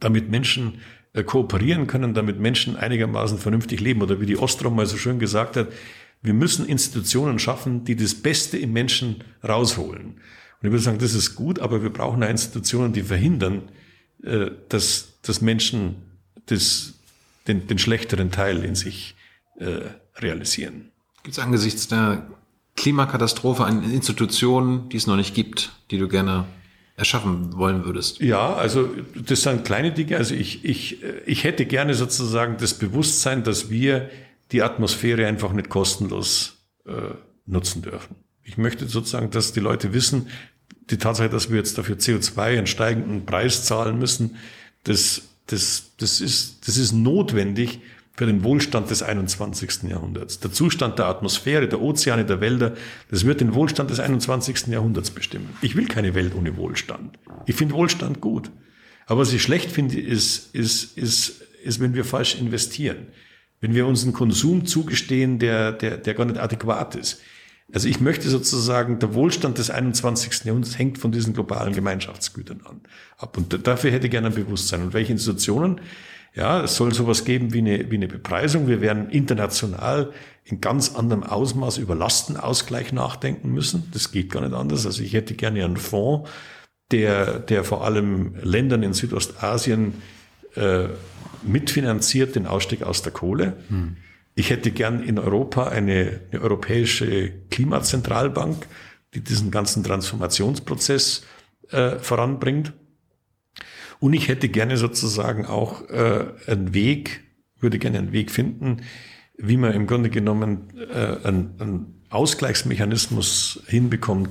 damit Menschen äh, kooperieren können, damit Menschen einigermaßen vernünftig leben. Oder wie die Ostrom mal so schön gesagt hat, wir müssen Institutionen schaffen, die das Beste im Menschen rausholen. Und ich würde sagen, das ist gut, aber wir brauchen auch Institutionen, die verhindern, äh, dass, dass Menschen das, den, den schlechteren Teil in sich realisieren. Gibt es angesichts der Klimakatastrophe eine Institution, die es noch nicht gibt, die du gerne erschaffen wollen würdest? Ja, also das sind kleine Dinge. Also ich, ich, ich hätte gerne sozusagen das Bewusstsein, dass wir die Atmosphäre einfach nicht kostenlos äh, nutzen dürfen. Ich möchte sozusagen, dass die Leute wissen, die Tatsache, dass wir jetzt dafür CO2 einen steigenden Preis zahlen müssen, das, das, das, ist, das ist notwendig, für den Wohlstand des 21. Jahrhunderts. Der Zustand der Atmosphäre, der Ozeane, der Wälder, das wird den Wohlstand des 21. Jahrhunderts bestimmen. Ich will keine Welt ohne Wohlstand. Ich finde Wohlstand gut. Aber was ich schlecht finde, ist, ist, ist, ist, wenn wir falsch investieren. Wenn wir uns einen Konsum zugestehen, der, der, der gar nicht adäquat ist. Also ich möchte sozusagen, der Wohlstand des 21. Jahrhunderts hängt von diesen globalen Gemeinschaftsgütern an, ab. Und dafür hätte ich gerne ein Bewusstsein. Und welche Institutionen ja, es soll sowas geben wie eine, wie eine Bepreisung. Wir werden international in ganz anderem Ausmaß über Lastenausgleich nachdenken müssen. Das geht gar nicht anders. Also ich hätte gerne einen Fonds, der, der vor allem Ländern in Südostasien äh, mitfinanziert den Ausstieg aus der Kohle. Hm. Ich hätte gern in Europa eine, eine europäische Klimazentralbank, die diesen ganzen Transformationsprozess äh, voranbringt. Und ich hätte gerne sozusagen auch äh, einen Weg, würde gerne einen Weg finden, wie man im Grunde genommen äh, einen, einen Ausgleichsmechanismus hinbekommt,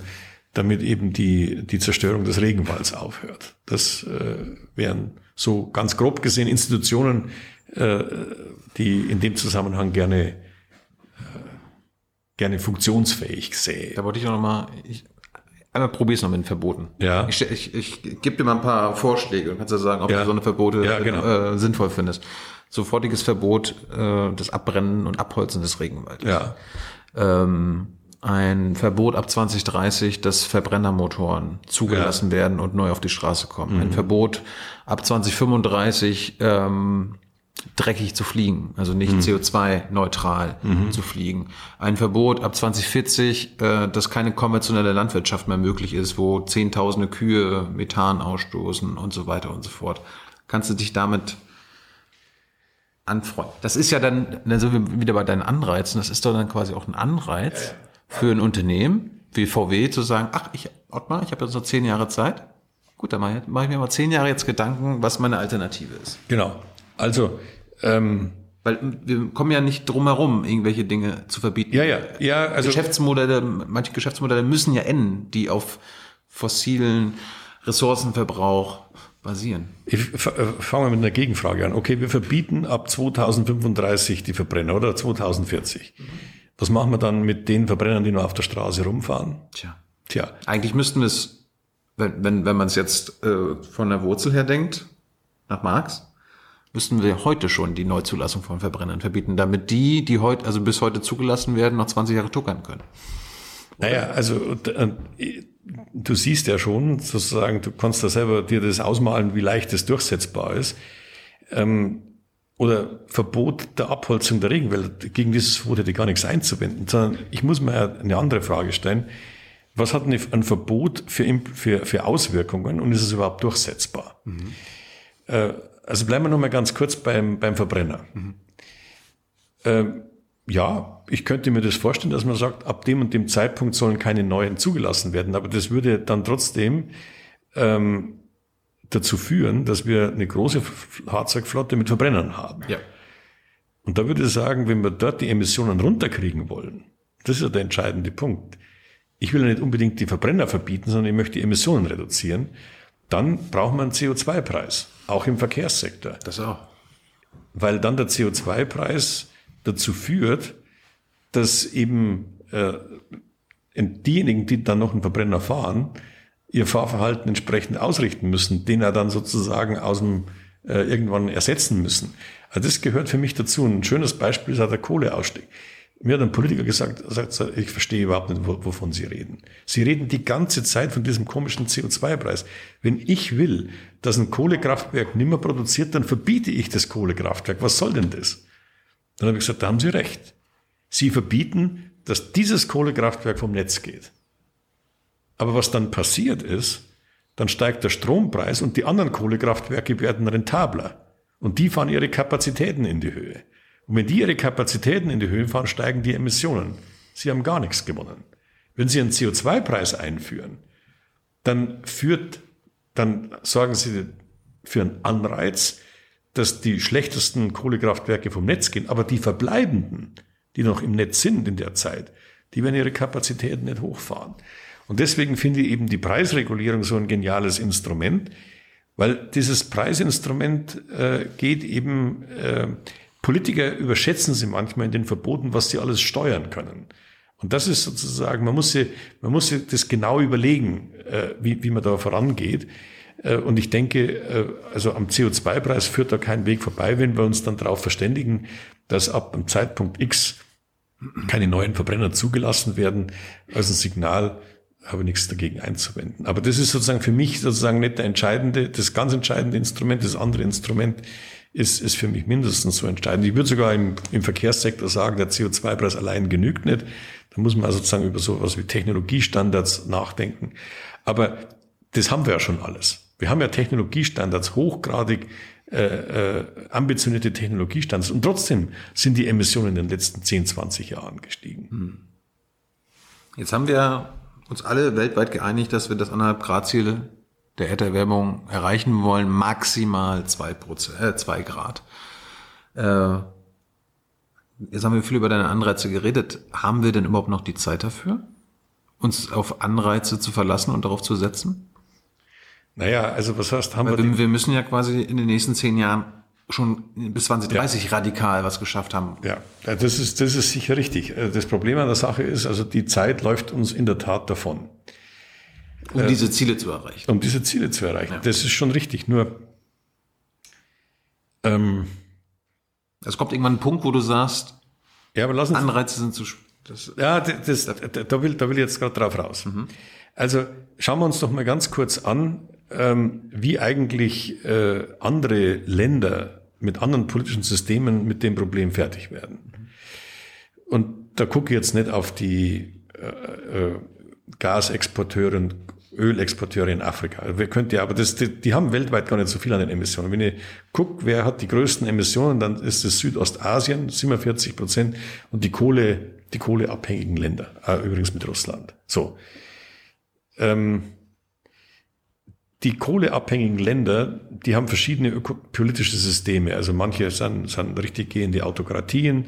damit eben die, die Zerstörung des Regenwalds aufhört. Das äh, wären so ganz grob gesehen Institutionen, äh, die in dem Zusammenhang gerne, äh, gerne funktionsfähig sähe. Da wollte ich auch nochmal, ich Einmal probier's noch mit den Verboten. Ja. Ich, ich, ich gebe dir mal ein paar Vorschläge und kannst ja sagen, ob ja. du so eine Verbote ja, genau. äh, sinnvoll findest. Sofortiges Verbot äh, des Abbrennen und Abholzen des Regenwaldes. Ja. Ähm, ein Verbot ab 2030, dass Verbrennermotoren zugelassen ja. werden und neu auf die Straße kommen. Mhm. Ein Verbot ab 2035, ähm, dreckig zu fliegen, also nicht mhm. CO2-neutral mhm. zu fliegen. Ein Verbot ab 2040, äh, dass keine konventionelle Landwirtschaft mehr möglich ist, wo zehntausende Kühe Methan ausstoßen und so weiter und so fort. Kannst du dich damit anfreunden? Das ist ja dann, dann sind wir wieder bei deinen Anreizen, das ist doch dann quasi auch ein Anreiz für ein Unternehmen wie VW zu sagen, ach, ich, Ottmar, ich habe jetzt noch zehn Jahre Zeit. Gut, dann mache ich, mach ich mir mal zehn Jahre jetzt Gedanken, was meine Alternative ist. Genau. Also, ähm, Weil wir kommen ja nicht drum herum, irgendwelche Dinge zu verbieten. Ja, ja, ja. Also Geschäftsmodelle, manche Geschäftsmodelle müssen ja enden, die auf fossilen Ressourcenverbrauch basieren. Ich fange mal mit einer Gegenfrage an. Okay, wir verbieten ab 2035 die Verbrenner oder 2040. Was machen wir dann mit den Verbrennern, die nur auf der Straße rumfahren? Tja. Tja. Eigentlich müssten wir es, wenn, wenn, wenn man es jetzt äh, von der Wurzel her denkt, nach Marx, müssten wir heute schon die Neuzulassung von Verbrennern verbieten, damit die, die heute, also bis heute zugelassen werden, noch 20 Jahre tuckern können. Naja, also äh, du siehst ja schon, sozusagen, du kannst da selber dir das ausmalen, wie leicht das durchsetzbar ist. Ähm, oder Verbot der Abholzung der Regenwälder. Gegen dieses hätte ich gar nichts einzuwenden, sondern ich muss mir eine andere Frage stellen. Was hat ein Verbot für, für, für Auswirkungen und ist es überhaupt durchsetzbar? Mhm. Äh, also bleiben wir noch mal ganz kurz beim, beim Verbrenner. Mhm. Ähm, ja, ich könnte mir das vorstellen, dass man sagt, ab dem und dem Zeitpunkt sollen keine neuen zugelassen werden. Aber das würde dann trotzdem ähm, dazu führen, dass wir eine große Fahrzeugflotte mit Verbrennern haben. Ja. Und da würde ich sagen, wenn wir dort die Emissionen runterkriegen wollen, das ist ja der entscheidende Punkt. Ich will ja nicht unbedingt die Verbrenner verbieten, sondern ich möchte die Emissionen reduzieren. Dann braucht man einen CO2-Preis, auch im Verkehrssektor. Das auch. Weil dann der CO2-Preis dazu führt, dass eben äh, diejenigen, die dann noch einen Verbrenner fahren, ihr Fahrverhalten entsprechend ausrichten müssen, den er dann sozusagen aus dem äh, irgendwann ersetzen müssen. Also das gehört für mich dazu. Ein schönes Beispiel ist auch der Kohleausstieg. Mir hat ein Politiker gesagt, sagt, ich verstehe überhaupt nicht, wovon Sie reden. Sie reden die ganze Zeit von diesem komischen CO2-Preis. Wenn ich will, dass ein Kohlekraftwerk nimmer produziert, dann verbiete ich das Kohlekraftwerk. Was soll denn das? Dann habe ich gesagt, da haben Sie recht. Sie verbieten, dass dieses Kohlekraftwerk vom Netz geht. Aber was dann passiert ist, dann steigt der Strompreis und die anderen Kohlekraftwerke werden rentabler. Und die fahren ihre Kapazitäten in die Höhe. Und wenn die ihre Kapazitäten in die Höhe fahren, steigen die Emissionen. Sie haben gar nichts gewonnen. Wenn Sie einen CO2-Preis einführen, dann führt, dann sorgen Sie für einen Anreiz, dass die schlechtesten Kohlekraftwerke vom Netz gehen, aber die verbleibenden, die noch im Netz sind in der Zeit, die werden ihre Kapazitäten nicht hochfahren. Und deswegen finde ich eben die Preisregulierung so ein geniales Instrument, weil dieses Preisinstrument äh, geht eben, äh, Politiker überschätzen sie manchmal in den Verboten, was sie alles steuern können. Und das ist sozusagen, man muss sich, man muss sich das genau überlegen, äh, wie, wie man da vorangeht. Äh, und ich denke, äh, also am CO2-Preis führt da kein Weg vorbei, wenn wir uns dann darauf verständigen, dass ab einem Zeitpunkt X keine neuen Verbrenner zugelassen werden, als ein Signal, habe nichts dagegen einzuwenden. Aber das ist sozusagen für mich sozusagen nicht der entscheidende, das ganz entscheidende Instrument. Das andere Instrument ist, ist für mich mindestens so entscheidend. Ich würde sogar im, im Verkehrssektor sagen, der CO2-Preis allein genügt nicht. Da muss man also sozusagen über sowas wie Technologiestandards nachdenken. Aber das haben wir ja schon alles. Wir haben ja Technologiestandards, hochgradig äh, äh, ambitionierte Technologiestandards und trotzdem sind die Emissionen in den letzten 10, 20 Jahren gestiegen. Hm. Jetzt haben wir uns alle weltweit geeinigt, dass wir das anderthalb Grad Ziel der Erderwärmung erreichen wollen, maximal zwei Prozent, äh, zwei Grad. Äh, jetzt haben wir viel über deine Anreize geredet. Haben wir denn überhaupt noch die Zeit dafür, uns auf Anreize zu verlassen und darauf zu setzen? Naja, also was heißt, haben Weil wir... Wir müssen ja quasi in den nächsten zehn Jahren schon bis 2030 ja. radikal was geschafft haben. Ja, das ist, das ist sicher richtig. Äh, das Problem an der Sache ist, also die Zeit läuft uns in der Tat davon. Um äh, diese Ziele zu erreichen. Um diese Ziele zu erreichen. Ja. Das ist schon richtig. Nur, ähm, es kommt irgendwann ein Punkt, wo du sagst, ja, aber lassen Anreize sind zu, das, ja, das, das, da will, da will ich jetzt gerade drauf raus. Mhm. Also schauen wir uns doch mal ganz kurz an, ähm, wie eigentlich äh, andere Länder mit anderen politischen Systemen mit dem Problem fertig werden. Und da gucke ich jetzt nicht auf die äh, äh, Gasexporteure und Ölexporteure in Afrika. Wir könnten ja, aber das, die, die, haben weltweit gar nicht so viel an den Emissionen. Wenn ich gucke, wer hat die größten Emissionen, dann ist es Südostasien, 47 Prozent, und die Kohle, die kohleabhängigen Länder, äh, übrigens mit Russland. So. Ähm, die kohleabhängigen Länder, die haben verschiedene politische Systeme. Also manche sind, sind richtig gehende Autokratien,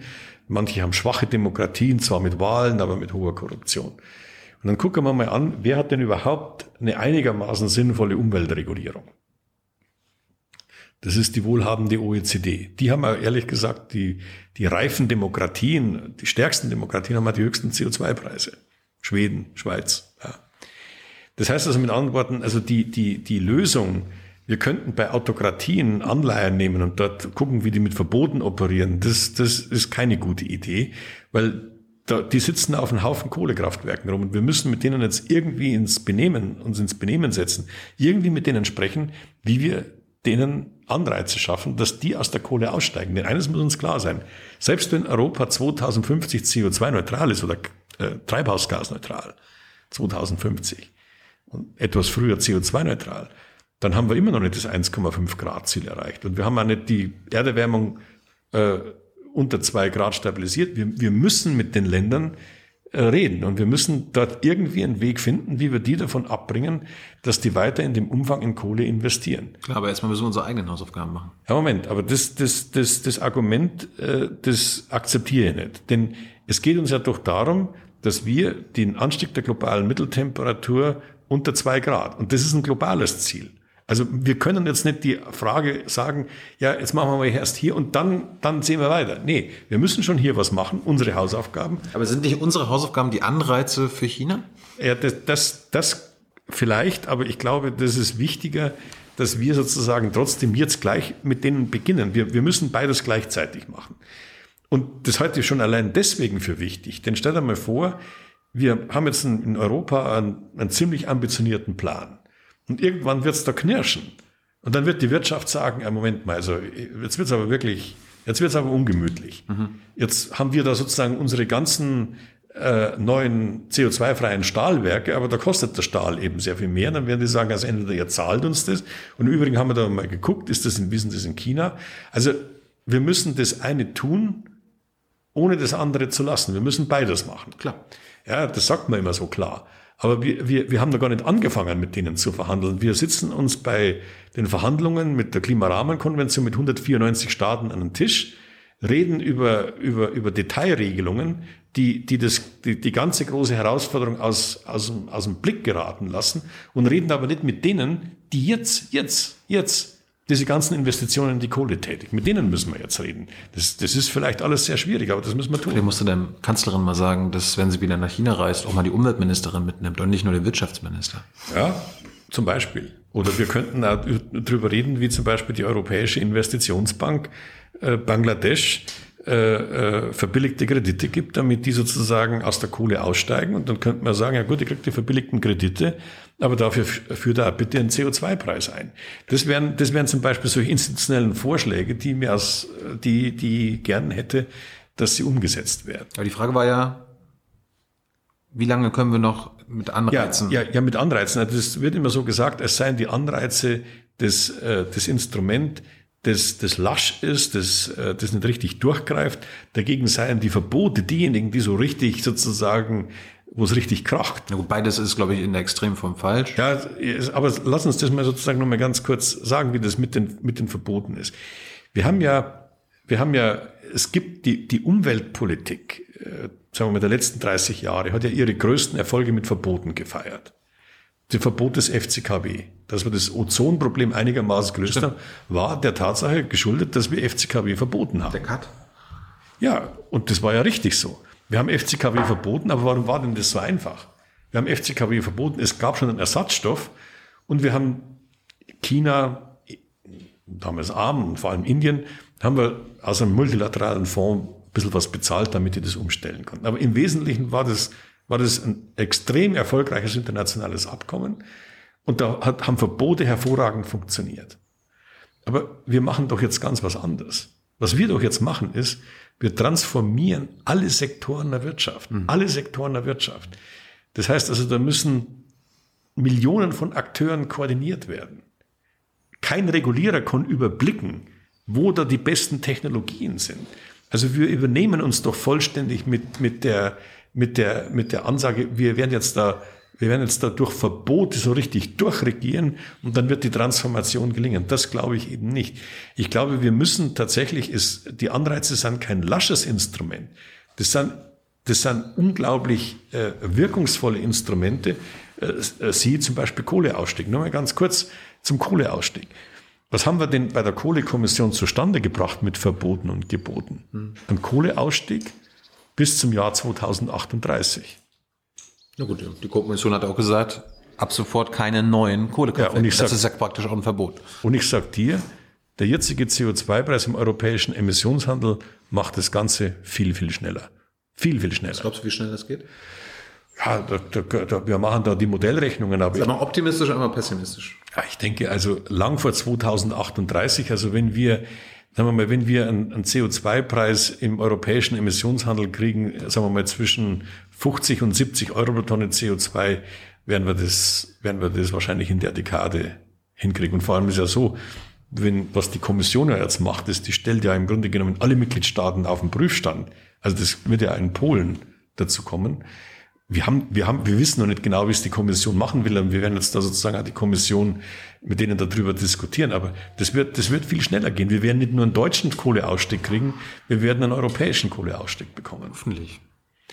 manche haben schwache Demokratien, zwar mit Wahlen, aber mit hoher Korruption. Und dann gucken wir mal an, wer hat denn überhaupt eine einigermaßen sinnvolle Umweltregulierung? Das ist die wohlhabende OECD. Die haben ehrlich gesagt, die, die reifen Demokratien, die stärksten Demokratien haben die höchsten CO2-Preise. Schweden, Schweiz. Ja. Das heißt also mit anderen Worten, also die, die, die Lösung, wir könnten bei Autokratien Anleihen nehmen und dort gucken, wie die mit Verboten operieren. Das, das ist keine gute Idee, weil da, die sitzen auf einem Haufen Kohlekraftwerken rum und wir müssen mit denen jetzt irgendwie ins Benehmen, uns ins Benehmen setzen, irgendwie mit denen sprechen, wie wir denen Anreize schaffen, dass die aus der Kohle aussteigen. Denn eines muss uns klar sein, selbst wenn Europa 2050 CO2-neutral ist oder äh, treibhausgasneutral, 2050, und etwas früher CO2-neutral, dann haben wir immer noch nicht das 1,5 Grad Ziel erreicht. Und wir haben auch nicht die Erderwärmung äh, unter zwei Grad stabilisiert. Wir, wir müssen mit den Ländern äh, reden und wir müssen dort irgendwie einen Weg finden, wie wir die davon abbringen, dass die weiter in dem Umfang in Kohle investieren. Klar, aber erstmal müssen wir unsere eigenen Hausaufgaben machen. Ja, Moment, aber das, das, das, das Argument, äh, das akzeptiere ich nicht. Denn es geht uns ja doch darum, dass wir den Anstieg der globalen Mitteltemperatur unter zwei Grad, und das ist ein globales Ziel, also wir können jetzt nicht die Frage sagen, ja, jetzt machen wir mal erst hier und dann, dann sehen wir weiter. Nee, wir müssen schon hier was machen, unsere Hausaufgaben. Aber sind nicht unsere Hausaufgaben die Anreize für China? Ja, das, das, das vielleicht, aber ich glaube, das ist wichtiger, dass wir sozusagen trotzdem jetzt gleich mit denen beginnen. Wir, wir müssen beides gleichzeitig machen. Und das halte ich schon allein deswegen für wichtig. Denn stell dir mal vor, wir haben jetzt in Europa einen, einen ziemlich ambitionierten Plan. Und irgendwann wird es da knirschen. Und dann wird die Wirtschaft sagen, ja, Moment mal, also jetzt wird es aber wirklich, jetzt wird es aber ungemütlich. Mhm. Jetzt haben wir da sozusagen unsere ganzen äh, neuen CO2-freien Stahlwerke, aber da kostet der Stahl eben sehr viel mehr. Dann werden die sagen, also entweder ihr zahlt uns das. Und im Übrigen haben wir da mal geguckt, ist das in, wissen das in China? Also wir müssen das eine tun, ohne das andere zu lassen. Wir müssen beides machen. Klar. Ja, das sagt man immer so klar. Aber wir, wir, wir haben noch gar nicht angefangen, mit denen zu verhandeln. Wir sitzen uns bei den Verhandlungen mit der Klimarahmenkonvention mit 194 Staaten an den Tisch, reden über, über, über Detailregelungen, die, die, das, die, die ganze große Herausforderung aus, aus, aus dem Blick geraten lassen und reden aber nicht mit denen, die jetzt, jetzt, jetzt diese ganzen Investitionen in die Kohle tätig. Mit denen müssen wir jetzt reden. Das, das ist vielleicht alles sehr schwierig, aber das müssen wir tun. Vielleicht musst du der Kanzlerin mal sagen, dass wenn sie wieder nach China reist, auch mal die Umweltministerin mitnimmt und nicht nur den Wirtschaftsminister. Ja, zum Beispiel. Oder wir könnten auch drüber reden, wie zum Beispiel die Europäische Investitionsbank äh, Bangladesch äh, äh, verbilligte Kredite gibt, damit die sozusagen aus der Kohle aussteigen. Und dann könnte man sagen, ja gut, ihr kriegt die verbilligten Kredite, aber dafür führt er bitte einen CO2-Preis ein. Das wären, das wären zum Beispiel solche institutionellen Vorschläge, die mir aus, die, die gern hätte, dass sie umgesetzt werden. Aber die Frage war ja, wie lange können wir noch mit Anreizen? Ja, ja, ja mit Anreizen. Also das wird immer so gesagt, es seien die Anreize das, äh, das Instrument, das, das lasch ist, das, äh, das nicht richtig durchgreift. Dagegen seien die Verbote diejenigen, die so richtig sozusagen wo es richtig kracht. Ja, beides ist, glaube ich, in der Extremform falsch. Ja, aber lass uns das mal sozusagen noch mal ganz kurz sagen, wie das mit den, mit den Verboten ist. Wir haben ja, wir haben ja, es gibt die, die Umweltpolitik, äh, sagen wir mal, der letzten 30 Jahre, hat ja ihre größten Erfolge mit Verboten gefeiert. Das Verbot des FCKW, dass wir das Ozonproblem einigermaßen gelöst haben, war der Tatsache geschuldet, dass wir FCKW verboten haben. Der Cut. Ja, und das war ja richtig so. Wir haben FCKW verboten, aber warum war denn das so einfach? Wir haben FCKW verboten, es gab schon einen Ersatzstoff und wir haben China, damals arm und vor allem Indien, haben wir aus einem multilateralen Fonds ein bisschen was bezahlt, damit die das umstellen konnten. Aber im Wesentlichen war das war das ein extrem erfolgreiches internationales Abkommen und da hat, haben Verbote hervorragend funktioniert. Aber wir machen doch jetzt ganz was anderes. Was wir doch jetzt machen ist, wir transformieren alle Sektoren der Wirtschaft, mhm. alle Sektoren der Wirtschaft. Das heißt also, da müssen Millionen von Akteuren koordiniert werden. Kein Regulierer kann überblicken, wo da die besten Technologien sind. Also wir übernehmen uns doch vollständig mit, mit der, mit der, mit der Ansage, wir werden jetzt da wir werden jetzt da durch Verbote so richtig durchregieren und dann wird die Transformation gelingen. Das glaube ich eben nicht. Ich glaube, wir müssen tatsächlich, ist, die Anreize sind kein lasches Instrument. Das sind, das sind unglaublich äh, wirkungsvolle Instrumente. Äh, äh siehe zum Beispiel Kohleausstieg. Nur mal ganz kurz zum Kohleausstieg. Was haben wir denn bei der Kohlekommission zustande gebracht mit Verboten und Geboten? Hm. Ein Kohleausstieg bis zum Jahr 2038. Na gut, die Kommission hat auch gesagt, ab sofort keine neuen Kohlekraftwerke. Ja, und ich das sag, ist ja praktisch auch ein Verbot. Und ich sage dir, der jetzige CO2-Preis im europäischen Emissionshandel macht das Ganze viel, viel schneller. Viel, viel schneller. Was glaubst du, wie schnell das geht? Ja, da, da, da, wir machen da die Modellrechnungen. Aber einmal optimistisch, einmal pessimistisch. Ja, ich denke also lang vor 2038, also wenn wir sagen wir mal, wenn wir einen, einen CO2-Preis im europäischen Emissionshandel kriegen, sagen wir mal zwischen 50 und 70 Euro pro Tonne CO2, werden wir das, werden wir das wahrscheinlich in der Dekade hinkriegen. Und vor allem ist ja so, wenn, was die Kommission ja jetzt macht, ist, die stellt ja im Grunde genommen alle Mitgliedstaaten auf den Prüfstand. Also das wird ja in Polen dazu kommen wir haben, wir haben, wir wissen noch nicht genau, wie es die Kommission machen will, und wir werden jetzt da sozusagen auch die Kommission mit denen darüber diskutieren. Aber das wird, das wird viel schneller gehen. Wir werden nicht nur einen deutschen Kohleausstieg kriegen, wir werden einen europäischen Kohleausstieg bekommen. Hoffentlich.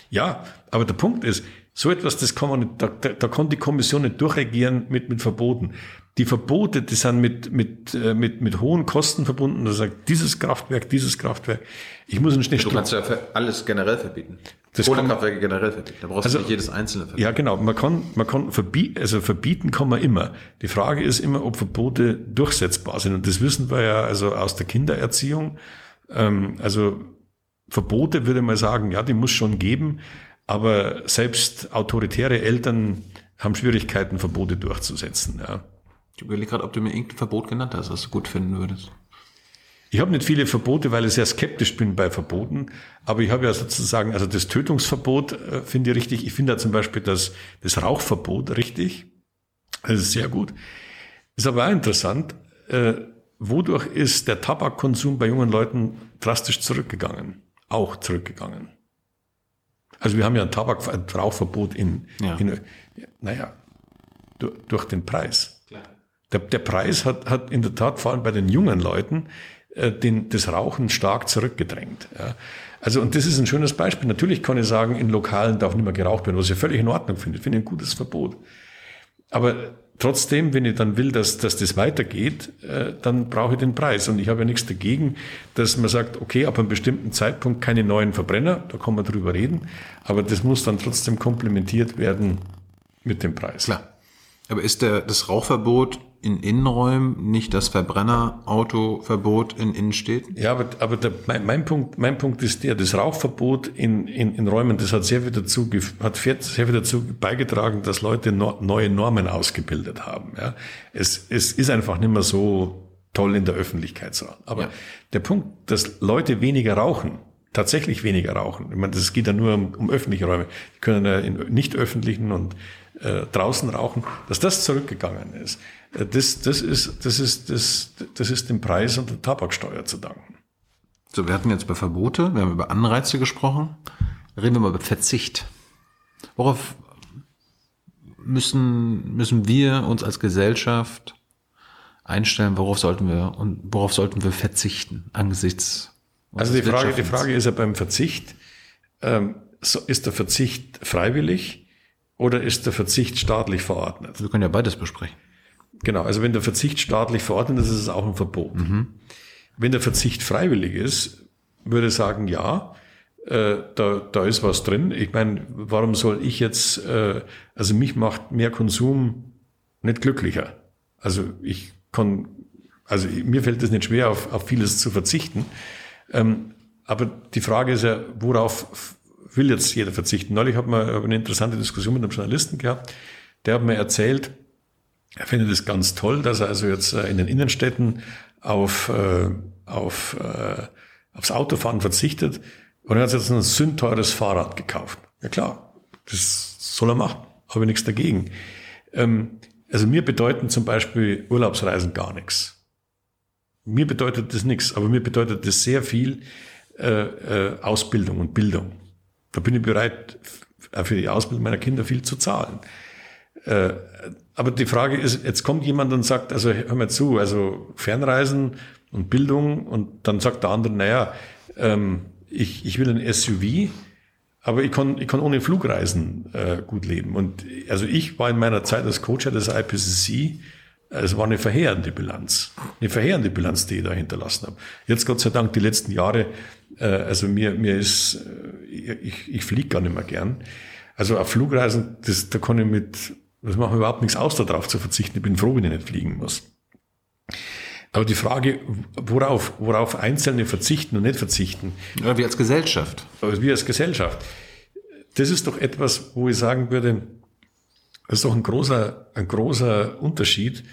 Ja, aber der Punkt ist, so etwas, das kann man nicht, da, da, da kann die Kommission nicht durchregieren mit, mit Verboten. Die Verbote, die sind mit, mit, äh, mit, mit hohen Kosten verbunden. Da sagt dieses Kraftwerk, dieses Kraftwerk. Ich muss einen Schnitt. Du kannst ja alles generell verbieten. Das Kohlekraftwerke generell verbieten. Da brauchst also, du nicht jedes einzelne verbieten. Ja, genau. Man kann, man kann verbieten, also verbieten kann man immer. Die Frage ist immer, ob Verbote durchsetzbar sind. Und das wissen wir ja also aus der Kindererziehung. Ähm, also Verbote würde man sagen, ja, die muss schon geben. Aber selbst autoritäre Eltern haben Schwierigkeiten, Verbote durchzusetzen. Ja. Ich überlege gerade, ob du mir irgendein Verbot genannt hast, was du gut finden würdest. Ich habe nicht viele Verbote, weil ich sehr skeptisch bin bei Verboten. Aber ich habe ja sozusagen, also das Tötungsverbot äh, finde ich richtig. Ich finde ja zum Beispiel das, das Rauchverbot richtig. Das ist sehr gut. Ist aber auch interessant. Äh, wodurch ist der Tabakkonsum bei jungen Leuten drastisch zurückgegangen? Auch zurückgegangen. Also wir haben ja ein Tabak, ein Rauchverbot in, ja. in naja, durch, durch den Preis. Der, der Preis hat, hat in der Tat vor allem bei den jungen Leuten äh, den, das Rauchen stark zurückgedrängt. Ja. Also, und das ist ein schönes Beispiel. Natürlich kann ich sagen, in Lokalen darf nicht mehr geraucht werden, was ich völlig in Ordnung finde. Ich finde ein gutes Verbot. Aber trotzdem, wenn ich dann will, dass, dass das weitergeht, äh, dann brauche ich den Preis. Und ich habe ja nichts dagegen, dass man sagt, okay, ab einem bestimmten Zeitpunkt keine neuen Verbrenner, da kann man drüber reden, aber das muss dann trotzdem komplementiert werden mit dem Preis. Klar. Aber ist der, das Rauchverbot in Innenräumen nicht das Verbrennerautoverbot in Innenstädten? Ja, aber, aber der, mein, mein, Punkt, mein Punkt ist der, das Rauchverbot in, in, in Räumen, das hat sehr viel dazu, hat sehr viel dazu beigetragen, dass Leute no, neue Normen ausgebildet haben. Ja. Es, es ist einfach nicht mehr so toll in der Öffentlichkeit so. Aber ja. der Punkt, dass Leute weniger rauchen, tatsächlich weniger rauchen. Ich meine, das geht ja nur um, um öffentliche Räume. Die können ja in nicht öffentlichen und äh, draußen rauchen, dass das zurückgegangen ist. Äh, das, das, ist, das, ist, das, das ist dem Preis und der Tabaksteuer zu danken. So, wir hatten jetzt über Verbote, wir haben über Anreize gesprochen. Reden wir mal über Verzicht. Worauf müssen, müssen wir uns als Gesellschaft einstellen, worauf sollten wir und worauf sollten wir verzichten angesichts also die Frage, die Frage ist ja beim Verzicht, ähm, so ist der Verzicht freiwillig oder ist der Verzicht staatlich verordnet? Wir können ja beides besprechen. Genau, also wenn der Verzicht staatlich verordnet ist, ist es auch ein Verbot. Mhm. Wenn der Verzicht freiwillig ist, würde ich sagen, ja, äh, da, da ist was drin. Ich meine, warum soll ich jetzt, äh, also mich macht mehr Konsum nicht glücklicher. Also ich kann, also mir fällt es nicht schwer, auf, auf vieles zu verzichten. Ähm, aber die Frage ist ja, worauf will jetzt jeder verzichten? Neulich hat man eine interessante Diskussion mit einem Journalisten gehabt, der hat mir erzählt, er findet es ganz toll, dass er also jetzt äh, in den Innenstädten auf, äh, auf, äh, aufs Autofahren verzichtet und er hat jetzt ein sündteures Fahrrad gekauft. Ja klar, das soll er machen, habe ich nichts dagegen. Ähm, also mir bedeuten zum Beispiel Urlaubsreisen gar nichts. Mir bedeutet das nichts, aber mir bedeutet das sehr viel äh, äh, Ausbildung und Bildung. Da bin ich bereit, für die Ausbildung meiner Kinder viel zu zahlen. Äh, aber die Frage ist, jetzt kommt jemand und sagt, also hör mal zu, also Fernreisen und Bildung und dann sagt der andere, naja, ähm, ich, ich will ein SUV, aber ich kann, ich kann ohne Flugreisen äh, gut leben. Und also ich war in meiner Zeit als Coach des IPCC, es war eine verheerende Bilanz, eine verheerende Bilanz, die ich da hinterlassen habe. Jetzt Gott sei Dank die letzten Jahre, äh, also mir, mir ist, äh, ich, ich fliege gar nicht mehr gern. Also auf Flugreisen, das, da kann ich mit, das macht mir überhaupt nichts aus, darauf zu verzichten. Ich bin froh, wenn ich nicht fliegen muss. Aber die Frage, worauf, worauf Einzelne verzichten und nicht verzichten. Ja, wie als Gesellschaft. Aber wie als Gesellschaft. Das ist doch etwas, wo ich sagen würde, das ist doch ein großer, ein großer Unterschied,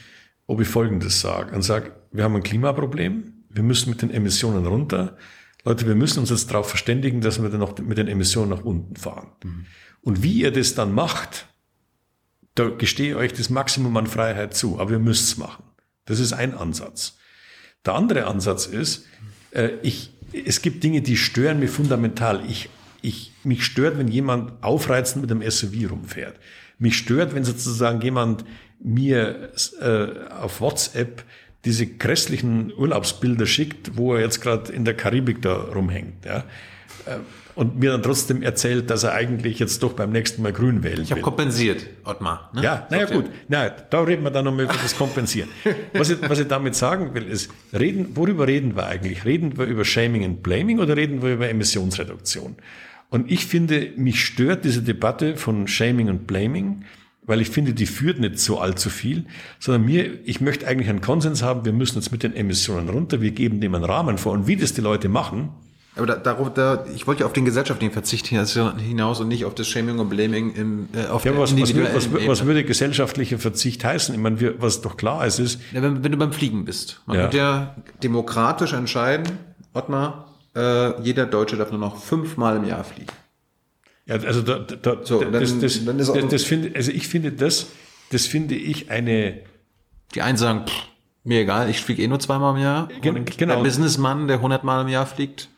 ob ich Folgendes sage. Und sage, wir haben ein Klimaproblem, wir müssen mit den Emissionen runter. Leute, wir müssen uns jetzt darauf verständigen, dass wir dann noch mit den Emissionen nach unten fahren. Mhm. Und wie ihr das dann macht, da gestehe ich euch das Maximum an Freiheit zu, aber ihr müsst es machen. Das ist ein Ansatz. Der andere Ansatz ist, äh, ich, es gibt Dinge, die stören mich fundamental. Ich, ich, mich stört, wenn jemand aufreizend mit einem SUV rumfährt. Mich stört, wenn sozusagen jemand mir äh, auf WhatsApp diese grässlichen Urlaubsbilder schickt, wo er jetzt gerade in der Karibik da rumhängt. Ja. Äh, und mir dann trotzdem erzählt, dass er eigentlich jetzt doch beim nächsten Mal grün wählen Ich habe kompensiert, Ottmar. Ne? Ja, naja gut. Na, da reden wir dann nochmal über das Kompensieren. was, ich, was ich damit sagen will, ist, reden, worüber reden wir eigentlich? Reden wir über Shaming and Blaming oder reden wir über Emissionsreduktion? Und ich finde, mich stört diese Debatte von Shaming und Blaming, weil ich finde, die führt nicht so allzu viel, sondern mir, ich möchte eigentlich einen Konsens haben, wir müssen jetzt mit den Emissionen runter, wir geben dem einen Rahmen vor und wie das die Leute machen, aber da, darauf, da, ich wollte ja auf den gesellschaftlichen Verzicht hinaus und nicht auf das Shaming und Blaming im, äh, auf ja, was, was, was, was, würde gesellschaftlicher Verzicht heißen? Ich meine, wir, was doch klar ist, ist. Ja, wenn, wenn du beim Fliegen bist. Man ja. wird ja demokratisch entscheiden, Ottmar, äh, jeder Deutsche darf nur noch fünfmal im Jahr fliegen. Ja, also da, da, so, dann, das, das, dann das, das finde, also ich finde das, das finde ich eine. Die einen sagen, pff, mir egal, ich fliege eh nur zweimal im Jahr. Genau. Ein Businessmann, der hundertmal im Jahr fliegt,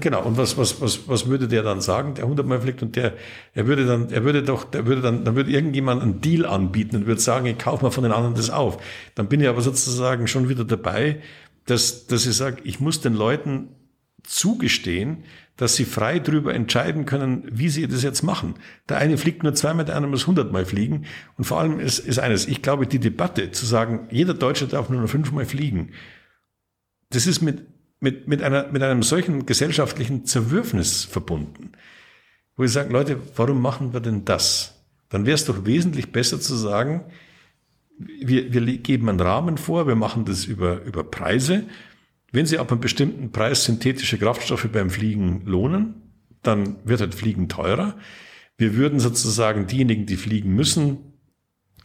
genau. Und was, was, was, was würde der dann sagen, der hundertmal fliegt und der, er würde dann, er würde doch, der würde dann, dann würde irgendjemand einen Deal anbieten und würde sagen, ich kaufe mal von den anderen das auf. Dann bin ich aber sozusagen schon wieder dabei, dass, dass ich sage, ich muss den Leuten zugestehen, dass sie frei darüber entscheiden können, wie sie das jetzt machen. Der eine fliegt nur zweimal, der andere muss hundertmal fliegen. Und vor allem ist, ist eines, ich glaube, die Debatte zu sagen, jeder Deutsche darf nur noch fünfmal fliegen, das ist mit mit, mit, einer, mit einem solchen gesellschaftlichen Zerwürfnis verbunden, wo ich sage, Leute, warum machen wir denn das? Dann wäre es doch wesentlich besser zu sagen, wir, wir geben einen Rahmen vor, wir machen das über, über Preise. Wenn Sie ab einem bestimmten Preis synthetische Kraftstoffe beim Fliegen lohnen, dann wird halt Fliegen teurer. Wir würden sozusagen diejenigen, die fliegen müssen,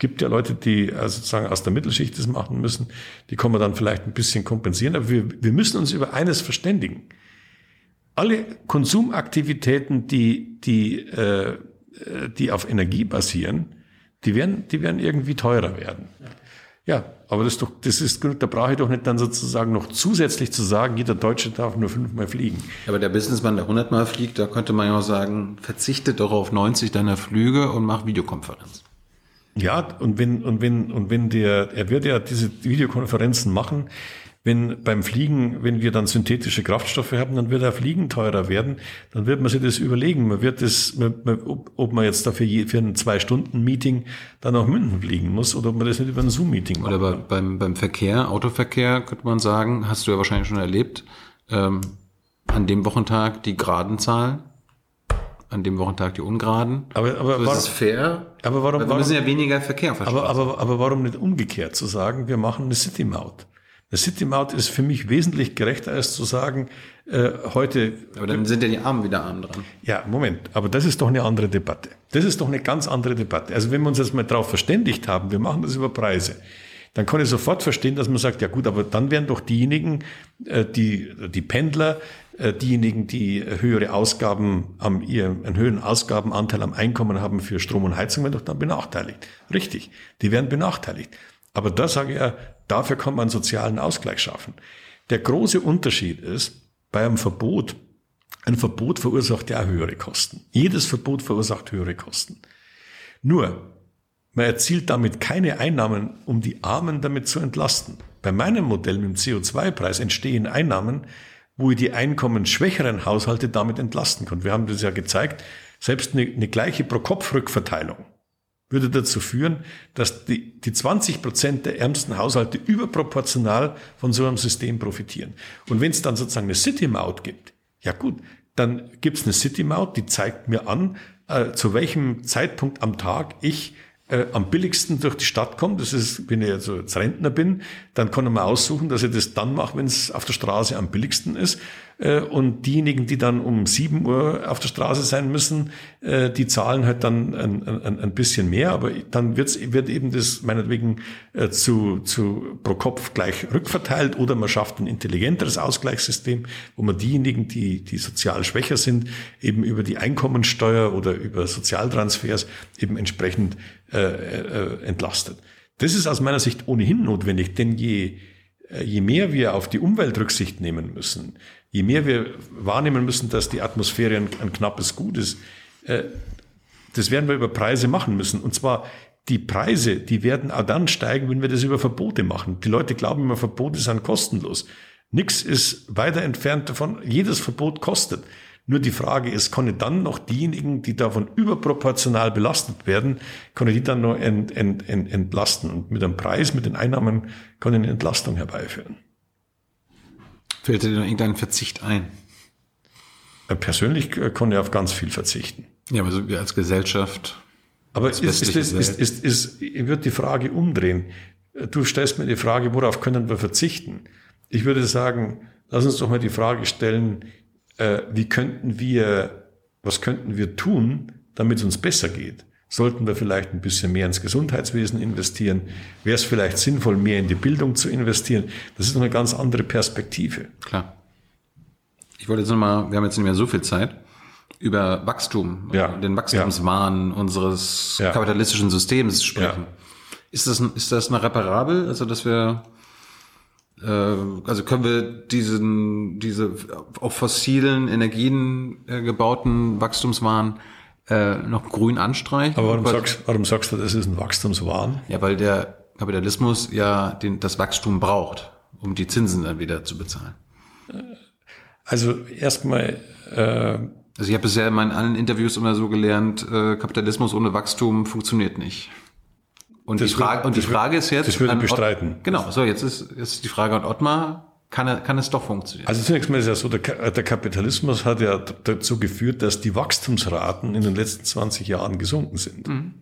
gibt ja Leute, die also sozusagen aus der Mittelschicht das machen müssen. Die man dann vielleicht ein bisschen kompensieren. Aber wir, wir müssen uns über eines verständigen. Alle Konsumaktivitäten, die, die, äh, die auf Energie basieren, die werden, die werden irgendwie teurer werden. Ja, aber das ist doch, das ist gut, da brauche ich doch nicht dann sozusagen noch zusätzlich zu sagen, jeder Deutsche darf nur fünfmal fliegen. Aber der Businessman, der hundertmal fliegt, da könnte man ja auch sagen, verzichte doch auf 90 deiner Flüge und mach Videokonferenz. Ja, und wenn, und wenn, und wenn der, er wird ja diese Videokonferenzen machen, wenn beim Fliegen, wenn wir dann synthetische Kraftstoffe haben, dann wird der Fliegen teurer werden. Dann wird man sich das überlegen. Man wird das, ob man jetzt dafür für ein Zwei-Stunden-Meeting dann nach München fliegen muss oder ob man das nicht über ein Zoom-Meeting macht. Oder beim, beim Verkehr, Autoverkehr könnte man sagen, hast du ja wahrscheinlich schon erlebt, ähm, an dem Wochentag die geraden Zahlen an dem Wochentag die Ungeraden. Aber, aber so warum, ist fair. Aber warum, wir warum, müssen ja weniger Verkehr aber, aber, aber warum nicht umgekehrt zu sagen, wir machen eine City-Maut? Eine City-Maut ist für mich wesentlich gerechter als zu sagen, äh, heute. Aber dann sind ja die Armen wieder arm dran. Ja, Moment. Aber das ist doch eine andere Debatte. Das ist doch eine ganz andere Debatte. Also wenn wir uns jetzt mal darauf verständigt haben, wir machen das über Preise dann kann ich sofort verstehen, dass man sagt, ja gut, aber dann wären doch diejenigen, äh, die, die Pendler, äh, diejenigen, die höhere Ausgaben am, ihr, einen höheren Ausgabenanteil am Einkommen haben für Strom und Heizung, werden doch dann benachteiligt. Richtig, die werden benachteiligt. Aber da sage ich ja, dafür kann man sozialen Ausgleich schaffen. Der große Unterschied ist, bei einem Verbot, ein Verbot verursacht ja höhere Kosten. Jedes Verbot verursacht höhere Kosten. Nur, man erzielt damit keine Einnahmen, um die Armen damit zu entlasten. Bei meinem Modell mit dem CO2-Preis entstehen Einnahmen, wo ich die einkommensschwächeren Haushalte damit entlasten kann. Wir haben das ja gezeigt, selbst eine, eine gleiche Pro-Kopf-Rückverteilung würde dazu führen, dass die, die 20 Prozent der ärmsten Haushalte überproportional von so einem System profitieren. Und wenn es dann sozusagen eine City-Maut gibt, ja gut, dann gibt es eine City-Maut, die zeigt mir an, äh, zu welchem Zeitpunkt am Tag ich äh, am billigsten durch die Stadt komme, das ist, wenn ich jetzt Rentner bin, dann kann ich mir aussuchen, dass ich das dann mache, wenn es auf der Straße am billigsten ist. Äh, und diejenigen, die dann um 7 Uhr auf der Straße sein müssen, äh, die zahlen halt dann ein, ein, ein bisschen mehr, aber dann wird's, wird eben das meinetwegen äh, zu, zu pro Kopf gleich rückverteilt oder man schafft ein intelligenteres Ausgleichssystem, wo man diejenigen, die, die sozial schwächer sind, eben über die Einkommensteuer oder über Sozialtransfers eben entsprechend äh, äh, entlastet. Das ist aus meiner Sicht ohnehin notwendig, denn je, je mehr wir auf die Umwelt Rücksicht nehmen müssen, je mehr wir wahrnehmen müssen, dass die Atmosphäre ein, ein knappes Gut ist, äh, das werden wir über Preise machen müssen. Und zwar die Preise, die werden auch dann steigen, wenn wir das über Verbote machen. Die Leute glauben immer, Verbote sind kostenlos. Nix ist weiter entfernt davon. Jedes Verbot kostet. Nur die Frage ist, ich dann noch diejenigen, die davon überproportional belastet werden, ich die dann noch ent, ent, ent, entlasten? Und mit einem Preis, mit den Einnahmen ich eine Entlastung herbeiführen. Fällt dir noch irgendein Verzicht ein? Äh, persönlich äh, kann ich auf ganz viel verzichten. Ja, aber so wie als Gesellschaft. Aber ist, ist, ist, ist, ist, ist, ich würde die Frage umdrehen. Du stellst mir die Frage, worauf können wir verzichten? Ich würde sagen, lass uns doch mal die Frage stellen, äh, wie könnten wir, was könnten wir tun, damit es uns besser geht? Sollten wir vielleicht ein bisschen mehr ins Gesundheitswesen investieren? Wäre es vielleicht sinnvoll, mehr in die Bildung zu investieren? Das ist eine ganz andere Perspektive. Klar. Ich wollte jetzt nochmal, wir haben jetzt nicht mehr so viel Zeit, über Wachstum, ja. den Wachstumswahn ja. unseres ja. kapitalistischen Systems sprechen. Ist das, ist das eine reparabel? Also, dass wir, äh, also können wir diesen, diese auf fossilen Energien äh, gebauten Wachstumswahn äh, noch grün anstreichen. Aber warum sagst, warum sagst du, das ist ein Wachstumswahn? Ja, weil der Kapitalismus ja den, das Wachstum braucht, um die Zinsen dann wieder zu bezahlen. Also erstmal. Äh, also ich habe bisher in meinen allen Interviews immer so gelernt, äh, Kapitalismus ohne Wachstum funktioniert nicht. Und die Frage, wird, und die Frage ist jetzt. Das würde ich bestreiten. Genau, so jetzt ist, ist die Frage an Ottmar kann, kann es doch funktionieren. Also zunächst mal ist ja so, der, der Kapitalismus hat ja dazu geführt, dass die Wachstumsraten in den letzten 20 Jahren gesunken sind. Mhm.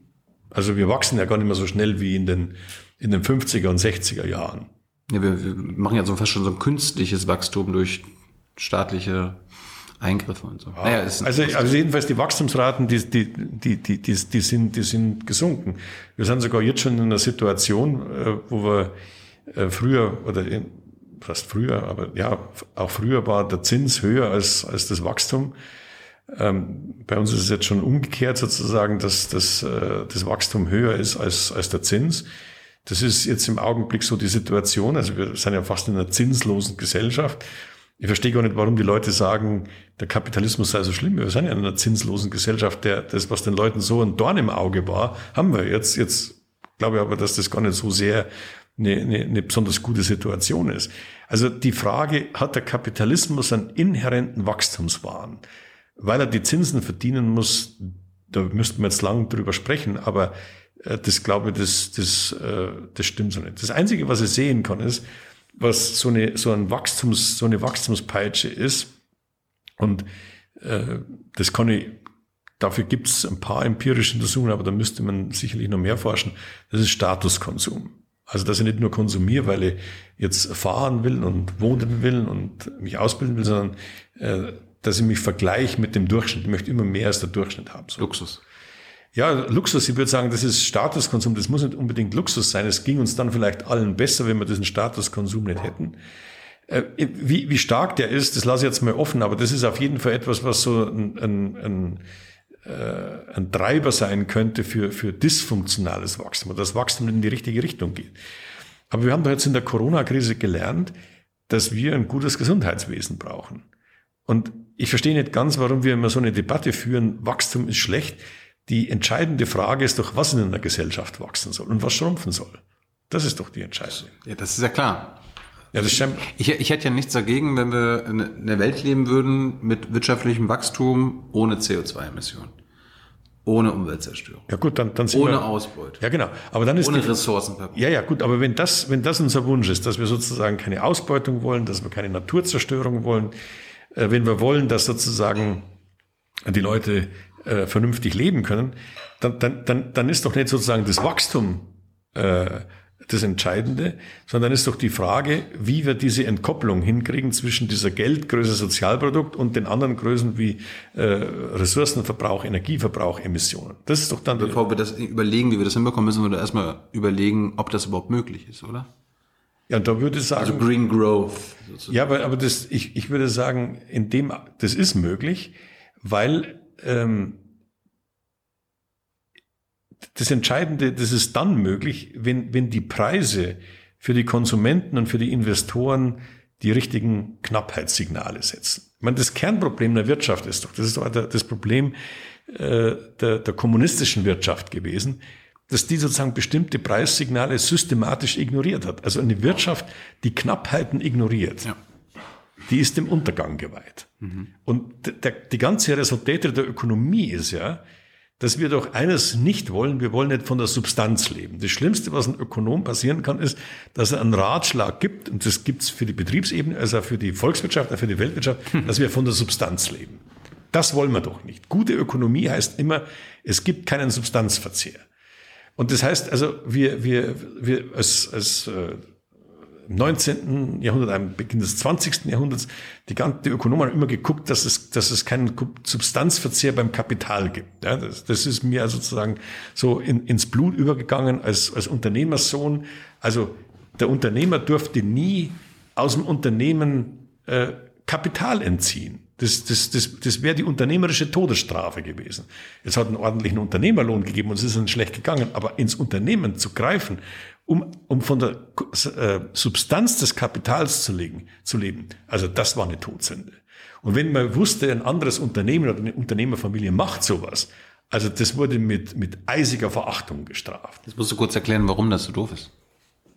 Also wir wachsen ja gar nicht mehr so schnell wie in den, in den 50er und 60er Jahren. Ja, wir, wir machen ja so fast schon so ein künstliches Wachstum durch staatliche Eingriffe und so. Ja, naja, also, also jedenfalls die Wachstumsraten, die, die, die, die, die, die, sind, die sind gesunken. Wir sind sogar jetzt schon in einer Situation, äh, wo wir äh, früher oder fast früher, aber ja, auch früher war der Zins höher als, als das Wachstum. Ähm, bei uns ist es jetzt schon umgekehrt sozusagen, dass, dass äh, das Wachstum höher ist als, als der Zins. Das ist jetzt im Augenblick so die Situation. Also wir sind ja fast in einer zinslosen Gesellschaft. Ich verstehe gar nicht, warum die Leute sagen, der Kapitalismus sei so schlimm. Wir sind ja in einer zinslosen Gesellschaft. Der, das, was den Leuten so ein Dorn im Auge war, haben wir jetzt. Jetzt glaube ich aber, dass das gar nicht so sehr eine, eine, eine besonders gute Situation ist. Also die Frage, hat der Kapitalismus einen inhärenten Wachstumswahn? Weil er die Zinsen verdienen muss, da müssten wir jetzt lang drüber sprechen, aber äh, das glaube ich, das, das, äh, das stimmt so nicht. Das Einzige, was ich sehen kann, ist, was so eine, so ein Wachstums, so eine Wachstumspeitsche ist. Und äh, das kann ich, dafür gibt es ein paar empirische Untersuchungen, aber da müsste man sicherlich noch mehr forschen. Das ist Statuskonsum. Also, dass ich nicht nur konsumiere, weil ich jetzt fahren will und wohnen will und mich ausbilden will, sondern äh, dass ich mich vergleiche mit dem Durchschnitt. Ich möchte immer mehr als der Durchschnitt haben. So. Luxus. Ja, Luxus, ich würde sagen, das ist Statuskonsum, das muss nicht unbedingt Luxus sein. Es ging uns dann vielleicht allen besser, wenn wir diesen Statuskonsum nicht hätten. Äh, wie, wie stark der ist, das lasse ich jetzt mal offen, aber das ist auf jeden Fall etwas, was so ein, ein, ein äh, ein Treiber sein könnte für, für dysfunktionales Wachstum oder das Wachstum in die richtige Richtung geht. Aber wir haben doch jetzt in der Corona-Krise gelernt, dass wir ein gutes Gesundheitswesen brauchen. Und ich verstehe nicht ganz, warum wir immer so eine Debatte führen, Wachstum ist schlecht. die entscheidende Frage ist doch, was in einer Gesellschaft wachsen soll und was schrumpfen soll. Das ist doch die Entscheidung. Ja, das ist ja klar. Ja, das stimmt. Ich, ich hätte ja nichts dagegen, wenn wir in einer Welt leben würden mit wirtschaftlichem Wachstum ohne CO2-Emissionen. Ohne Umweltzerstörung. Ja gut, dann, dann sind Ohne wir, Ausbeute. Ja genau. Aber dann ist Ohne Ressourcenverbrauch. Ja ja gut, aber wenn das, wenn das unser Wunsch ist, dass wir sozusagen keine Ausbeutung wollen, dass wir keine Naturzerstörung wollen, äh, wenn wir wollen, dass sozusagen die Leute äh, vernünftig leben können, dann, dann, dann, dann ist doch nicht sozusagen das Wachstum äh, das Entscheidende, sondern ist doch die Frage, wie wir diese Entkopplung hinkriegen zwischen dieser Geldgröße Sozialprodukt und den anderen Größen wie äh, Ressourcenverbrauch, Energieverbrauch, Emissionen. Das ist doch dann. Bevor wir das überlegen, wie wir das hinbekommen, müssen wir da erstmal überlegen, ob das überhaupt möglich ist, oder? Ja, und da würde ich sagen. Also Green Growth. Sozusagen. Ja, aber, aber das, ich, ich würde sagen, in dem, das ist möglich, weil ähm, das Entscheidende, das ist dann möglich, wenn, wenn die Preise für die Konsumenten und für die Investoren die richtigen Knappheitssignale setzen. Ich meine, das Kernproblem der Wirtschaft ist doch, das ist doch das Problem äh, der, der kommunistischen Wirtschaft gewesen, dass die sozusagen bestimmte Preissignale systematisch ignoriert hat. Also eine Wirtschaft, die Knappheiten ignoriert, ja. die ist dem Untergang geweiht. Mhm. Und der, die ganze Resultate der Ökonomie ist ja, dass wir doch eines nicht wollen, wir wollen nicht von der Substanz leben. Das Schlimmste, was ein Ökonom passieren kann, ist, dass er einen Ratschlag gibt, und das gibt's für die Betriebsebene, also für die Volkswirtschaft, für die Weltwirtschaft, hm. dass wir von der Substanz leben. Das wollen wir doch nicht. Gute Ökonomie heißt immer, es gibt keinen Substanzverzehr. Und das heißt also, wir, wir, wir als, als äh, im 19. Jahrhundert, am Beginn des 20. Jahrhunderts, die, ganzen, die Ökonomen haben immer geguckt, dass es, dass es keinen Substanzverzehr beim Kapital gibt. Ja, das, das ist mir also sozusagen so in, ins Blut übergegangen als, als Unternehmersohn. Also der Unternehmer durfte nie aus dem Unternehmen äh, Kapital entziehen. Das, das, das, das wäre die unternehmerische Todesstrafe gewesen. Es hat einen ordentlichen Unternehmerlohn gegeben und es ist dann schlecht gegangen, aber ins Unternehmen zu greifen um, um von der äh, Substanz des Kapitals zu, legen, zu leben. Also das war eine Todsünde. Und wenn man wusste, ein anderes Unternehmen oder eine Unternehmerfamilie macht sowas, also das wurde mit, mit eisiger Verachtung gestraft. Jetzt musst du kurz erklären, warum das so doof ist.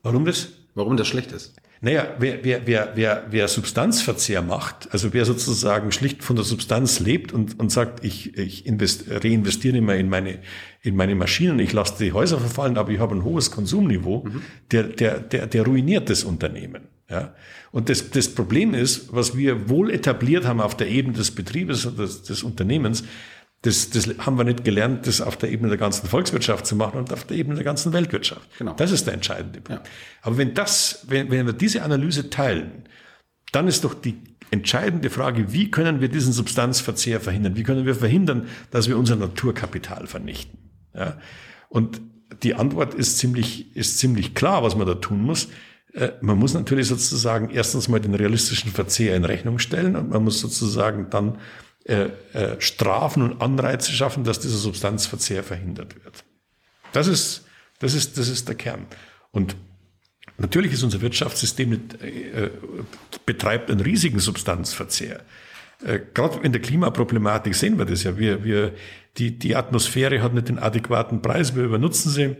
Warum das? Warum das schlecht ist. Naja, wer, wer, wer, wer, wer Substanzverzehr macht, also wer sozusagen schlicht von der Substanz lebt und, und sagt, ich, ich invest, reinvestiere immer in meine, in meine Maschinen, ich lasse die Häuser verfallen, aber ich habe ein hohes Konsumniveau, mhm. der, der, der, der ruiniert das Unternehmen. Ja? Und das, das Problem ist, was wir wohl etabliert haben auf der Ebene des Betriebes und des, des Unternehmens, das, das haben wir nicht gelernt, das auf der Ebene der ganzen Volkswirtschaft zu machen und auf der Ebene der ganzen Weltwirtschaft. Genau. Das ist der entscheidende Punkt. Ja. Aber wenn das, wenn, wenn wir diese Analyse teilen, dann ist doch die entscheidende Frage, wie können wir diesen Substanzverzehr verhindern? Wie können wir verhindern, dass wir unser Naturkapital vernichten? Ja? Und die Antwort ist ziemlich, ist ziemlich klar, was man da tun muss. Äh, man muss natürlich sozusagen erstens mal den realistischen Verzehr in Rechnung stellen und man muss sozusagen dann äh, äh, Strafen und Anreize schaffen, dass dieser Substanzverzehr verhindert wird. Das ist, das ist, das ist der Kern. Und natürlich ist unser Wirtschaftssystem mit, äh, betreibt einen riesigen Substanzverzehr. Äh, Gerade in der Klimaproblematik sehen wir das ja. Wir, wir, die, die Atmosphäre hat nicht den adäquaten Preis, wir übernutzen sie.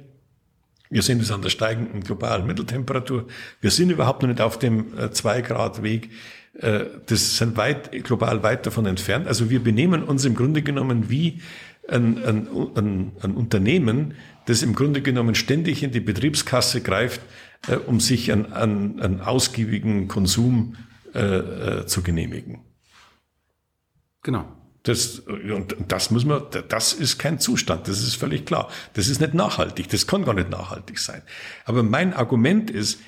Wir sehen das an der steigenden globalen Mitteltemperatur. Wir sind überhaupt noch nicht auf dem 2-Grad-Weg. Äh, das sind weit, global weit davon entfernt. Also wir benehmen uns im Grunde genommen wie ein, ein, ein, ein Unternehmen, das im Grunde genommen ständig in die Betriebskasse greift, äh, um sich einen, einen, einen ausgiebigen Konsum äh, äh, zu genehmigen. Genau. Das, und das muss man, das ist kein Zustand, das ist völlig klar. Das ist nicht nachhaltig, das kann gar nicht nachhaltig sein. Aber mein Argument ist,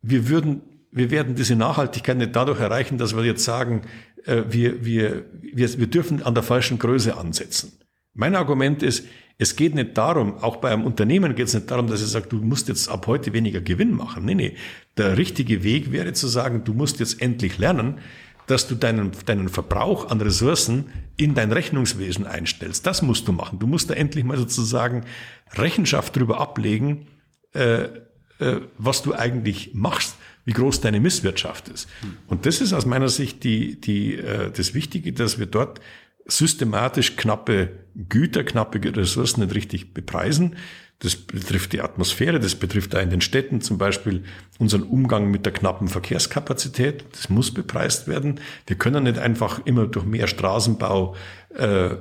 wir würden wir werden diese Nachhaltigkeit nicht dadurch erreichen, dass wir jetzt sagen, äh, wir, wir, wir, wir dürfen an der falschen Größe ansetzen. Mein Argument ist, es geht nicht darum, auch bei einem Unternehmen geht es nicht darum, dass es sagt, du musst jetzt ab heute weniger Gewinn machen. Nee, nee. Der richtige Weg wäre zu sagen, du musst jetzt endlich lernen, dass du deinen, deinen Verbrauch an Ressourcen in dein Rechnungswesen einstellst. Das musst du machen. Du musst da endlich mal sozusagen Rechenschaft darüber ablegen, äh, äh, was du eigentlich machst wie groß deine Misswirtschaft ist. Und das ist aus meiner Sicht die, die, äh, das Wichtige, dass wir dort systematisch knappe Güter, knappe Ressourcen nicht richtig bepreisen. Das betrifft die Atmosphäre, das betrifft auch in den Städten zum Beispiel unseren Umgang mit der knappen Verkehrskapazität. Das muss bepreist werden. Wir können nicht einfach immer durch mehr Straßenbau äh, äh,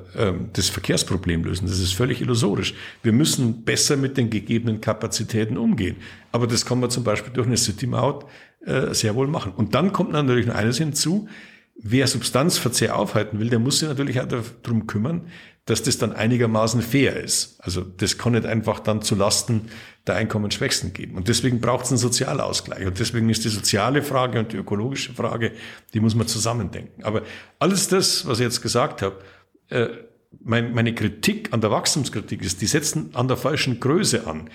das Verkehrsproblem lösen. Das ist völlig illusorisch. Wir müssen besser mit den gegebenen Kapazitäten umgehen. Aber das kann man zum Beispiel durch eine City-Maut äh, sehr wohl machen. Und dann kommt natürlich noch eines hinzu. Wer Substanzverzehr aufhalten will, der muss sich natürlich auch darum kümmern, dass das dann einigermaßen fair ist. Also das kann nicht einfach dann zu Lasten der Einkommensschwächsten gehen. Und deswegen braucht es einen Sozialausgleich. Und deswegen ist die soziale Frage und die ökologische Frage, die muss man zusammendenken. Aber alles das, was ich jetzt gesagt habe, äh, mein, meine Kritik an der Wachstumskritik ist, die setzen an der falschen Größe an.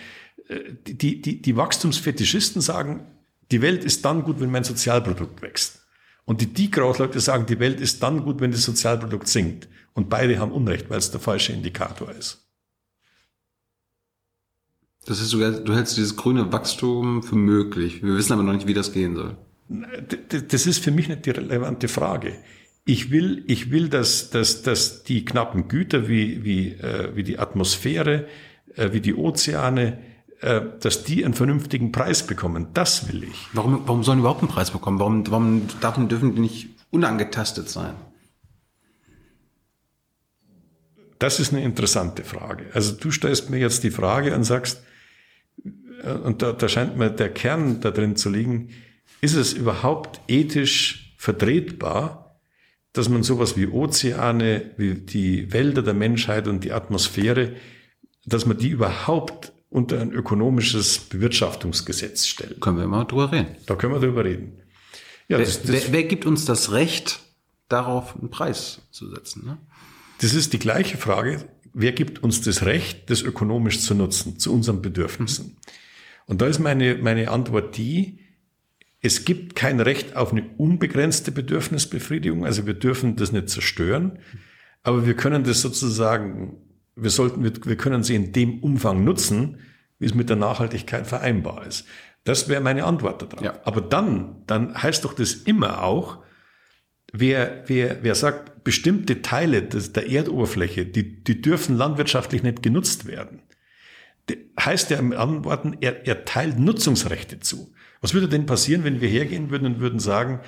Äh, die, die, die Wachstumsfetischisten sagen, die Welt ist dann gut, wenn mein Sozialprodukt wächst. Und die Degrowth-Leute sagen, die Welt ist dann gut, wenn das Sozialprodukt sinkt. Und beide haben Unrecht, weil es der falsche Indikator ist. Das ist sogar, du hältst dieses grüne Wachstum für möglich. Wir wissen aber noch nicht, wie das gehen soll. Das ist für mich nicht die relevante Frage. Ich will, ich will, dass, dass, dass die knappen Güter wie, wie, äh, wie die Atmosphäre, äh, wie die Ozeane, dass die einen vernünftigen Preis bekommen. Das will ich. Warum, warum sollen die überhaupt einen Preis bekommen? Warum, warum dürfen, dürfen die nicht unangetastet sein? Das ist eine interessante Frage. Also du stellst mir jetzt die Frage und sagst, äh, und da, da scheint mir der Kern da drin zu liegen, ist es überhaupt ethisch vertretbar, dass man sowas wie Ozeane, wie die Wälder der Menschheit und die Atmosphäre, dass man die überhaupt unter ein ökonomisches Bewirtschaftungsgesetz stellt. Können wir mal drüber reden. Da können wir drüber reden. Ja, wer, das, das, wer, wer, gibt uns das Recht, darauf einen Preis zu setzen? Ne? Das ist die gleiche Frage. Wer gibt uns das Recht, das ökonomisch zu nutzen, zu unseren Bedürfnissen? Mhm. Und da ist meine, meine Antwort die, es gibt kein Recht auf eine unbegrenzte Bedürfnisbefriedigung, also wir dürfen das nicht zerstören, aber wir können das sozusagen, wir sollten, wir, wir können sie in dem Umfang nutzen, wie es mit der Nachhaltigkeit vereinbar ist. Das wäre meine Antwort darauf. Ja. Aber dann, dann heißt doch das immer auch, wer, wer, wer sagt, bestimmte Teile des, der Erdoberfläche, die, die dürfen landwirtschaftlich nicht genutzt werden, heißt ja im Antworten, er, er teilt Nutzungsrechte zu. Was würde denn passieren, wenn wir hergehen würden und würden sagen,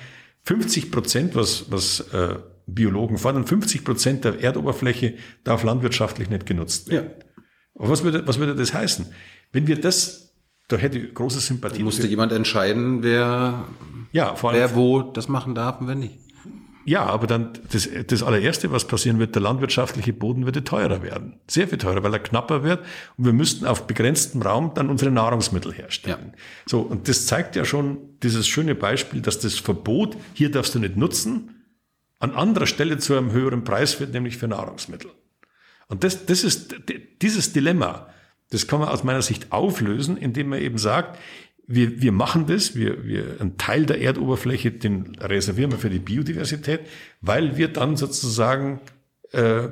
50 Prozent, was, was äh, Biologen fordern, 50 Prozent der Erdoberfläche darf landwirtschaftlich nicht genutzt werden. Ja. Was würde, was würde das heißen? Wenn wir das, da hätte ich große Sympathie. Dann musste jemand entscheiden, wer, ja, vor allem, wer wo das machen darf und wer nicht. Ja, aber dann das, das allererste, was passieren wird, der landwirtschaftliche Boden würde teurer werden. Sehr viel teurer, weil er knapper wird und wir müssten auf begrenztem Raum dann unsere Nahrungsmittel herstellen. Ja. So, und das zeigt ja schon dieses schöne Beispiel, dass das Verbot, hier darfst du nicht nutzen, an anderer Stelle zu einem höheren Preis wird, nämlich für Nahrungsmittel. Und das, das ist dieses Dilemma, das kann man aus meiner Sicht auflösen, indem man eben sagt, wir, wir machen das, wir, wir, einen Teil der Erdoberfläche, den reservieren wir für die Biodiversität, weil wir dann sozusagen, äh,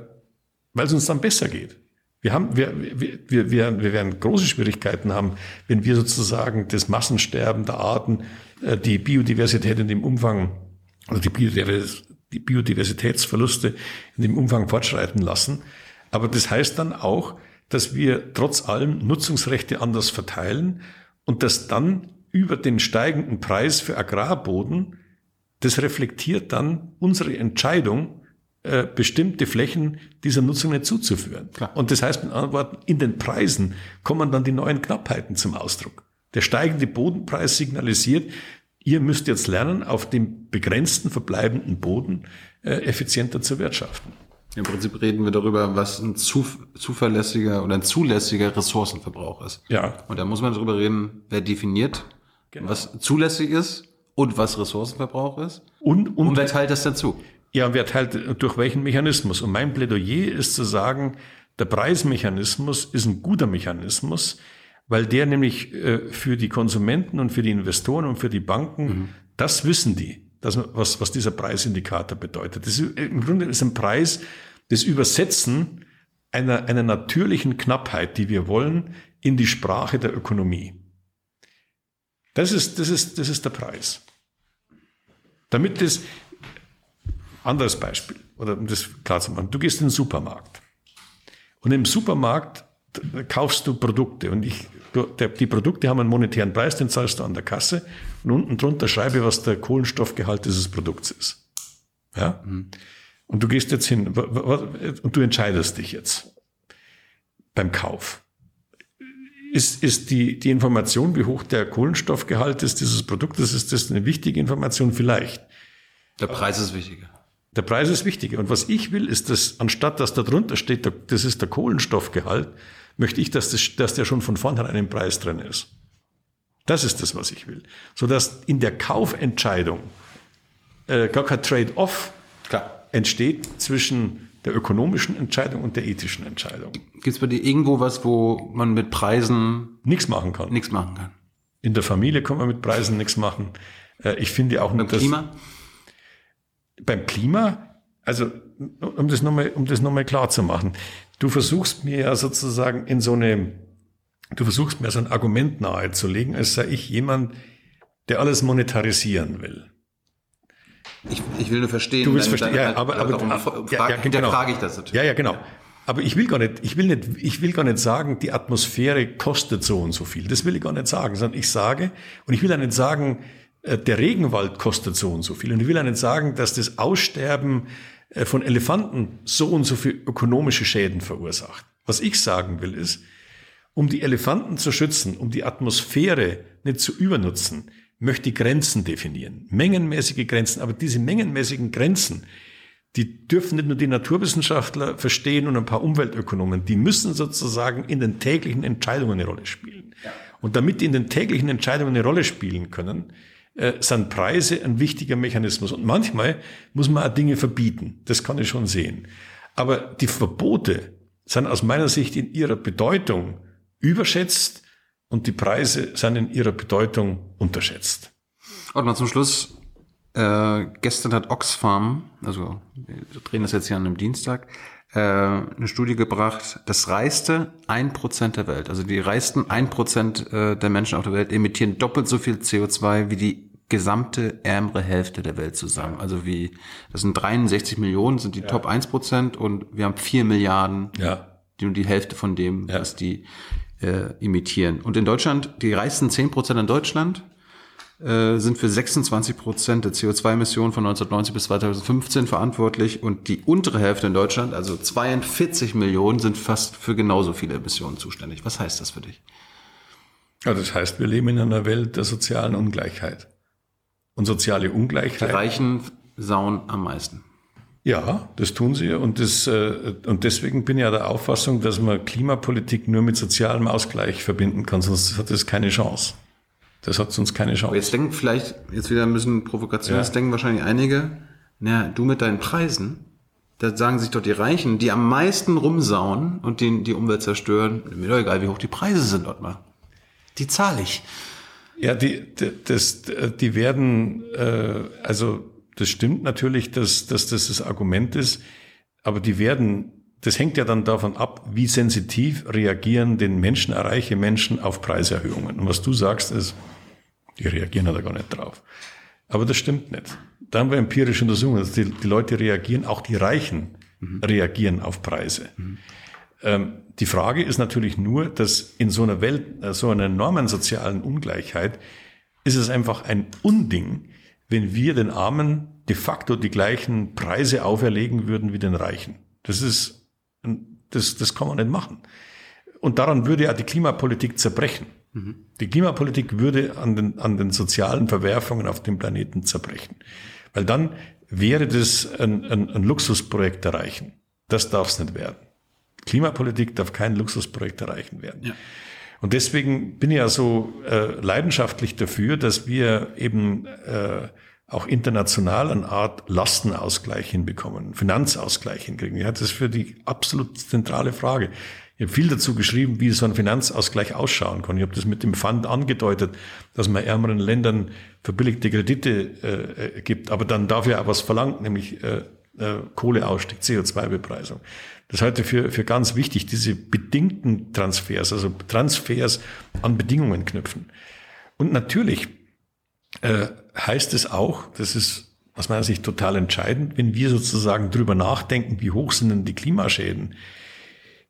weil es uns dann besser geht. Wir haben, wir, wir, wir, wir, werden große Schwierigkeiten haben, wenn wir sozusagen das Massensterben der Arten, äh, die Biodiversität in dem Umfang, also die, Biodivers die Biodiversitätsverluste in dem Umfang fortschreiten lassen. Aber das heißt dann auch, dass wir trotz allem Nutzungsrechte anders verteilen und dass dann über den steigenden Preis für Agrarboden, das reflektiert dann unsere Entscheidung, äh, bestimmte Flächen dieser Nutzung nicht zuzuführen. Klar. Und das heißt mit anderen Worten, in den Preisen kommen dann die neuen Knappheiten zum Ausdruck. Der steigende Bodenpreis signalisiert, ihr müsst jetzt lernen, auf dem begrenzten verbleibenden Boden äh, effizienter zu wirtschaften. Im Prinzip reden wir darüber, was ein zuverlässiger oder ein zulässiger Ressourcenverbrauch ist. Ja. Und da muss man darüber reden, wer definiert, genau. was zulässig ist und was Ressourcenverbrauch ist. Und, und, und wer teilt das dazu? Ja, und wer teilt durch welchen Mechanismus? Und mein Plädoyer ist zu sagen, der Preismechanismus ist ein guter Mechanismus, weil der nämlich äh, für die Konsumenten und für die Investoren und für die Banken, mhm. das wissen die, dass, was, was dieser Preisindikator bedeutet. Das ist, Im Grunde ist ein Preis, das Übersetzen einer, einer natürlichen Knappheit, die wir wollen, in die Sprache der Ökonomie. Das ist, das ist, das ist der Preis. Damit das, anderes Beispiel. oder um das klar zu machen, du gehst in den Supermarkt. Und im Supermarkt kaufst du Produkte und ich, die Produkte haben einen monetären Preis, den zahlst du an der Kasse und unten drunter schreibe, was der Kohlenstoffgehalt dieses Produkts ist. Ja? Mhm. Und du gehst jetzt hin und du entscheidest dich jetzt beim Kauf. Ist, ist die, die Information, wie hoch der Kohlenstoffgehalt ist dieses Produktes, ist das eine wichtige Information? Vielleicht. Der Preis ist wichtiger. Der Preis ist wichtiger. Und was ich will, ist, dass anstatt dass da drunter steht, das ist der Kohlenstoffgehalt, möchte ich, dass, das, dass der schon von vornherein im Preis drin ist. Das ist das, was ich will. Sodass in der Kaufentscheidung äh, gar kein Trade-off entsteht zwischen der ökonomischen Entscheidung und der ethischen Entscheidung. Gibt es bei dir irgendwo was, wo man mit Preisen nichts machen kann? Nichts machen kann. In der Familie kann man mit Preisen nichts machen. Äh, ich finde auch beim Klima? Beim Klima, also um das nochmal, um das nochmal klar zu machen, du versuchst mir ja sozusagen in so eine, du versuchst mir so ein Argument nahezulegen, als sei ich jemand, der alles monetarisieren will. Ich, ich will nur verstehen. Du willst verstehen, ja, aber, aber, darum, ja, ja, genau. frage ich das natürlich. Ja, ja, genau. Aber ich will gar nicht, ich will nicht, ich will gar nicht sagen, die Atmosphäre kostet so und so viel. Das will ich gar nicht sagen, sondern ich sage, und ich will auch nicht sagen, äh, der Regenwald kostet so und so viel. Und ich will auch nicht sagen, dass das Aussterben von Elefanten so und so viel ökonomische Schäden verursacht. Was ich sagen will ist, um die Elefanten zu schützen, um die Atmosphäre nicht zu übernutzen, möchte Grenzen definieren, mengenmäßige Grenzen. Aber diese mengenmäßigen Grenzen, die dürfen nicht nur die Naturwissenschaftler verstehen und ein paar Umweltökonomen, die müssen sozusagen in den täglichen Entscheidungen eine Rolle spielen. Und damit die in den täglichen Entscheidungen eine Rolle spielen können, äh, sind Preise ein wichtiger Mechanismus. Und manchmal muss man auch Dinge verbieten. Das kann ich schon sehen. Aber die Verbote sind aus meiner Sicht in ihrer Bedeutung überschätzt und die Preise sind in ihrer Bedeutung unterschätzt. Und mal zum Schluss, äh, gestern hat Oxfam, also wir drehen das jetzt hier an einem Dienstag, äh, eine Studie gebracht, das reichste ein Prozent der Welt, also die reichsten ein Prozent äh, der Menschen auf der Welt emittieren doppelt so viel CO2 wie die gesamte ärmere Hälfte der Welt zusammen. Also wie, das sind 63 Millionen, sind die ja. Top 1 Prozent und wir haben 4 Milliarden, ja. die nur die Hälfte von dem, ja. was die äh, imitieren. Und in Deutschland, die reichsten 10 Prozent in Deutschland äh, sind für 26 Prozent der CO2-Emissionen von 1990 bis 2015 verantwortlich und die untere Hälfte in Deutschland, also 42 Millionen, sind fast für genauso viele Emissionen zuständig. Was heißt das für dich? Ja, das heißt, wir leben in einer Welt der sozialen Ungleichheit. Und soziale Ungleichheit. Die Reichen sauen am meisten. Ja, das tun sie und, das, äh, und deswegen bin ich ja der Auffassung, dass man Klimapolitik nur mit sozialem Ausgleich verbinden kann, sonst hat es keine Chance. Das hat sonst keine Chance. Aber jetzt denken vielleicht, jetzt wieder ein bisschen Provokation, ja. jetzt denken wahrscheinlich einige, naja, du mit deinen Preisen, da sagen sich doch die Reichen, die am meisten rumsauen und die, die Umwelt zerstören, mir doch egal, wie hoch die Preise sind dort mal. Die zahle ich. Ja, die, die, das, die werden, äh, also das stimmt natürlich, dass, dass das das Argument ist, aber die werden, das hängt ja dann davon ab, wie sensitiv reagieren den Menschen, reiche Menschen auf Preiserhöhungen. Und was du sagst ist, die reagieren da gar nicht drauf. Aber das stimmt nicht. Da haben wir empirische Untersuchungen, dass die, die Leute reagieren, auch die Reichen mhm. reagieren auf Preise. Mhm. Ähm, die Frage ist natürlich nur, dass in so einer Welt, äh, so einer enormen sozialen Ungleichheit, ist es einfach ein Unding, wenn wir den Armen de facto die gleichen Preise auferlegen würden wie den Reichen. Das ist, das, das kann man nicht machen. Und daran würde ja die Klimapolitik zerbrechen. Mhm. Die Klimapolitik würde an den, an den sozialen Verwerfungen auf dem Planeten zerbrechen. Weil dann wäre das ein, ein, ein Luxusprojekt erreichen. Das darf es nicht werden. Klimapolitik darf kein Luxusprojekt erreichen werden. Ja. Und deswegen bin ich ja so äh, leidenschaftlich dafür, dass wir eben äh, auch international eine Art Lastenausgleich hinbekommen, Finanzausgleich hinkriegen. Ja, das ist für die absolut zentrale Frage. Ich habe viel dazu geschrieben, wie so ein Finanzausgleich ausschauen kann. Ich habe das mit dem Fund angedeutet, dass man ärmeren Ländern verbilligte Kredite äh, gibt, aber dann dafür auch was verlangt, nämlich äh, äh, Kohleausstieg, CO2-Bepreisung. Das halte ich für, für ganz wichtig, diese bedingten Transfers, also Transfers an Bedingungen knüpfen. Und natürlich äh, heißt es auch, das ist aus meiner Sicht total entscheidend, wenn wir sozusagen drüber nachdenken, wie hoch sind denn die Klimaschäden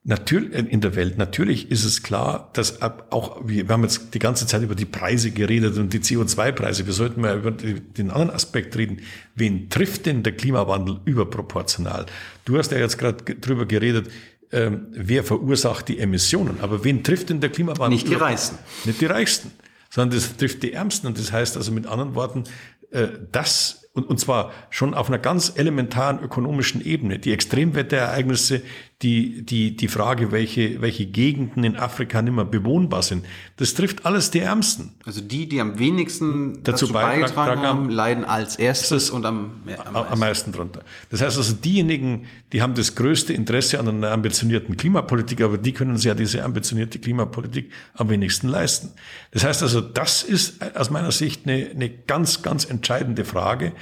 Natürlich, äh, in der Welt, natürlich ist es klar, dass auch, wir haben jetzt die ganze Zeit über die Preise geredet und die CO2-Preise. Wir sollten mal über den anderen Aspekt reden. Wen trifft denn der Klimawandel überproportional? Du hast ja jetzt gerade drüber geredet, ähm, wer verursacht die Emissionen. Aber wen trifft denn der Klimawandel? Nicht die Reichsten. Nicht die Reichsten, sondern das trifft die Ärmsten. Und das heißt also mit anderen Worten, äh, das und, und zwar schon auf einer ganz elementaren ökonomischen Ebene. Die Extremwetterereignisse, die, die, die Frage, welche, welche Gegenden in Afrika nicht mehr bewohnbar sind, das trifft alles die Ärmsten. Also die, die am wenigsten dazu, dazu beigetragen haben, leiden als erstes und am, ja, am, meisten. am meisten drunter. Das heißt also, diejenigen, die haben das größte Interesse an einer ambitionierten Klimapolitik, aber die können sich ja diese ambitionierte Klimapolitik am wenigsten leisten. Das heißt also, das ist aus meiner Sicht eine, eine ganz, ganz entscheidende Frage,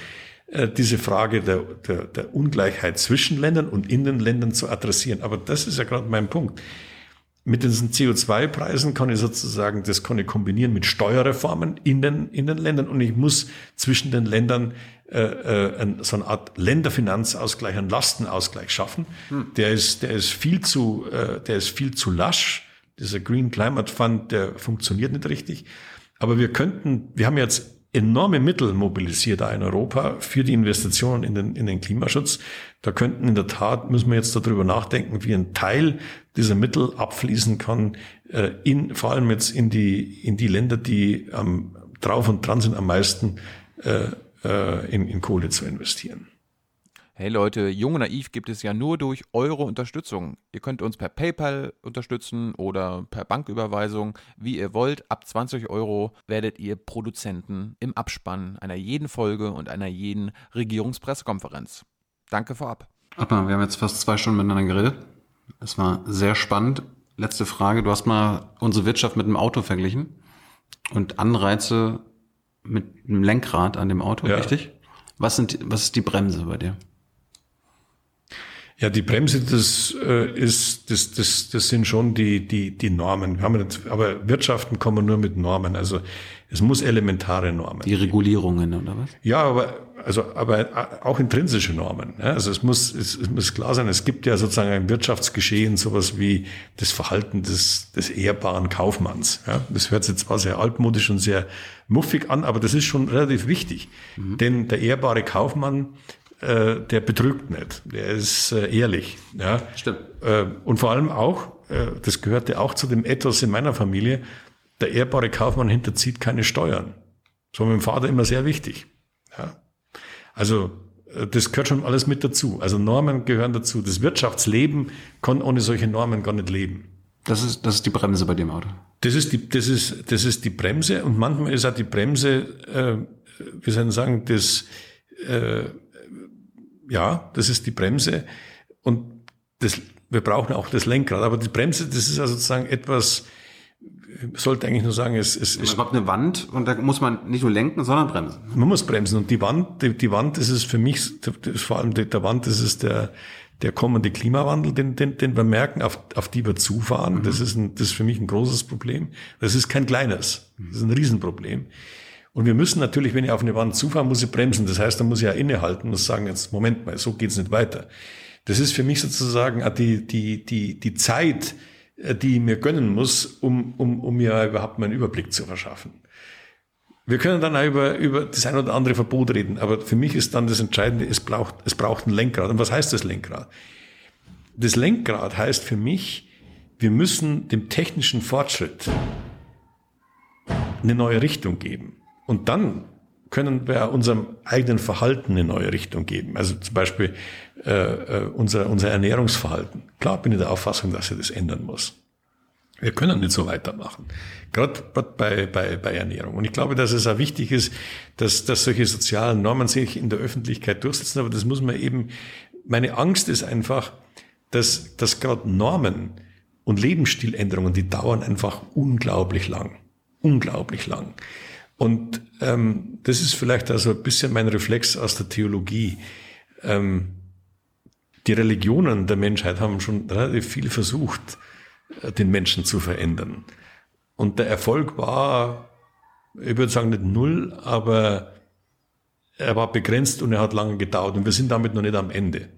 äh, diese Frage der, der, der Ungleichheit zwischen Ländern und in den Ländern zu adressieren. Aber das ist ja gerade mein Punkt. Mit diesen CO2-Preisen kann ich sozusagen, das kann ich kombinieren mit Steuerreformen in den, in den Ländern und ich muss zwischen den Ländern äh, äh, so eine Art Länderfinanzausgleich, einen Lastenausgleich schaffen. Hm. Der ist, der ist viel zu, äh, der ist viel zu lasch. Dieser Green Climate Fund, der funktioniert nicht richtig. Aber wir könnten, wir haben jetzt enorme Mittel mobilisiert da in Europa für die Investitionen in den, in den Klimaschutz. Da könnten in der Tat, müssen wir jetzt darüber nachdenken, wie ein Teil dieser Mittel abfließen kann, äh, in, vor allem jetzt in die, in die Länder, die ähm, drauf und dran sind, am meisten äh, äh, in, in Kohle zu investieren. Hey Leute, Jung und Naiv gibt es ja nur durch eure Unterstützung. Ihr könnt uns per PayPal unterstützen oder per Banküberweisung, wie ihr wollt. Ab 20 Euro werdet ihr Produzenten im Abspann einer jeden Folge und einer jeden Regierungspressekonferenz. Danke vorab. Abner, wir haben jetzt fast zwei Stunden miteinander geredet. Es war sehr spannend. Letzte Frage. Du hast mal unsere Wirtschaft mit einem Auto verglichen und Anreize mit einem Lenkrad an dem Auto, ja. richtig? Was, sind, was ist die Bremse bei dir? Ja, die Bremse, das äh, ist, das, das, das sind schon die, die, die Normen. Wir haben nicht, aber Wirtschaften kommen nur mit Normen. Also es muss elementare Normen. Die Regulierungen oder was? Ja, aber also aber auch intrinsische Normen. Ne? Also es muss es, es muss klar sein. Es gibt ja sozusagen ein Wirtschaftsgeschehen, sowas wie das Verhalten des des ehrbaren Kaufmanns. Ja? Das hört sich zwar sehr altmodisch und sehr muffig an, aber das ist schon relativ wichtig, mhm. denn der ehrbare Kaufmann äh, der betrügt nicht, der ist äh, ehrlich. Ja? Stimmt. Äh, und vor allem auch, äh, das gehörte auch zu dem Ethos in meiner Familie, der ehrbare Kaufmann hinterzieht keine Steuern. Das war meinem Vater immer sehr wichtig. Ja? Also äh, das gehört schon alles mit dazu. Also Normen gehören dazu. Das Wirtschaftsleben kann ohne solche Normen gar nicht leben. Das ist, das ist die Bremse bei dem Auto. Das ist die, das ist, das ist die Bremse und manchmal ist auch die Bremse, äh, wie soll ich sagen, das, äh, ja, das ist die Bremse und das, wir brauchen auch das Lenkrad. Aber die Bremse, das ist ja sozusagen etwas, sollte eigentlich nur sagen, es, es ist. Man hat eine Wand und da muss man nicht nur lenken, sondern bremsen. Man muss bremsen und die Wand, die, die Wand, das ist für mich, ist vor allem der, der Wand, das ist der, der kommende Klimawandel, den, den, den wir merken, auf, auf die wir zufahren. Mhm. Das ist ein, das ist für mich ein großes Problem. Das ist kein kleines. Das ist ein Riesenproblem. Und wir müssen natürlich, wenn ich auf eine Wand zufahre, muss ich bremsen. Das heißt, da muss ich ja innehalten, muss sagen, jetzt, Moment mal, so geht's nicht weiter. Das ist für mich sozusagen die, die, die, die Zeit, äh, die ich mir gönnen muss, um, um, um mir überhaupt mal einen Überblick zu verschaffen. Wir können dann auch über, über das ein oder andere Verbot reden, aber für mich ist dann das Entscheidende, es braucht, es braucht ein Lenkrad. Und was heißt das Lenkrad? Das Lenkrad heißt für mich, wir müssen dem technischen Fortschritt eine neue Richtung geben. Und dann können wir unserem eigenen Verhalten eine neue Richtung geben. Also zum Beispiel äh, äh, unser, unser Ernährungsverhalten. Klar bin ich der Auffassung, dass er das ändern muss. Wir können nicht so weitermachen. Gerade bei, bei, bei Ernährung. Und ich glaube, dass es auch wichtig ist, dass, dass solche sozialen Normen sich in der Öffentlichkeit durchsetzen. Aber das muss man eben, meine Angst ist einfach, dass, dass gerade Normen und Lebensstiländerungen, die dauern einfach unglaublich lang. Unglaublich lang. Und ähm, das ist vielleicht also ein bisschen mein Reflex aus der Theologie. Ähm, die Religionen der Menschheit haben schon relativ viel versucht, äh, den Menschen zu verändern. Und der Erfolg war, ich würde sagen nicht null, aber er war begrenzt und er hat lange gedauert und wir sind damit noch nicht am Ende.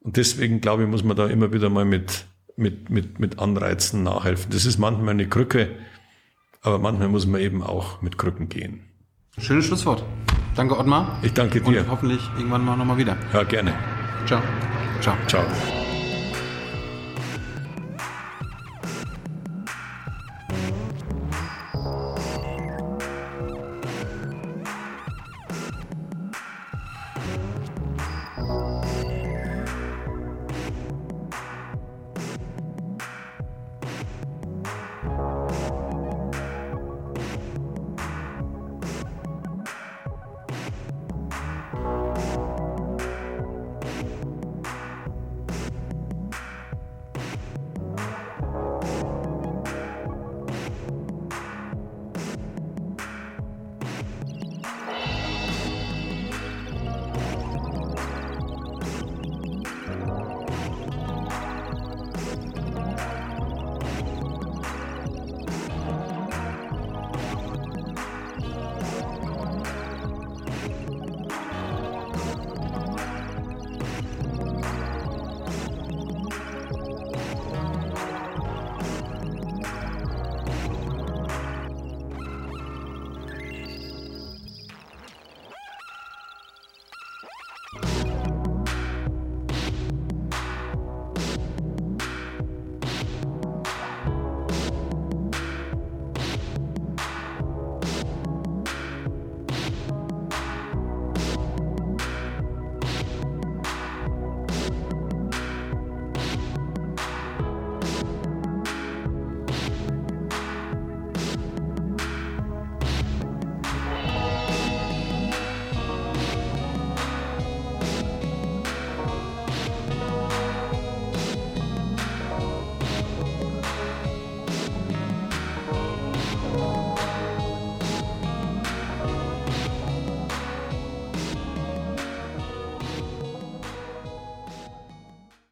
Und deswegen glaube ich, muss man da immer wieder mal mit, mit, mit, mit Anreizen nachhelfen. Das ist manchmal eine Krücke, aber manchmal muss man eben auch mit Krücken gehen. Schönes Schlusswort. Danke, Ottmar. Ich danke dir. Und hoffentlich irgendwann mal nochmal wieder. Ja, gerne. Ciao. Ciao. Ciao.